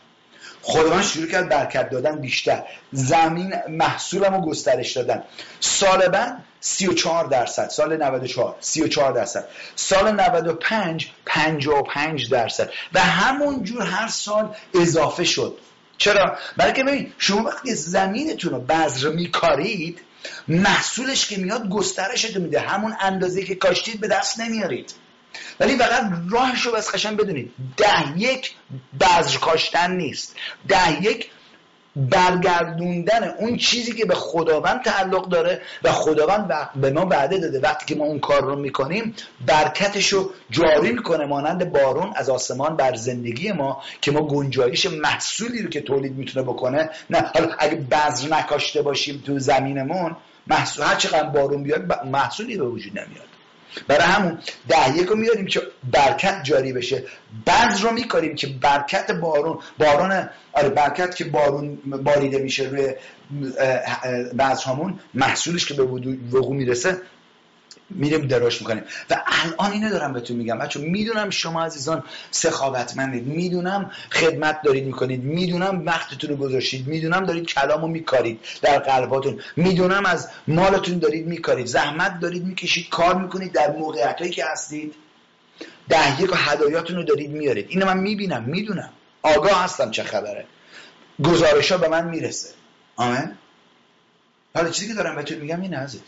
خداوند شروع کرد برکت دادن بیشتر. زمین محصولم رو گسترش دادن. سال بعد 34 درصد. سال 94 34 درصد. سال 95 55 درصد. و همونجور هر سال اضافه شد. چرا؟ بلکه ببین شما وقتی زمینتون رو بذر میکارید محصولش که میاد گسترش میده. همون اندازه که کاشتید به دست نمیارید. ولی فقط راهش رو بس خشن بدونید. ده یک بذر کاشتن نیست. ده یک برگردوندن اون چیزی که به خداوند تعلق داره و خداوند به ما وعده داده. وقتی که ما اون کار رو می‌کنیم برکتش رو جاری می‌کنه مانند بارون از آسمان بر زندگی ما که ما گنجایش محصولی رو که تولید می‌تونه بکنه. نه حالا اگه بذر نکاشته باشیم تو زمینمون محصول هر چقدر بارون بیاد محصولی به وجود نمیاد. برای همون ده یک رو میاریم که برکت جاری بشه. بعض رو میکاریم که برکت بارون بارون آره برکت که بارون باریده میشه روی بعض همون محصولش که به وقوع می‌رسه میریم دراش می‌کنیم و الان اینو دارم بهتون میگم. بچه می‌دونم شما عزیزان سخاوتمندید. می‌دونم خدمت دارید می‌کنید. می‌دونم وقتتون رو گذاشتید. می‌دونم دارید کلامو میکارید در قلباتون می‌دونم از مالتون دارید میکارید. زحمت دارید می‌کشید. کار می‌کنید در موقعیت که هستید. دهیه و هدایاتون رو دارید میارید. اینو من می‌بینم. می‌دونم. آگاه هستم چه خبره. گزارش ها به من می‌رسه. آمین. حالا چیزی که دارم بهتون میگم این عزیز.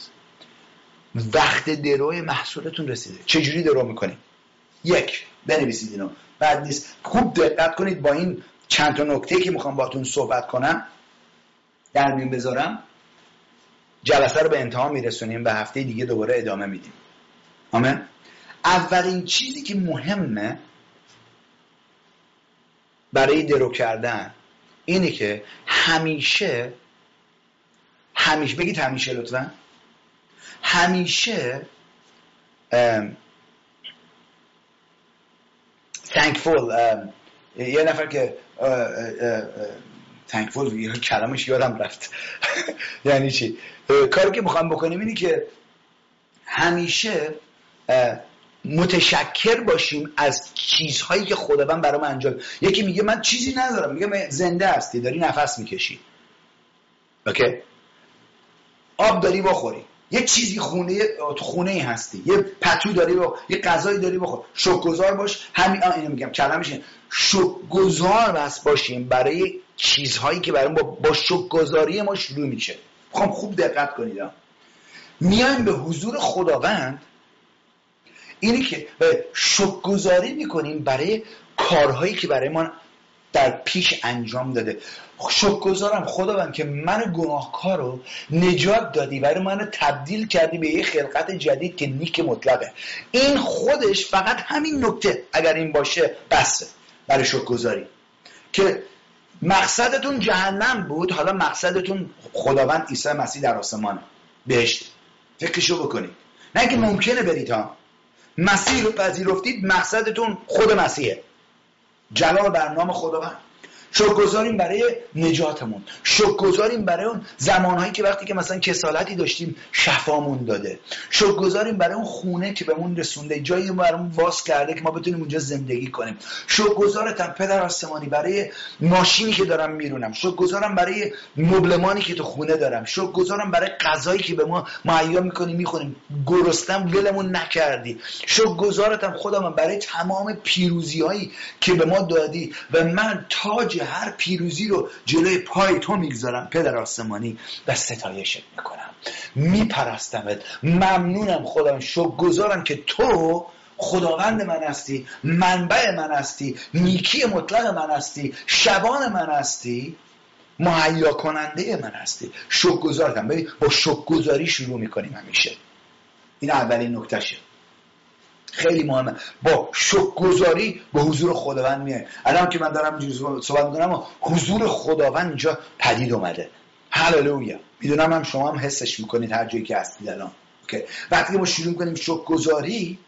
وقت دروی محصولتون رسیده. چجوری درو می‌کنید یک بنویسید اینو. بعد نیست. خوب دقت کنید با این چند تا نکته که می‌خوام باتون صحبت کنم. در میون بذارم. جلسه رو به انتها میرسونیم به هفته دیگه دوباره ادامه میدیم. آمین. اولین چیزی که مهمه برای درو کردن اینه که همیشه همیشه بگید همیشه لطفا. همیشه thankful یه نفر که یه کلمش یادم رفت. یعنی چی؟ کاری که می‌خوام بکنیم اینه که همیشه متشکر باشیم از چیزهایی که خداوند برام انجام یکی میگه من چیزی ندارم. میگه زنده هستی. داری نفس می‌کشی. اوکی؟ آب داری بخوری. یه چیزی خونه تو خونه هستی. یه پتو داری با یه غذایی داری بخور شکرگزار باش. همین اینو میگم. کلمش اینه شکرگزار بس باشیم برای چیزهایی که برای با, با شکرگزاری ما شروع میشه. خب خوب دقت کنید میایم به حضور خداوند. اینی که شکرگزاری می‌کنیم برای کارهایی که برای ما در پیش انجام داده. شکرگزارم خداوند که من گناهکار رو نجات دادی برای من تبدیل کردی به یه خلقت جدید که نیک مطلقه این خودش فقط همین نکته اگر این باشه بسه برای شکرگزاری. که مقصدتون جهنم بود حالا مقصدتون خداوند عیسی مسیح در آسمانه. بهشت. فکرشو بکنید. نه که ممکنه برید ها. مسیح رو پذیرفتید مقصدتون خود مسیحه. جلال بر نام خداوند. شکر گذاریم برای نجاتمون. شکر گذاریم برای اون زمانهایی که وقتی که مثلا کسالتی داشتیم شفامون داده. شکر گذاریم برای اون خونه که بهمون رسونده جایی برامون باز کرده که ما بتونیم اونجا زندگی کنیم. شکر گذارتم پدر آسمانی برای ماشینی که دارم میرونم. شکر گذارم برای مبلمانی که تو خونه دارم. شکر گذارم برای غذایی که به ما مهیا می‌کنیم می‌خوریم. گرستم ولمون نکردی. شکر گذارتم خودم برای تمام پیروزی هایی که به ما دادی. و من تاج هر پیروزی رو جلوی پای تو می‌گذارم. پدر آسمانی و ستایشت می‌کنم. میپرستمت. ممنونم خودم گذارم که تو خداوند من هستی منبع من هستی نیکی مطلق من هستی شبان من هستی مهیا کننده من هستی. شکر ببین با شکر شروع می‌کنیم همیشه. این اولین نکتهشه. خیلی مهمه. با گذاری به حضور خداوند میای. الان که من دارم صحبت می‌کنم حضور خداوند اینجا پدید اومده. هللویا. می‌دونم هم شما هم حسش می‌کنید هر جایی که هستید الان. وقتی ما شروع کنیم گذاری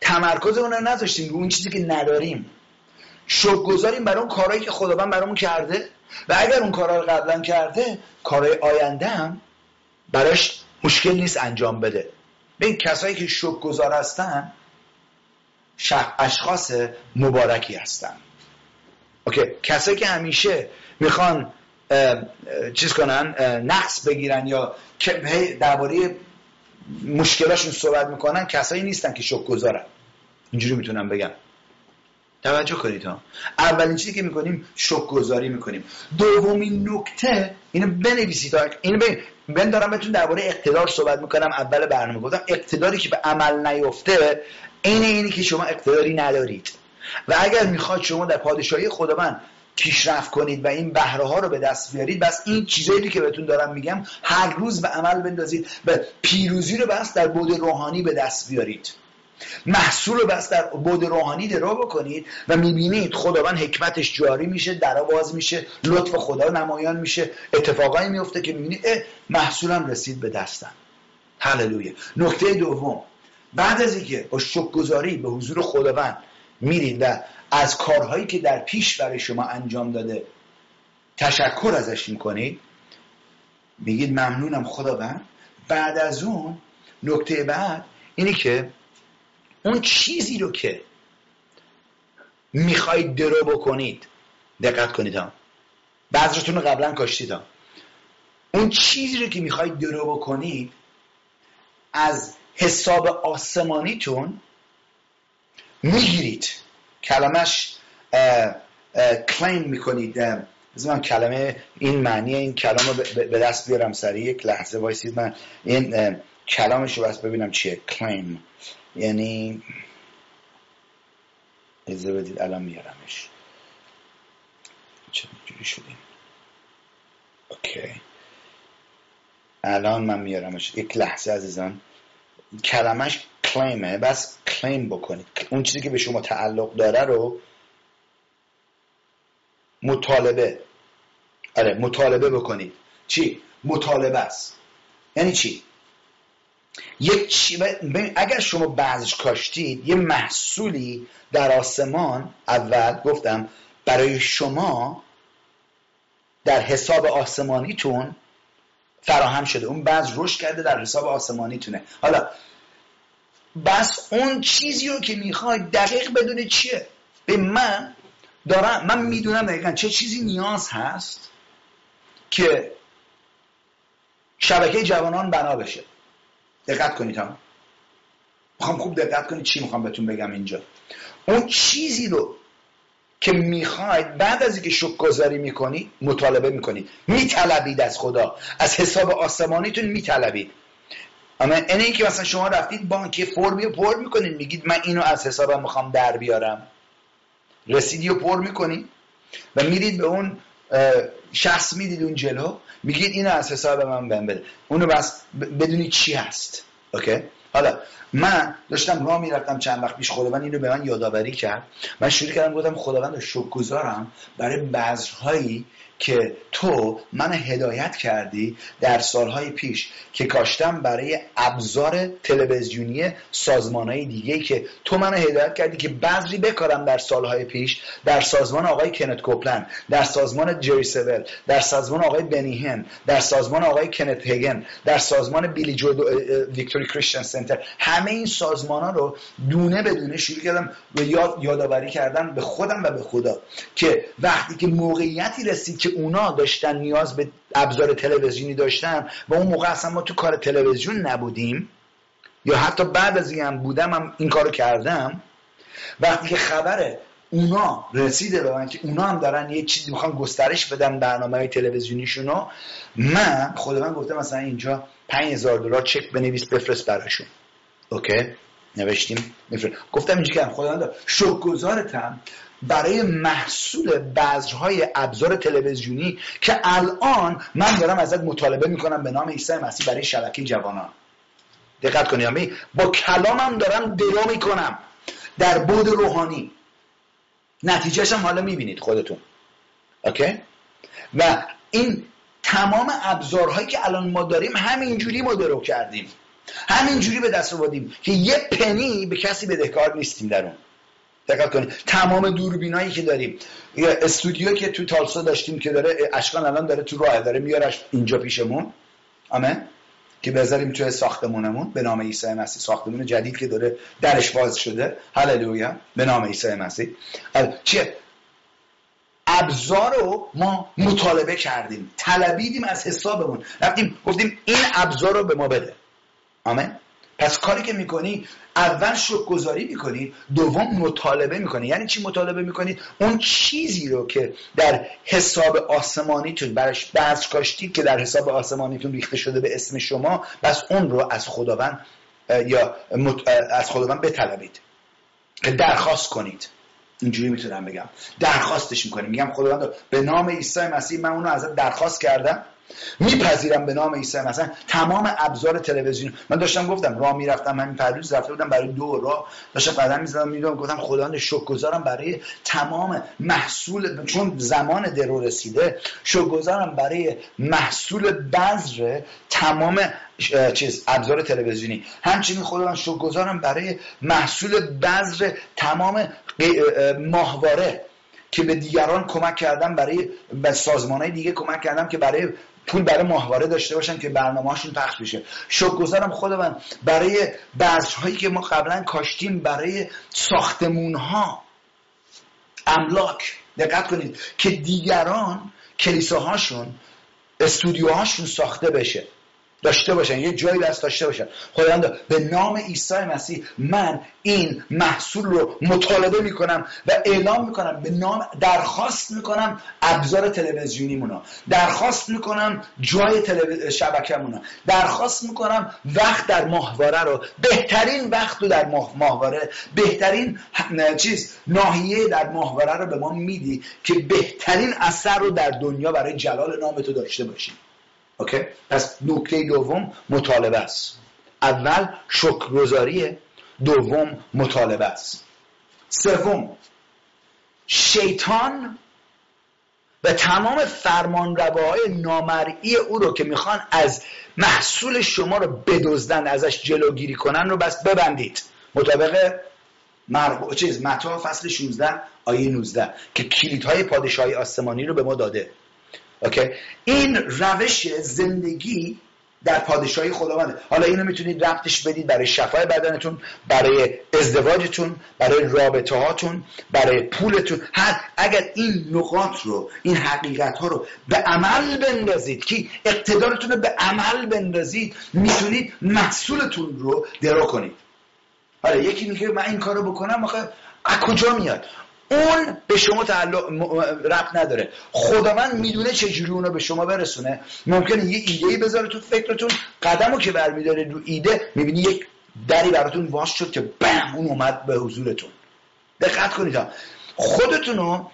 تمرکز اون رو نذاشتیم اون چیزی که نداریم. گذاریم برای اون کارهایی که خداوند برامون کرده. و اگر اون کارها رو قبلا کرده کارهای آینده هم براش مشکل نیست انجام بده. به کسایی که شک گذار هستن اشخاص مبارکی هستن. اوکی کسایی که همیشه می‌خوان چیز کنن نقص بگیرن یا درباره مشکلاشون صحبت می‌کنن کسایی نیستن که شک گذارن اینجوری می‌تونم بگم. توجه کنید ها. اولین چیزی که می‌کنیم شک گذاری می‌کنیم. دومین نکته اینو بنویسید اینو من دارم بهتون درباره اقتدار صحبت می‌کنم اول برنامه گفتم. اقتداری که به عمل نیفته عین اینی که شما اقتداری ندارید. و اگر می‌خواد شما در پادشاهی خداوند پیشرفت کنید و این بهره ها رو به دست بیارید بس این چیزایی که بهتون دارم میگم هر روز به عمل بندازید و پیروزی رو بس در بود روحانی به دست بیارید. محصول رو بس در بود روحانی درو بکنید و می‌بینید خداوند حکمتش جاری میشه در باز میشه لطف خدا نمایان میشه اتفاقایی میفته که می‌بینید محصولم رسید به دستم. هللویا. نکته دوم بعد از اینکه با شکرگزاری به حضور خداوند میرید و از کارهایی که در پیش برای شما انجام داده تشکر ازش می‌کنید میگید ممنونم خداوند. بعد از اون نکته بعد اینه که اون چیزی رو که می‌خواید درو بکنید دقت کنید ها. بذرتون رو قبلا کاشتید ها. اون چیزی رو که می‌خواید درو بکنید از حساب آسمانیتون می‌گیرید. کلمش کلیم می‌کنید. من کلمه این معنی این کلام به دست بیارم سری یک لحظه وایسید من این کلامش رو بس ببینم چیه. کلیم یعنی اجازه بدید الان میارمش. چه جوری شدیم؟ اوکی. الان من میارمش. یک لحظه عزیزان. کلمش کلیمه بس کلیم بکنید. اون چیزی که به شما تعلق داره رو مطالبه. آره مطالبه بکنید. چی؟ مطالبه است. یعنی چی؟ یک اگر شما بعضش کاشتید یه محصولی در آسمان اول گفتم برای شما در حساب آسمانیتون فراهم شده. اون بعض رشد کرده در حساب آسمانیتونه. حالا بس اون چیزی رو که می‌خواید دقیق بدونه چیه؟ به من دارم من می‌دونم دقیقا چه چیزی نیاز هست که شبکه جوانان بنا بشه. دقت کنید هم می‌خوام خوب دقت کنید چی می‌خوام بهتون بگم اینجا. اون چیزی رو که می‌خواید بعد از اینکه شک گذاری می‌کنید مطالبه می‌کنید میطلبید از خدا. از حساب آسمانیتون میطلبید. اما اینه که مثلا شما رفتید بانکی فرمی پر می‌کنید. میگید من اینو از حسابم می‌خوام در بیارم. رسیدی رو پر می‌کنید و میرید به اون شخص می‌دید اون جلو میگید اینو از حساب من بهم بده. اونو بس بدونید چی هست. اوکی؟ حالا من داشتم راه می‌رفتم چند وقت پیش خداوند اینو به من یادآوری کرد. من شروع کردم گفتم خداوند شکر گذارم برای بذرهایی که تو من هدایت کردی در سالهای پیش که کاشتم برای ابزار تلویزیونی سازمانهای دیگه که تو من هدایت کردی که بذری بکارم در سالهای پیش در سازمان آقای کنت کوپلن در سازمان جری سول در سازمان آقای بنیهن در سازمان آقای کنت هگن در سازمان بیلی جو ویکتوری کریستین سنتر. همه این سازمان ها رو دونه به دونه شروع کردم و یاد یادآوری کردم به خودم و به خدا که وقتی که موقعیتی رسید که اونا داشتن نیاز به ابزار تلویزیونی داشتن و اون موقع اصلا ما تو کار تلویزیون نبودیم یا حتی بعد از این بودم هم این کارو کردم. وقتی که خبر اونا رسیده به من که اونا هم دارن یه چیزی می‌خوان گسترش بدن برنامه های تلویزیونیشونو من خود من گفتم مثلا اینجا 5000 دلار چک بنویس بفرست براشون. اوکی؟ نوشتیم؟ گفتم اینجا که خدا شکرگزارتم. برای محصول بذرهای ابزار تلویزیونی که الان من دارم ازت مطالبه می‌کنم به نام عیسی مسیح برای شبکه جوانان. دقت کنید با کلامم دارم درو می‌کنم در بود روحانی. نتیجهش هم حالا می‌بینید خودتون. اوکی؟ و این تمام ابزارهایی که الان ما داریم همینجوری ما درو کردیم. همینجوری به دست آوردیم که یه پنی به کسی بدهکار نیستیم در اون. دقت کنید تمام دوربینایی که داریم. استودیو که تو تالسا داشتیم که داره اشکان الان داره تو راه داره میارش اینجا پیشمون. آمین. که بذاریم توی ساختمونمون. به نام عیسی مسیح. ساختمون جدید که داره درش باز شده. هللویا. به نام عیسی مسیح. چیه؟ ابزار رو ما مطالبه کردیم. طلبیدیم از حسابمون. رفتیم گفتیم این ابزار به ما بده. آمین. پس کاری که می‌کنی اول شک گذاری می‌کنی دوم مطالبه می‌کنی. یعنی چی مطالبه می‌کنی؟ اون چیزی رو که در حساب آسمانیتون برش بعض کاشتی که در حساب آسمانیتون ریخته شده به اسم شما بس اون رو از خداوند یا از خداوند بطلبید. درخواست کنید. اینجوری می‌تونم بگم. درخواستش می‌کنیم میگم خداوند به نام عیسی مسیح من اونو ازت درخواست کردم. میپذیرم به نام عیسی مثلا تمام ابزار تلویزیون. من داشتم گفتم راه می‌رفتم همین پرویز رفته بودم برای دو راه. داشتم قدم می‌زدم می‌دونم گفتم خدا گذارم برای تمام محصول چون زمان درو رسیده. گذارم برای محصول بذر تمام چیز ابزار تلویزیونی. همچنین خدا من گذارم برای محصول بذر تمام ماهواره که به دیگران کمک کردم برای به سازمان های دیگه کمک کردم که برای پول برای ماهواره داشته باشن که برنامه‌هاشون پخش بشه. شکرگزارم خودم برای بذرهایی که ما قبلا کاشتیم برای ساختمون ها املاک دقت کنید که دیگران کلیساهاشون استودیوهاشون ساخته بشه. داشته باشن یه جایی دست داشته باشن. خداوند به نام عیسی مسیح من این محصول رو مطالبه می‌کنم و اعلام می‌کنم به نام درخواست می‌کنم ابزار تلویزیونیمونا درخواست می‌کنم جای تلو... شبکمونا درخواست می‌کنم وقت در ماهواره رو. بهترین وقت رو در ماه... ماهواره. بهترین چیز ناحیه در ماهواره رو به ما میدی که بهترین اثر رو در دنیا برای جلال نام تو داشته باشیم اوکی؟ پس نکته دوم مطالبه است. اول شکرگزاریه دوم مطالبه است. سوم شیطان و تمام فرمان های نامرئی او رو که می‌خوان از محصول شما رو بدزدن ازش جلوگیری کنن رو بس ببندید. مطابق مرق... چیز متا فصل 16 آیه 19 که کلیدهای پادشاهی آسمانی رو به ما داده. اوکی این روش زندگی در پادشاهی خداونده. حالا اینو می‌تونید ربطش بدید برای شفای بدنتون برای ازدواجتون برای رابطه هاتون برای پولتون. هر اگر این نقاط رو این حقیقت ها رو به عمل بندازید که اقتدارتون رو به عمل بندازید می‌تونید محصولتون رو درو کنید. حالا یکی میگه من این کارو بکنم آخه از کجا میاد؟ اون به شما تعلق ربط نداره. خداوند می‌دونه چجوری اونو به شما برسونه. ممکنه یه ایده ای بذاره تو فکرتون قدمو که برمیداره رو ایده می‌بینی یک دری براتون واش شد که بم اون اومد به حضورتون. دقت کنید خودتون رو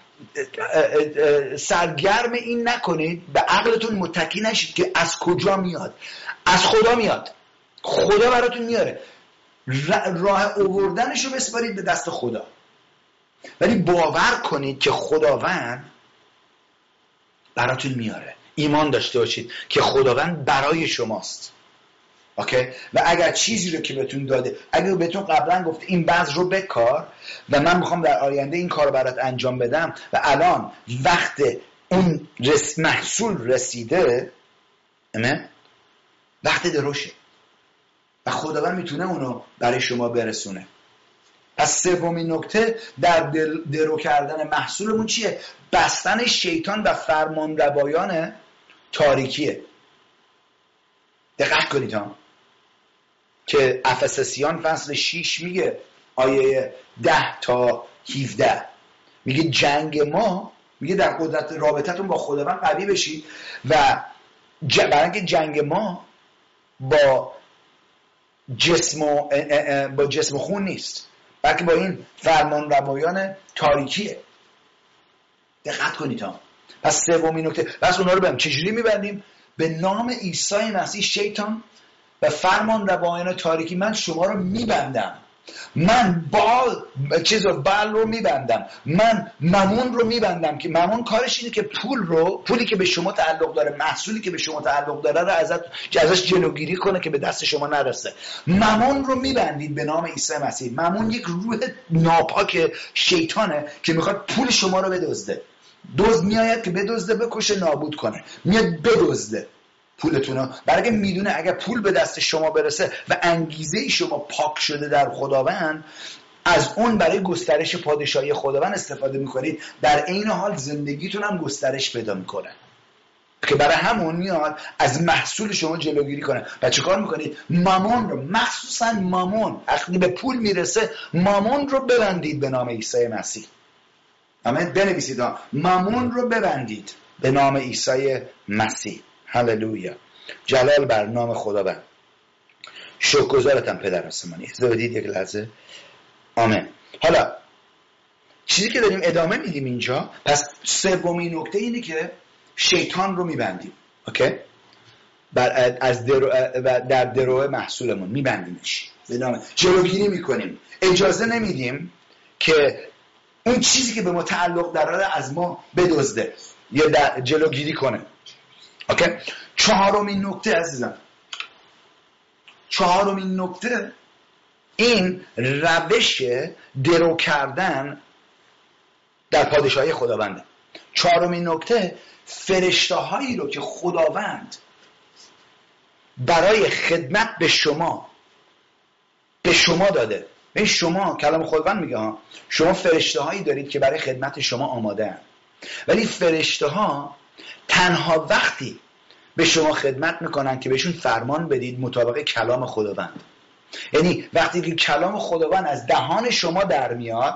سرگرم این نکنید به عقلتون متکی نشید که از کجا میاد. از خدا میاد. خدا براتون میاره. راه اووردنش رو بسپارید به دست خدا. ولی باور کنید که خداوند براتون میاره. ایمان داشته باشید که خداوند برای شماست. اوکی؟ و اگر چیزی رو که بهتون داده اگر بهتون قبلا گفته این بعض رو بکار و من می‌خوام در آینده این کار برات انجام بدم و الان وقت اون رس محصول رسیده امه وقت دروشه و خداوند می‌تونه اونو برای شما برسونه. پس سومین نکته در درو کردن محصولمون چیه؟ بستن شیطان و فرمان روایان تاریکیه. دقت کنید ها. که افسسیان فصل 6 میگه آیه 10 تا 17 میگه جنگ ما میگه در قدرت رابطتون با خداوند قوی بشید و برای جنگ ما با جسم و با جسم خون نیست. بلکه با این فرمان روایان تاریکیه دقت کنید ها. پس سومین نکته. پس اونا رو بهم چجوری میبندیم؟ به نام عیسی مسیح شیطان و فرمان روایان تاریکی. من شما رو میبندم. من بال چیز رو بال رو میبندم. من ممون رو میبندم که ممون کارش اینه که پول رو پولی که به شما تعلق داره محصولی که به شما تعلق داره رو ازت ازش جلوگیری کنه که به دست شما نرسه. ممون رو میبندید به نام عیسی مسیح. ممون یک روح ناپاک شیطانه که می‌خواد پول شما رو بدزده. دزد میآید که بدزده بکشه نابود کنه. میاد بدزده. پولتون رو برای می‌دونه اگر پول به دست شما برسه و انگیزه شما پاک شده در خداوند از اون برای گسترش پادشاهی خداوند استفاده می‌کنید. در عین حال زندگیتون هم گسترش پیدا می‌کنه. که برای همون میاد از محصول شما جلوگیری کنه. و چه کار می‌کنید؟ مامون رو مخصوصا مامون وقتی به پول می‌رسه مامون رو ببندید به نام عیسی مسیح. همه بنویسید مامون رو ببندید به نام عیسی مسیح. هللویا. جلال بر نام خداوند. شکرگزارتم پدر آسمانی. اجازه بدید یک لحظه. آمین. حالا چیزی که داریم ادامه میدیم اینجا پس سومین نکته اینه که شیطان رو میبندیم. اوکی؟ بر از درو در درو محصولمون میبندیمش. به نام جلوگیری می‌کنیم. اجازه نمیدیم که اون چیزی که به ما تعلق داره از ما بدزده یا جلوگیری کنه. اوکی؟ چهارمین نکته عزیزم. چهارمین نکته این روش درو کردن در پادشاهی خداونده. چهارمین نکته فرشته هایی رو که خداوند برای خدمت به شما به شما داده. به شما کلام خداوند میگه ها شما فرشته هایی دارید که برای خدمت شما آماده هن. ولی فرشته ها تنها وقتی به شما خدمت می‌کنن که بهشون فرمان بدید مطابق کلام خداوند. یعنی وقتی که کلام خداوند از دهان شما در میاد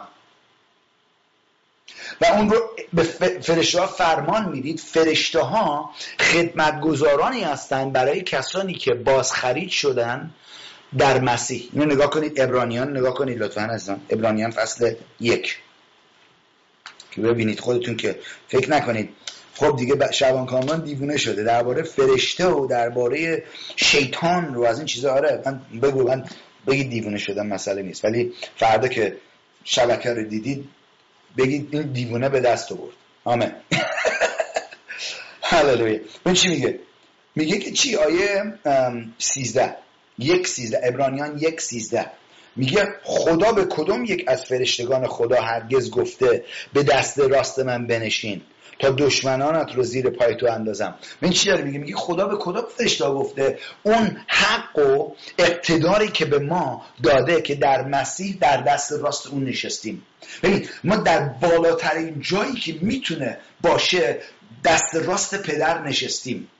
و اون رو به فرشته ها فرمان می‌دید فرشته ها خدمتگزارانی هستند برای کسانی که بازخرید شدن در مسیح. اینو نگاه کنید ابرانیان نگاه کنید لطفا ازم ابرانیان فصل یک. که ببینید خودتون که فکر نکنید خب دیگه شبان کامران دیوونه شده. درباره فرشته و درباره شیطان رو از این چیزا آره من بگو من بگید دیوونه شدم مسئله نیست. ولی فردا که شبکه رو دیدید بگید این دیوونه به دست آورد. آمین. هللویا. این چی میگه؟ میگه که چی؟ آیه سیزده. یک سیزده. ابرانیان یک سیزده. میگه خدا به کدوم یک از فرشتگان خدا هرگز گفته به دست راست من بنشین؟ تا دشمنانت رو زیر پای تو اندازم. من چی داره میگه؟ میگه خدا به کدام فرشته گفته؟ اون حق و اقتداری که به ما داده که در مسیح در دست راست اون نشستیم. ببین ما در بالاترین جایی که می‌تونه باشه دست راست پدر نشستیم.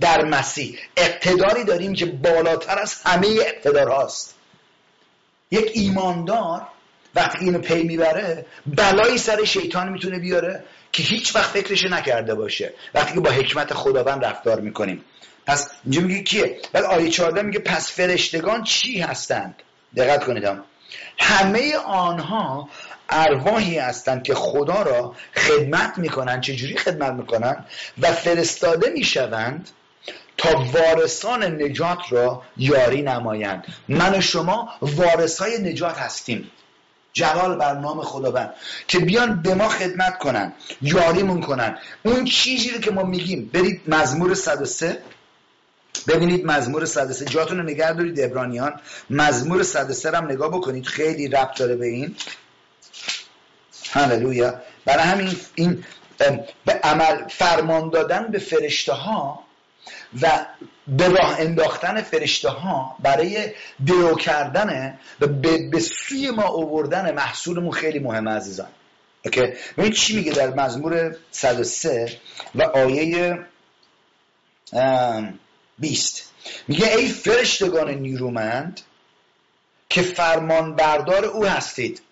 در مسیح. اقتداری داریم که بالاتر از همه اقتدارهاست. یک ایماندار وقتی اینو پی می‌بره بلایی سر شیطان می‌تونه بیاره که هیچ وقت فکرش نکرده باشه. وقتی که با حکمت خداوند رفتار می‌کنیم. پس اینجا میگه کیه؟ بعد آیه 14 میگه پس فرشتگان چی هستند؟ دقت کنید هم. همه آنها ارواحی هستند که خدا را خدمت می‌کنن. چجوری خدمت می‌کنن؟ و فرستاده می‌شوند تا وارثان نجات را یاری نمایند. من و شما وارثای نجات هستیم. جلال بر نام خداوند که بیان به ما خدمت کنن یاریمون کنن. اون چیزی رو که ما میگیم برید مزمور 103 ببینید مزمور 103 جاتون رو نگه دارید ابرانیان مزمور 103 هم نگاه بکنید. خیلی ربط داره به این. هللویا. برای همین این به عمل فرمان دادن به فرشته ها و به راه انداختن فرشته ها برای درو کردن و به, سوی ما اووردن محصولمون خیلی مهمه عزیزان. اوکی؟ ببینید چی میگه در مزمور 103 و آیه 20 میگه ای فرشتگان نیرومند که فرمان بردار او هستید.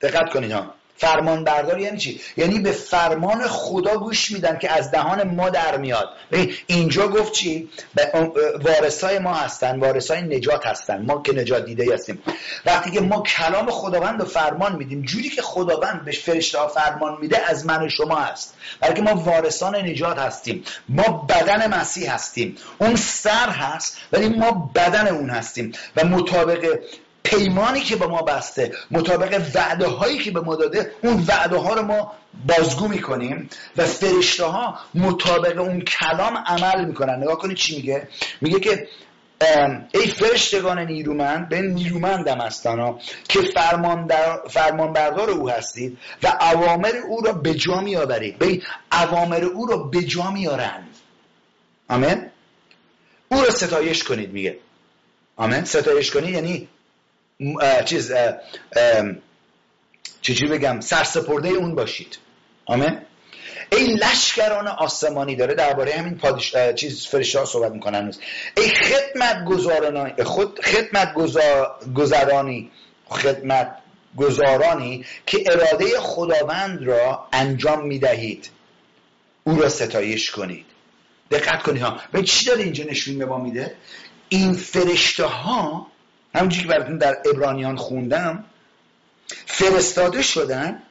دقت کنید ها. فرمان بردار یعنی چی؟ یعنی به فرمان خدا گوش میدن که از دهان ما در میاد. اینجا گفت چی؟ وارثای ما هستن وارثای نجات هستن. ما که نجات دیده هستیم. وقتی که ما کلام خداوند رو فرمان میدیم جوری که خداوند به فرشته ها فرمان میده از من و شما هست. بلکه ما وارثان نجات هستیم. ما بدن مسیح هستیم. اون سر هست ولی ما بدن اون هستیم. و مطابق پیمانی که به ما بسته مطابق وعده هایی که به ما داده اون وعده ها رو ما بازگو می‌کنیم و فرشته ها مطابق اون کلام عمل می‌کنن. نگاه کنید چی میگه؟ میگه که ای فرشتگان نیرومند به نیرومندم هستن که فرمان, فرمان بردار او هستید و اوامر او را به جا میآورید. به اوامر او را به جا میارند آمین؟ او را ستایش کنید میگه. آمین؟ ستایش کنید یعنی چیز چجوری بگم سرسپرده اون باشید. آمین؟ ای لشکران آسمانی داره درباره همین پادش... چیز فرشته صحبت می‌کنن ای خدمت گزارانی خود خدمت گزارانی خدمت گزارانی که اراده خداوند را انجام می‌دهید او را ستایش کنید. دقت کنید ها. به چی داره اینجا نشون به ما میده؟ این فرشته ها همونجوری که براتون در ابرانیان خوندم فرستاده شدن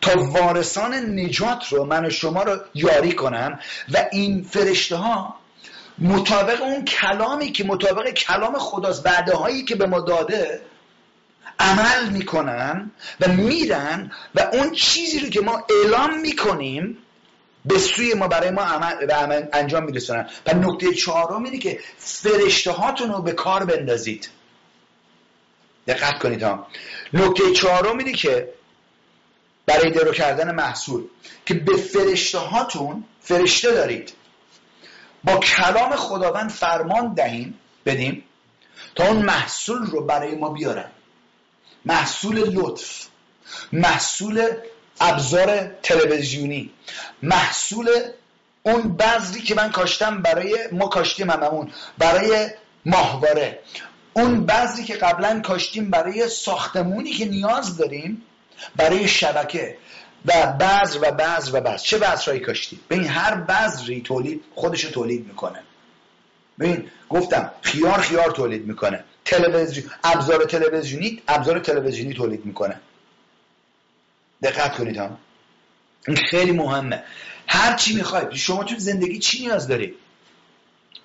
تا وارثان نجات رو من و شما رو یاری کنن و این فرشته ها مطابق اون کلامی که مطابق کلام خداست وعده هایی که به ما داده عمل می‌کنن و میرن و اون چیزی رو که ما اعلام می‌کنیم به سوی ما برای ما عمل, انجام میرسونن. و نکته چهارم اینه که فرشته هاتون رو به کار بندازید. دقت کنید ها. نکته چهارم اینه که برای درو کردن محصول که به فرشته هاتون فرشته دارید با کلام خداوند فرمان دهیم بدیم تا اون محصول رو برای ما بیارن. محصول لطف محصول ابزار تلویزیونی محصول اون بذری که من کاشتم برای ما کاشتیم هممون برای ماهواره اون بذری که قبلا کاشتیم برای ساختمونی که نیاز داریم برای شبکه و بذر و بذر و بذر چه بذرهایی کاشتیم؟ ببین هر بذری تولید خودشو تولید می‌کنه. ببین گفتم خیار خیار تولید می‌کنه. تلویزیون ابزار تلویزیونی ابزار تلویزیونی تولید می‌کنه. دقت کنید ها. این خیلی مهمه. هر چی می‌خواید شما تو زندگی چی نیاز دارید؟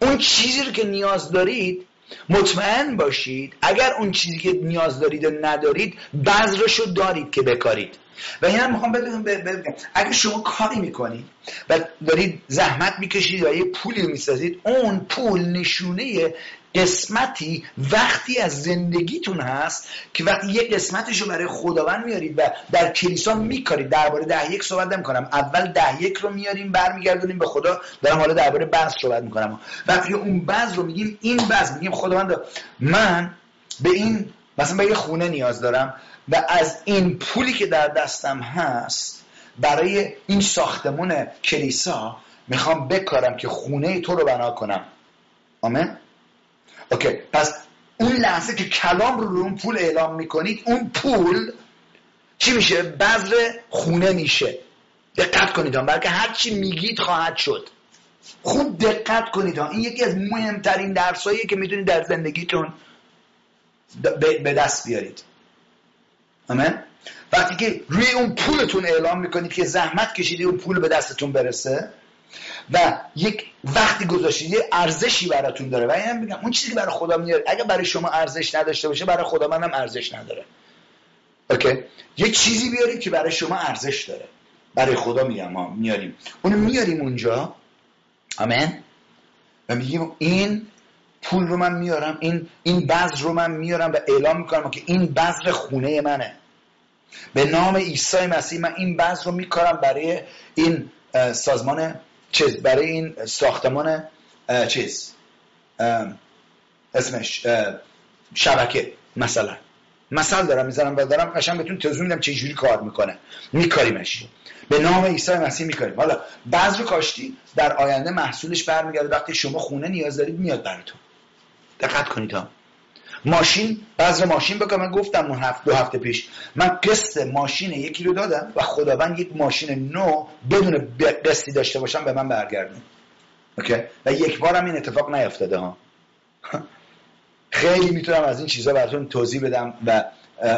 اون چیزی رو که نیاز دارید مطمئن باشید اگر اون چیزی که نیاز دارید و ندارید بذرشو دارید که بکارید. و این هم می‌خوام بگم. اگر شما کاری می‌کنید و دارید زحمت می‌کشید و یه پولی می‌سازید اون پول نشونه قسمتی وقتی از زندگیتون هست که وقتی یه قسمتش رو برای خداوند میارید و در کلیسا میکارید. درباره ده یک صحبت نمی‌کنم. اول ده یک رو میاریم برمیگردونیم به خدا. دارم حالا درباره بذر صحبت می‌کنم. وقتی اون بذر رو میگیم این بذر میگیم خداوند من به این مثلا به یه خونه نیاز دارم. و از این پولی که در دستم هست برای این ساختمون کلیسا می‌خوام بکارم که خونه تو رو بنا کنم. آمین؟ اوکی پس اون لحظه که کلام رو رو اون پول اعلام می‌کنید اون پول چی میشه؟ بذر خونه میشه. دقت کنید ها بلکه هر چی میگید خواهد شد. خوب دقت کنید ها این یکی از مهمترین درساییه که می‌تونید در زندگیتون به دست بیارید. آمین. وقتی که روی اون پولتون اعلام می‌کنید که زحمت کشیدی اون پول به دستتون برسه و یک وقتی گذاشتید یه ارزشی براتون داره. و این میگم اون چیزی که برای خدا میاره اگه برای شما ارزش نداشته باشه برای خدا منم ارزش نداره. اوکی؟ یه چیزی بیارید که برای شما ارزش داره. برای خدا میگم ما میاریم اونو میاریم اونجا. آمین. و میگیم این پول رو من میارم این این بذر رو من میارم و اعلام می‌کنم که این بذر خونه منه. به نام عیسی مسیح من این بذر رو میکارم برای این سازمان چیز برای این ساختمان چیز اسمش شبکه مثلا. مثل دارم می‌زنم و دارم قشنگ بهتون توضیح میدم چه جوری کار می‌کنه. میکاریمش. به نام عیسی مسیح میکاریم. حالا بعض رو کاشتی در آینده محصولش برمیگرده. وقتی شما خونه نیاز دارید میاد براتون. دقت کنید ها. ماشین بذر ماشین بکنم من گفتم اون هفت دو هفته پیش من قسط ماشین یکی رو دادم و خداوند یک ماشین نو بدون قسطی داشته باشم به من برگردون. اوکی؟ و یک بارم این اتفاق نیفتاده ها. خیلی می‌تونم از این چیزا براتون توضیح بدم و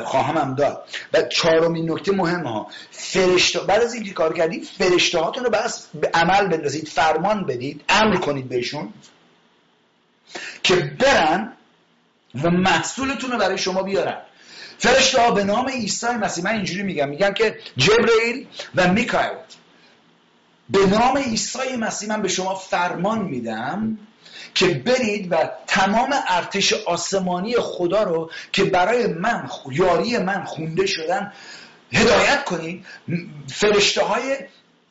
خواهم هم داد. و چهارمین نکته مهم ها. فرشته بعد از اینکه کار کردید فرشته هاتون رو بس به عمل بندازید فرمان بدید امر کنید بهشون. که برن و محصولتون رو برای شما بیارن. فرشته ها به نام عیسی مسیح من اینجوری میگم میگم که جبرئیل و میکائیل. به نام عیسی مسیح من به شما فرمان میدم که برید و تمام ارتش آسمانی خدا رو که برای من یاری من خونده شدن هدایت کنید. فرشته های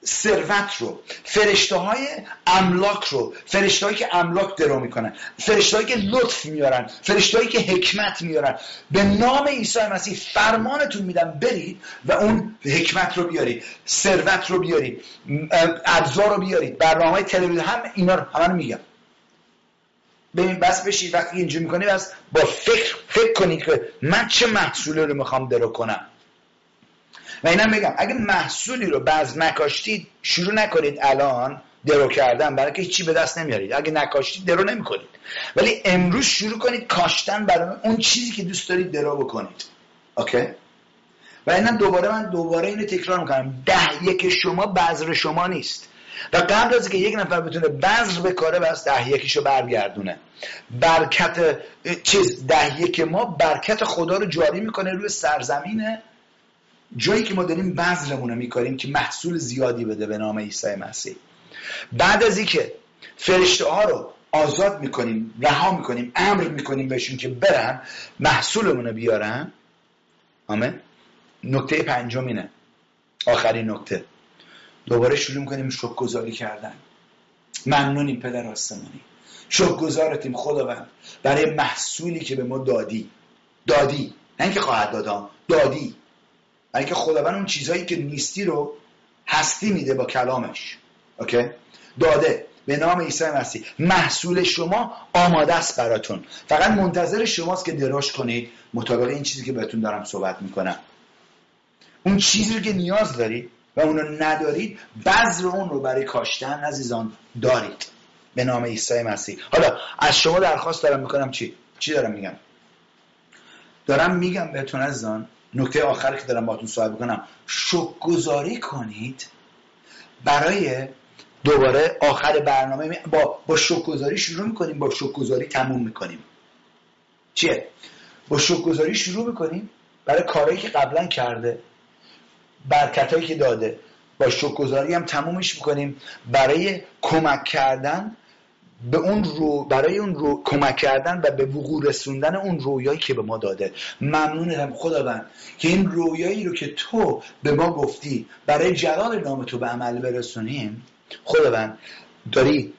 ثروت رو فرشته های املاک رو فرشته که املاک درو می‌کنن فرشته که لطف میارن فرشته که حکمت میارن به نام عیسی مسیح فرمانتون میدم برید و اون حکمت رو بیارید ثروت رو بیارید ابزار رو بیارید. برنامه های تلویزیون هم اینا رو همه میگم. ببین بس بشید وقتی اینجا می‌کنید بس با فکر فکر کنید که من چه محصولی رو می‌خوام درو کنم. و اینم بگم اگه محصولی رو بعض نکاشتید شروع نکنید الان درو کردن برای که هیچی به دست نمیارید. اگه نکاشتید درو نمی‌کنید. ولی امروز شروع کنید کاشتن برای اون چیزی که دوست دارید درو بکنید. اوکی؟ و اینم دوباره من دوباره اینو تکرار می‌کنم. ده یک شما بذر شما نیست. و قبل از که یک نفر بتونه بذر بکاره بس ده یکیشو برگردونه. برکت چیز ده یک ما برکت خدا رو جاری می‌کنه روی سرزمینه جایی که ما داریم بذرمون رو میکاریم که محصول زیادی بده به نام عیسی مسیح. بعد از اینکه فرشته ها رو آزاد می‌کنیم رها می‌کنیم امر می‌کنیم بهشون که برن محصولمون رو بیارن آمین. نکته پنجم اینه. آخرین نکته. دوباره شروع کنیم شک گذاری کردن. ممنونیم پدر آسمانی. شک گذارتیم خداوند. برای محصولی که به ما دادی. دادی. نه اینکه خواهد دادم دادی. اینکه خداوند اون چیزهایی که نیستی رو هستی میده با کلامش. اوکی؟ داده. به نام عیسی مسیح. محصول شما آماده است براتون. فقط منتظر شماست که دراش کنید. مطابق این چیزی که بهتون دارم صحبت می‌کنم. اون چیزی رو که نیاز دارید و اون رو ندارید بذر اون رو برای کاشتن عزیزان دارید. به نام عیسی مسیح. حالا از شما درخواست دارم می‌کنم چی؟ چی دارم میگم؟ دارم میگم بهتون عزیزان نکته آخر که دارم باهاتون صحبت می‌کنم. شک گذاری کنید برای دوباره آخر برنامه با با شکرگزاری شروع می‌کنیم با شکرگزاری تموم می‌کنیم. چیه؟ با شکرگزاری شروع می‌کنیم برای کارهایی که قبلا کرده برکتهایی که داده. با شکرگزاری هم تمومش می‌کنیم برای کمک کردن به اون رو برای اون رو کمک کردن و به وقوع رسوندن اون رویایی که به ما داده. ممنونم خداوند که این رویایی رو که تو به ما گفتی برای جلال نام تو به عمل برسونیم. خداوند داری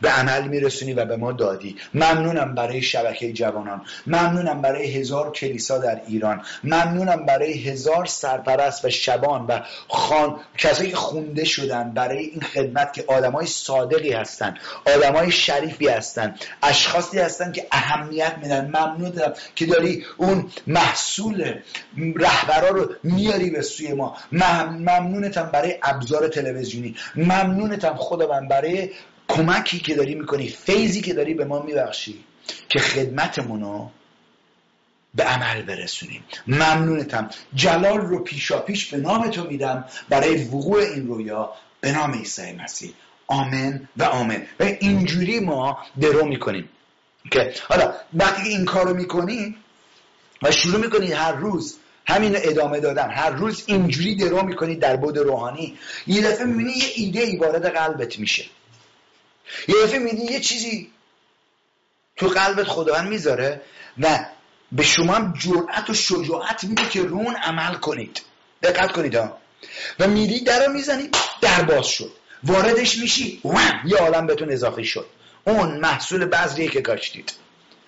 به عمل میرسونی و به ما دادی. ممنونم برای شبکه جوانان. ممنونم برای هزار کلیسا در ایران. ممنونم برای هزار سرپرست و شبان و خان کسایی که خونده شدن برای این خدمت که آدمای صادقی هستن آدمای شریفی هستن اشخاصی هستن که اهمیت میدن. ممنونم که داری اون محصول رهبرا رو میاری به سوی ما. ممنونتم برای ابزار تلویزیونی. ممنونتم خداوند برای کمکی که داری می‌کنی فیضی که داری به ما میبخشی که خدمتمونو به عمل برسونیم. ممنونتم. جلال رو پیشا پیش به نام تو میدم. برای وقوع این رویا به نام عیسی مسیح. آمن و آمن و اینجوری ما درو می‌کنیم که حالا وقتی این کارو می‌کنی و شروع می‌کنی هر روز همین ادامه دادن هر روز اینجوری درو می‌کنی در بود روحانی یه دفعه می‌بینی یه ایده ای وارد قلبت میشه. یه دفعه میدی یه چیزی تو قلبت خداوند می‌ذاره و به شما هم جرأت و شجاعت میده که رون عمل کنید. دقت کنید ها. و میری در رو می‌زنی در باز شد. واردش میشی وم یه عالم بهتون اضافه شد. اون محصول بذریه که کاشتید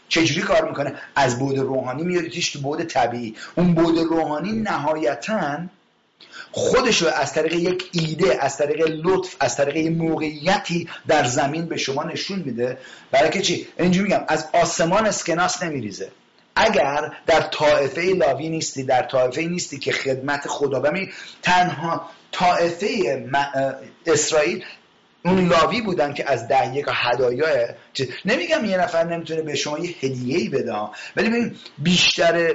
چجوری کار می‌کنه؟ از بود روحانی میاریدش تو بود طبیعی. اون بود روحانی نهایتا خودش رو از طریق یک ایده از طریق لطف از طریق موقعیتی در زمین به شما نشون میده. برای که چی؟ اینجوری میگم از آسمان اسکناس نمیریزه. اگر در طائفه لاوی نیستی در طائفه نیستی که خدمت خدا بمی تنها طائفه اسرائیل اون لاوی بودن که از ده یک هدایا نمیگم یه نفر نمی‌تونه به شما یه هدیه ای بده ولی ببین بیشتر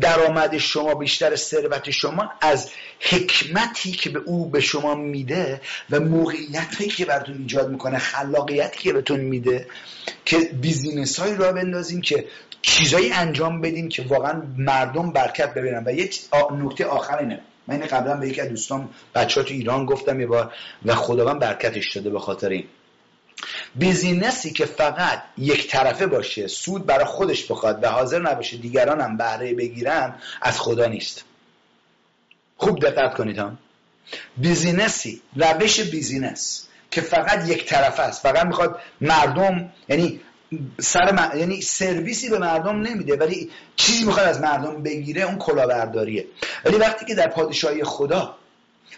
درآمد شما بیشتر ثروت شما از حکمتی که به او به شما میده و موقعیت هایی که براتون ایجاد می‌کنه خلاقیتی که بهتون میده که business هایی راه بندازیم که چیزایی انجام بدیم که واقعا مردم برکت ببینن. و یک نکته آخر اینه. من قبلا به یکی از دوستان بچه ها تو ایران گفتم یه بار و خداوند برکتش داده به خاطر این. business ی که فقط یک طرفه باشه سود برای خودش بخواد و حاضر نباشه دیگران هم بهره بگیرن از خدا نیست. خوب دقت کنید هم business ی روش business که فقط یک طرفه است. فقط می‌خواد مردم یعنی سر یعنی سرویسی به مردم نمیده ولی چیزی می‌خواد از مردم بگیره اون کلاهبرداریه. ولی وقتی که در پادشاهی خدا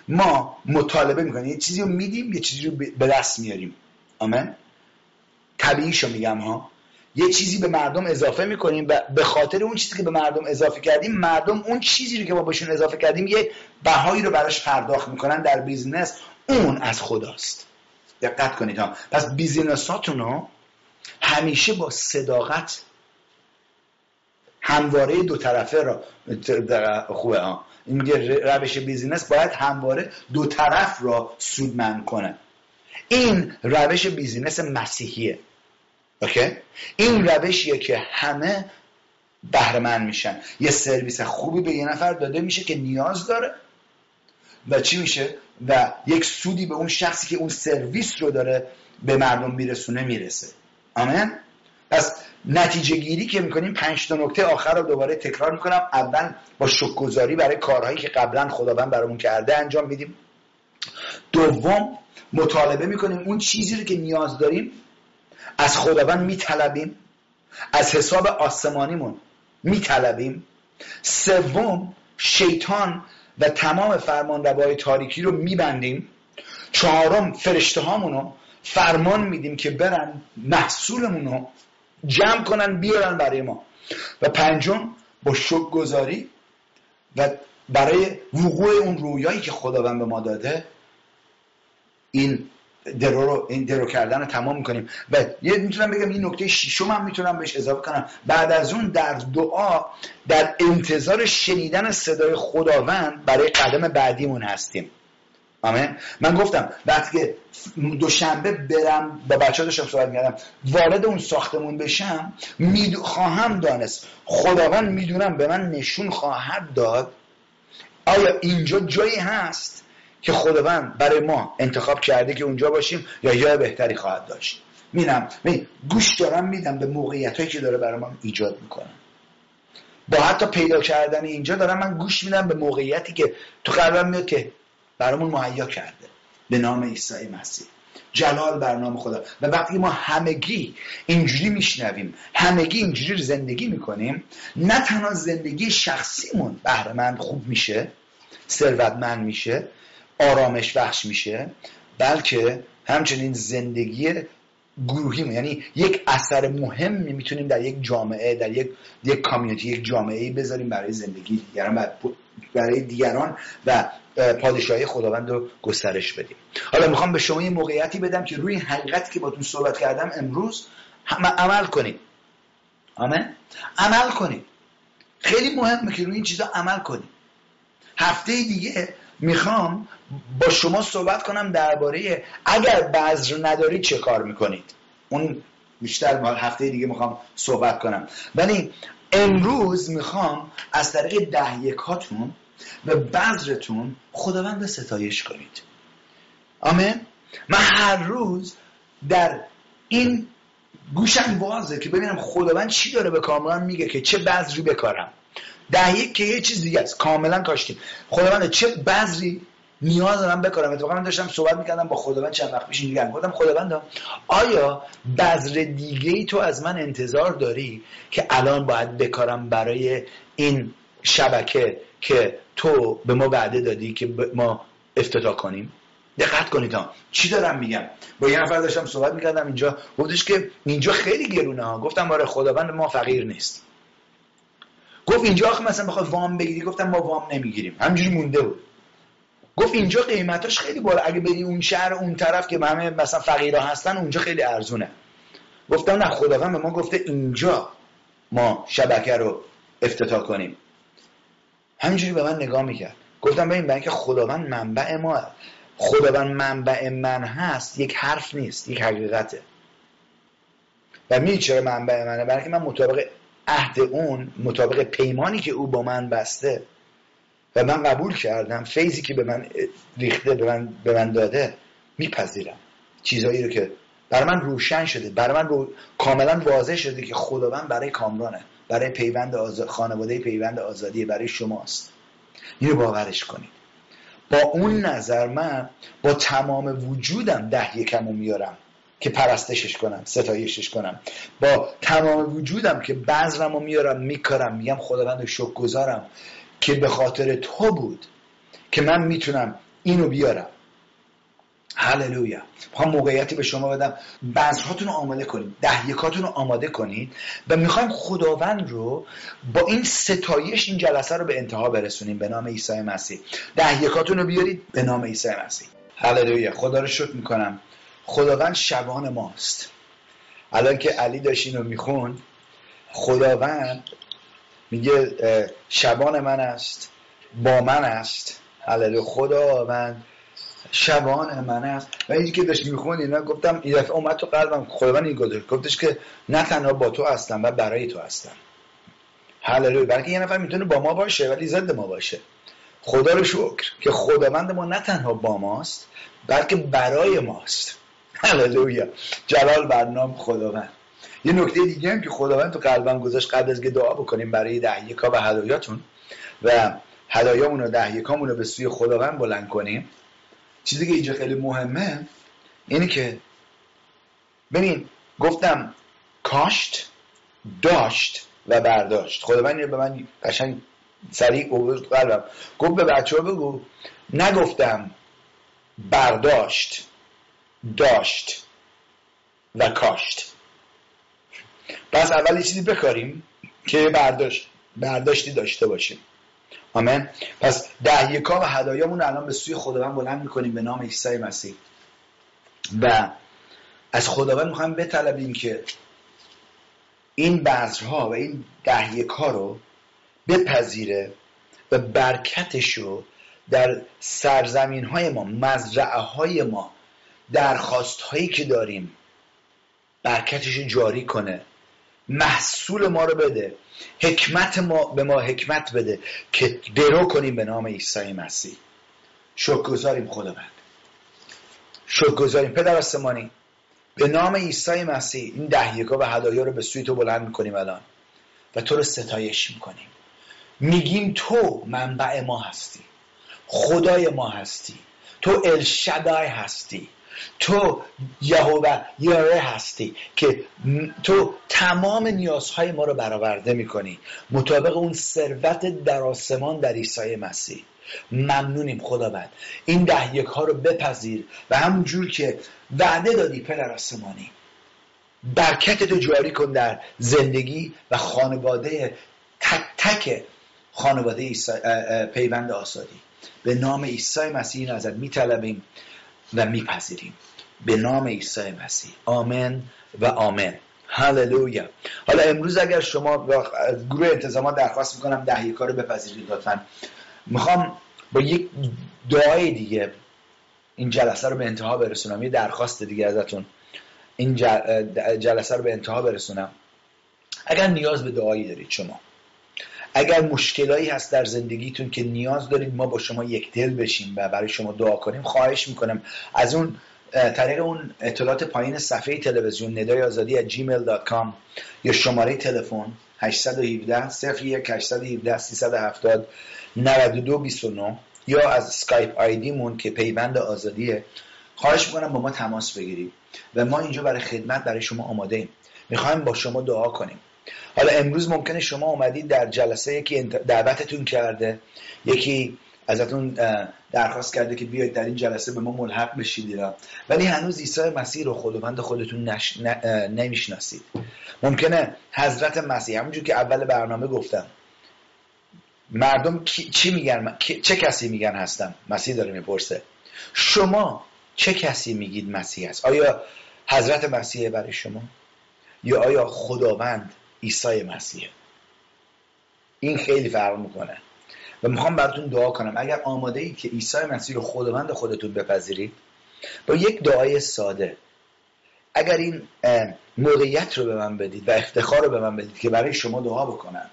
ما مطالبه می‌کنیم یه چیزی رو میدیم یه چیزی رو به دست میاریم. آمین طبیعیشو میگم ها. یه چیزی به مردم اضافه می‌کنیم و به خاطر اون چیزی که به مردم اضافه کردیم مردم اون چیزی رو که ما بهشون اضافه کردیم یه بهایی رو براش پرداخت می‌کنن در business اون از خداست. دقت کنید ها. پس business اتون رو همیشه با صداقت همواره دو طرفه را خوبه ها. این روش business باید همواره دو طرف را سودمند کنه. این روش business مسیحیه. Okay؟ این روشیه که همه بهرمند میشن. یه سرویس خوبی به یه نفر داده میشه که نیاز داره و چی میشه؟ و یک سودی به اون شخصی که اون سرویس رو داره به مردم میرسونه می‌رسه. آمین؟ پس نتیجه گیری که می‌کنیم پنج تا نکته. آخر رو دوباره تکرار می‌کنم. اول با شکرگزاری برای کارهایی که قبلا خداوند برامون کرده انجام میدیم. دوم مطالبه می‌کنیم. اون چیزی رو که نیاز داریم از خداوند میطلبیم. از حساب آسمانیمون میطلبیم. سوم شیطان و تمام فرمان روای تاریکی رو میبندیم. چهارم فرشته هامونو فرمان میدیم که برن محصولمون رو جمع کنن بیارن برای ما. و پنجم با شک گذاری و برای وقوع اون رویایی که خداوند به ما داده این درو رو این درو کردن رو تمام می‌کنیم. و یه می‌تونم بگم این نکته شیشم هم می‌تونم بهش اضافه کنم. بعد از اون در دعا در انتظار شنیدن صدای خداوند برای قدم بعدیمون هستیم. آمین؟ من گفتم وقتی که دوشنبه برم با بچه داشتم صحبت می‌کردم وارد اون ساختمون بشم می خواهم دانست. خداوند می‌دونم به من نشون خواهد داد. آیا اینجا جایی هست؟ که خداوند برای ما انتخاب کرده که اونجا باشیم یا جای بهتری خواهد داشت. میدم می گوش دارم میدم به موقعیت هایی که داره برای ما ایجاد می‌کنم با حتی پیدا کردن اینجا دارم من گوش میدم به موقعیتی که تو قلبم میاد که برامون مهیا کرده. به نام عیسی مسیح. جلال بر نام خدا. و وقتی ما همگی اینجوری میشنویم همگی اینجوری زندگی می‌کنیم نه تنها زندگی شخصیمون بهرهمند خوب میشه ثروتمند میشه آرامش بخش میشه بلکه همچنین زندگی گروهی یعنی یک اثر مهمی می‌تونیم در یک جامعه در یک یک کامیونیتی یک جامعه بذاریم برای زندگی دیگران برای دیگران و پادشاهی خداوند رو گسترش بدیم. حالا می‌خوام به شما یه موقعیتی بدم که روی حقیقتی که باتون صحبت کردم امروز عمل کنید. آمین؟ عمل کنید. خیلی مهمه که روی این چیزا عمل کنید. هفته دیگه می‌خوام با شما صحبت کنم درباره اگر بذر ندارید چه کار می‌کنید؟ اون بیشتر هفته دیگه می‌خوام صحبت کنم. ولی امروز می‌خوام از طریق ده یکاتون و بذرتون خداوند ستایش کنید. آمین؟ من هر روز در این گوشم بازه که ببینم خداوند چی داره به کاملا میگه که چه بذری بکارم. ده یک که یه چیز دیگه است. کاملا کاشتیم خداوند چه بذری نیاز دارم بکارم. اتفاقا من داشتم صحبت می‌کردم با خداوند چند وقت پیش دیگه گفتم خداوند آیا بذر دیگه ای تو از من انتظار داری که الان باید بکارم برای این شبکه که تو به ما وعده دادی که ما افتتاح کنیم؟ دقت کنید ها. چی دارم میگم؟ با یه نفر داشتم صحبت می‌کردم اینجا گفتش که اینجا خیلی گرونه ها. گفتم آره خداوند ما فقیر نیست. گفت اینجا آخه مثلا بخواد وام بگیری گفتم ما وام نمی‌گیریم. همینجوری مونده بود. گفت اینجا قیمتاش خیلی بالا. اگه بری اون شهر اون طرف که همه مثلا فقیرا هستن اونجا خیلی ارزونه. گفتم نه خداوند به ما گفته اینجا ما شبکه رو افتتاح کنیم. همینجوری به من نگاه می‌کرد. گفتم ببین برای اینکه خداوند منبع ما خداوند منبع من هست یک حرف نیست یک حقیقته. و می چرا منبع منه؟ برای من مطابق عهد اون مطابق پیمانی که او با من بسته و من قبول کردم فیضی که به من ریخته به من, به من داده میپذیرم. چیزایی رو که برای من روشن شده برای من رو... کاملا واضح شده که خداوند برای کامرانه برای پیوند آزاد... خانواده پیوند آزادی برای شماست. اینو باورش کنید. با اون نظر من با تمام وجودم ده یکم میارم. که پرستشش کنم ستایشش کنم. با تمام وجودم که بذرم رو میارم میکارم میگم خداوند شکر گذارم که به خاطر تو بود که من می‌تونم اینو بیارم. هللویا. می‌خوام موقعیتی به شما بدم. بذرهاتون رو آماده کنید. ده یکاتون رو آماده کنید. و می‌خوایم خداوند رو با این ستایش این جلسه رو به انتها برسونیم به نام عیسی مسیح. ده یکاتون رو بیارید به نام عیسی مسیح. هللویا. خدا رو شکر می‌کنم. خداوند شبان ماست. الان که علی داشت اینو میخون خداوند میگه شبان من است با من است. هللویا خداوند شبان من است. و اینی که داشت میخون اینا گفتم این دفعه اومد تو قلبم خداوند این گذاشت. گفتش که نه تنها با تو هستم و برای تو هستم. هللویا بلکه یه نفر می‌تونه با ما باشه ولی ضد ما باشه. خدا رو شکر که خداوند ما نه تنها با ماست بلکه برای ماست. هللویا. جلال بر نام خداوند. یه نکته دیگه هم که خداوند تو قلبم گذاشت قبل از که دعا بکنیم برای ده یکا و هدایاتون و هدایامون و ده یکامون رو به سوی خداوند بلند کنیم. چیزی که اینجا خیلی مهمه اینه که ببین گفتم کاشت داشت و برداشت. خداوند به من قشنگ سریع قلبم. گفت به بچه ها بگو نگفتم برداشت. داشت و کاشت. پس اول چیزی بکاریم که برداشت برداشتی داشته باشیم. آمین. پس ده یکا و هدایامون الان به سوی خداوند بلند می‌کنیم به نام عیسی مسیح. و از خداوند می‌خوایم بطلبیم که این بذرها و این ده یکا رو بپذیره و برکتش رو در سرزمین های ما مزرعه های ما درخواست هایی که داریم برکتش جاری کنه. محصول ما رو بده. حکمت ما به ما حکمت بده که درو کنیم به نام عیسی مسیح. شکر گذاریم خداوند. شکر گذاریم پدر آسمانی به نام عیسی مسیح این ده یکا و هدایا رو به سوی تو بلند می‌کنیم الان و تو رو ستایش می‌کنیم. میگیم تو منبع ما هستی. خدای ما هستی. تو الشدای هستی. تو یهوه یاره هستی که تو تمام نیازهای ما رو برآورده می‌کنی. مطابق اون ثروت در آسمان در عیسی مسیح. ممنونیم خداوند. این ده یک ها رو بپذیر و همونجور که وعده دادی پدر آسمانی برکت تو جاری کن در زندگی و خانواده تک تک خانواده پیوند آسادی به نام عیسی مسیح ازت میطلبیم و میپذیریم. به نام عیسی مسیح. آمن و آمن هللویا. حالا امروز اگر شما گروه انتظامات درخواست می‌کنم ده رو بپذیرید لطفا. می‌خوام با یک دعای دیگه این جلسه رو به انتها برسونم. یه درخواست دیگه ازتون. این جلسه رو به انتها برسونم. اگر نیاز به دعایی دارید شما. اگر مشکلایی هست در زندگیتون که نیاز دارید ما با شما یک دل بشیم و برای شما دعا کنیم خواهش می‌کنم. از اون طریق اون اطلاعات پایین صفحه تلویزیون ندای آزادی at gmail.com یا شماره تلفن 817 01 817 370 9229 یا از سکایپ آیدی مون که پیوند آزادیه. خواهش می‌کنم با ما تماس بگیرید و ما اینجا برای خدمت برای شما آماده ایم می‌خوایم با شما دعا کنیم. حالا امروز ممکنه شما اومدید در جلسه یکی دعوتتون کرده یکی ازتون درخواست کرده که بیاید در این جلسه به ما ملحق بشید ولی هنوز عیسی مسیح رو خداوند خودتون نش... نمی‌شناسید. ممکنه حضرت مسیح همونجور که اول برنامه گفتم مردم چی میگن؟ چه کسی میگن هستم مسیح داره می‌پرسه. شما چه کسی میگید مسیح هست؟ آیا حضرت مسیح برای شما؟ یا آیا خداوند عیسی مسیح. این خیلی فرق می‌کنه. و می‌خوام براتون دعا کنم. اگر آماده اید که عیسی مسیح رو خداوند خودتون بپذیرید با یک دعای ساده. اگر این موقعیت رو به من بدید و افتخار رو به من بدید که برای شما دعا بکنم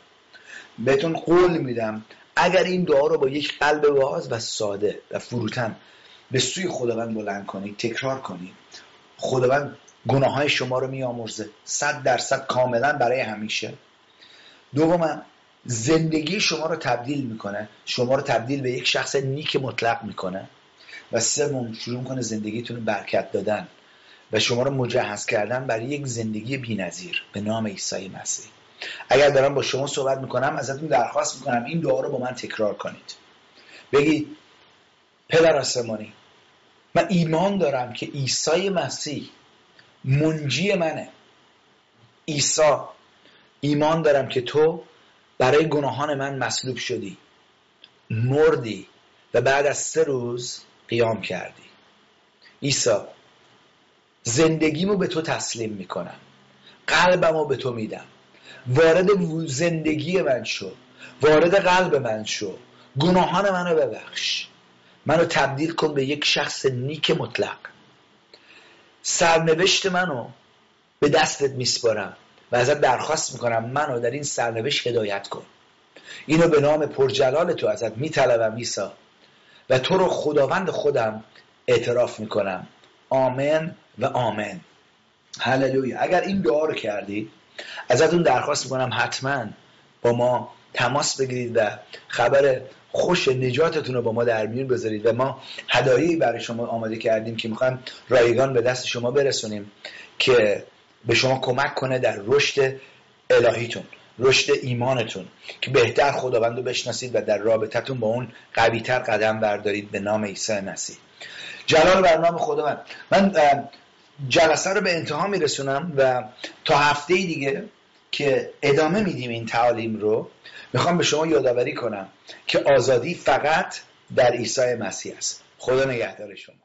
بهتون قول میدم اگر این دعا رو با یک قلب باز و ساده و فروتن به سوی خداوند بلند کنید تکرار کنید خداوند گناه های شما رو میآمرزه. صد درصد کاملا برای همیشه. دوما زندگی شما رو تبدیل می‌کنه. شما رو تبدیل به یک شخص نیک مطلق می‌کنه. و سوم شروع می‌کنه زندگیتون رو برکت دادن. و شما رو مجهز کردن برای یک زندگی بینظیر به نام عیسی مسیح. اگر دارم با شما صحبت می‌کنم ازتون درخواست می‌کنم این دعا رو با من تکرار کنید. بگید پدر آسمانی من ایمان دارم که عیسی مسیح منجی منه. عیسی ایمان دارم که تو برای گناهان من مصلوب شدی مردی و بعد از سه روز قیام کردی. عیسی زندگیمو به تو تسلیم می‌کنم. قلبمو به تو میدم. وارد زندگی من شو. وارد قلب من شو. گناهان منو ببخش. منو تبدیل کن به یک شخص نیک مطلق. سرنوشت منو به دستت میسپارم و ازت درخواست می‌کنم منو در این سرنوشت هدایت کن. اینو به نام پرجلال تو ازت میطلبم ایسا و تو رو خداوند خودم اعتراف می‌کنم. آمن و آمن هللویا. اگر این دعا رو کردید ازتون درخواست می‌کنم حتما با ما تماس بگیرید و خبر خوش نجاتتون رو با ما در میون بذارید و ما هدایایی برای شما آماده کردیم که می‌خوایم رایگان به دست شما برسونیم که به شما کمک کنه در رشد الهیتون رشد ایمانتون که بهتر خداوند رو بشناسید و در رابطتون با اون قویتر قدم بردارید به نام عیسی مسیح. جلال بر نام خداوند. من جلسه رو به انتها میرسونم و تا هفته دیگه که ادامه میدیم این تعالیم رو می‌خوام به شما یادآوری کنم که آزادی فقط در عیسی مسیح است. خدا نگهدار شما.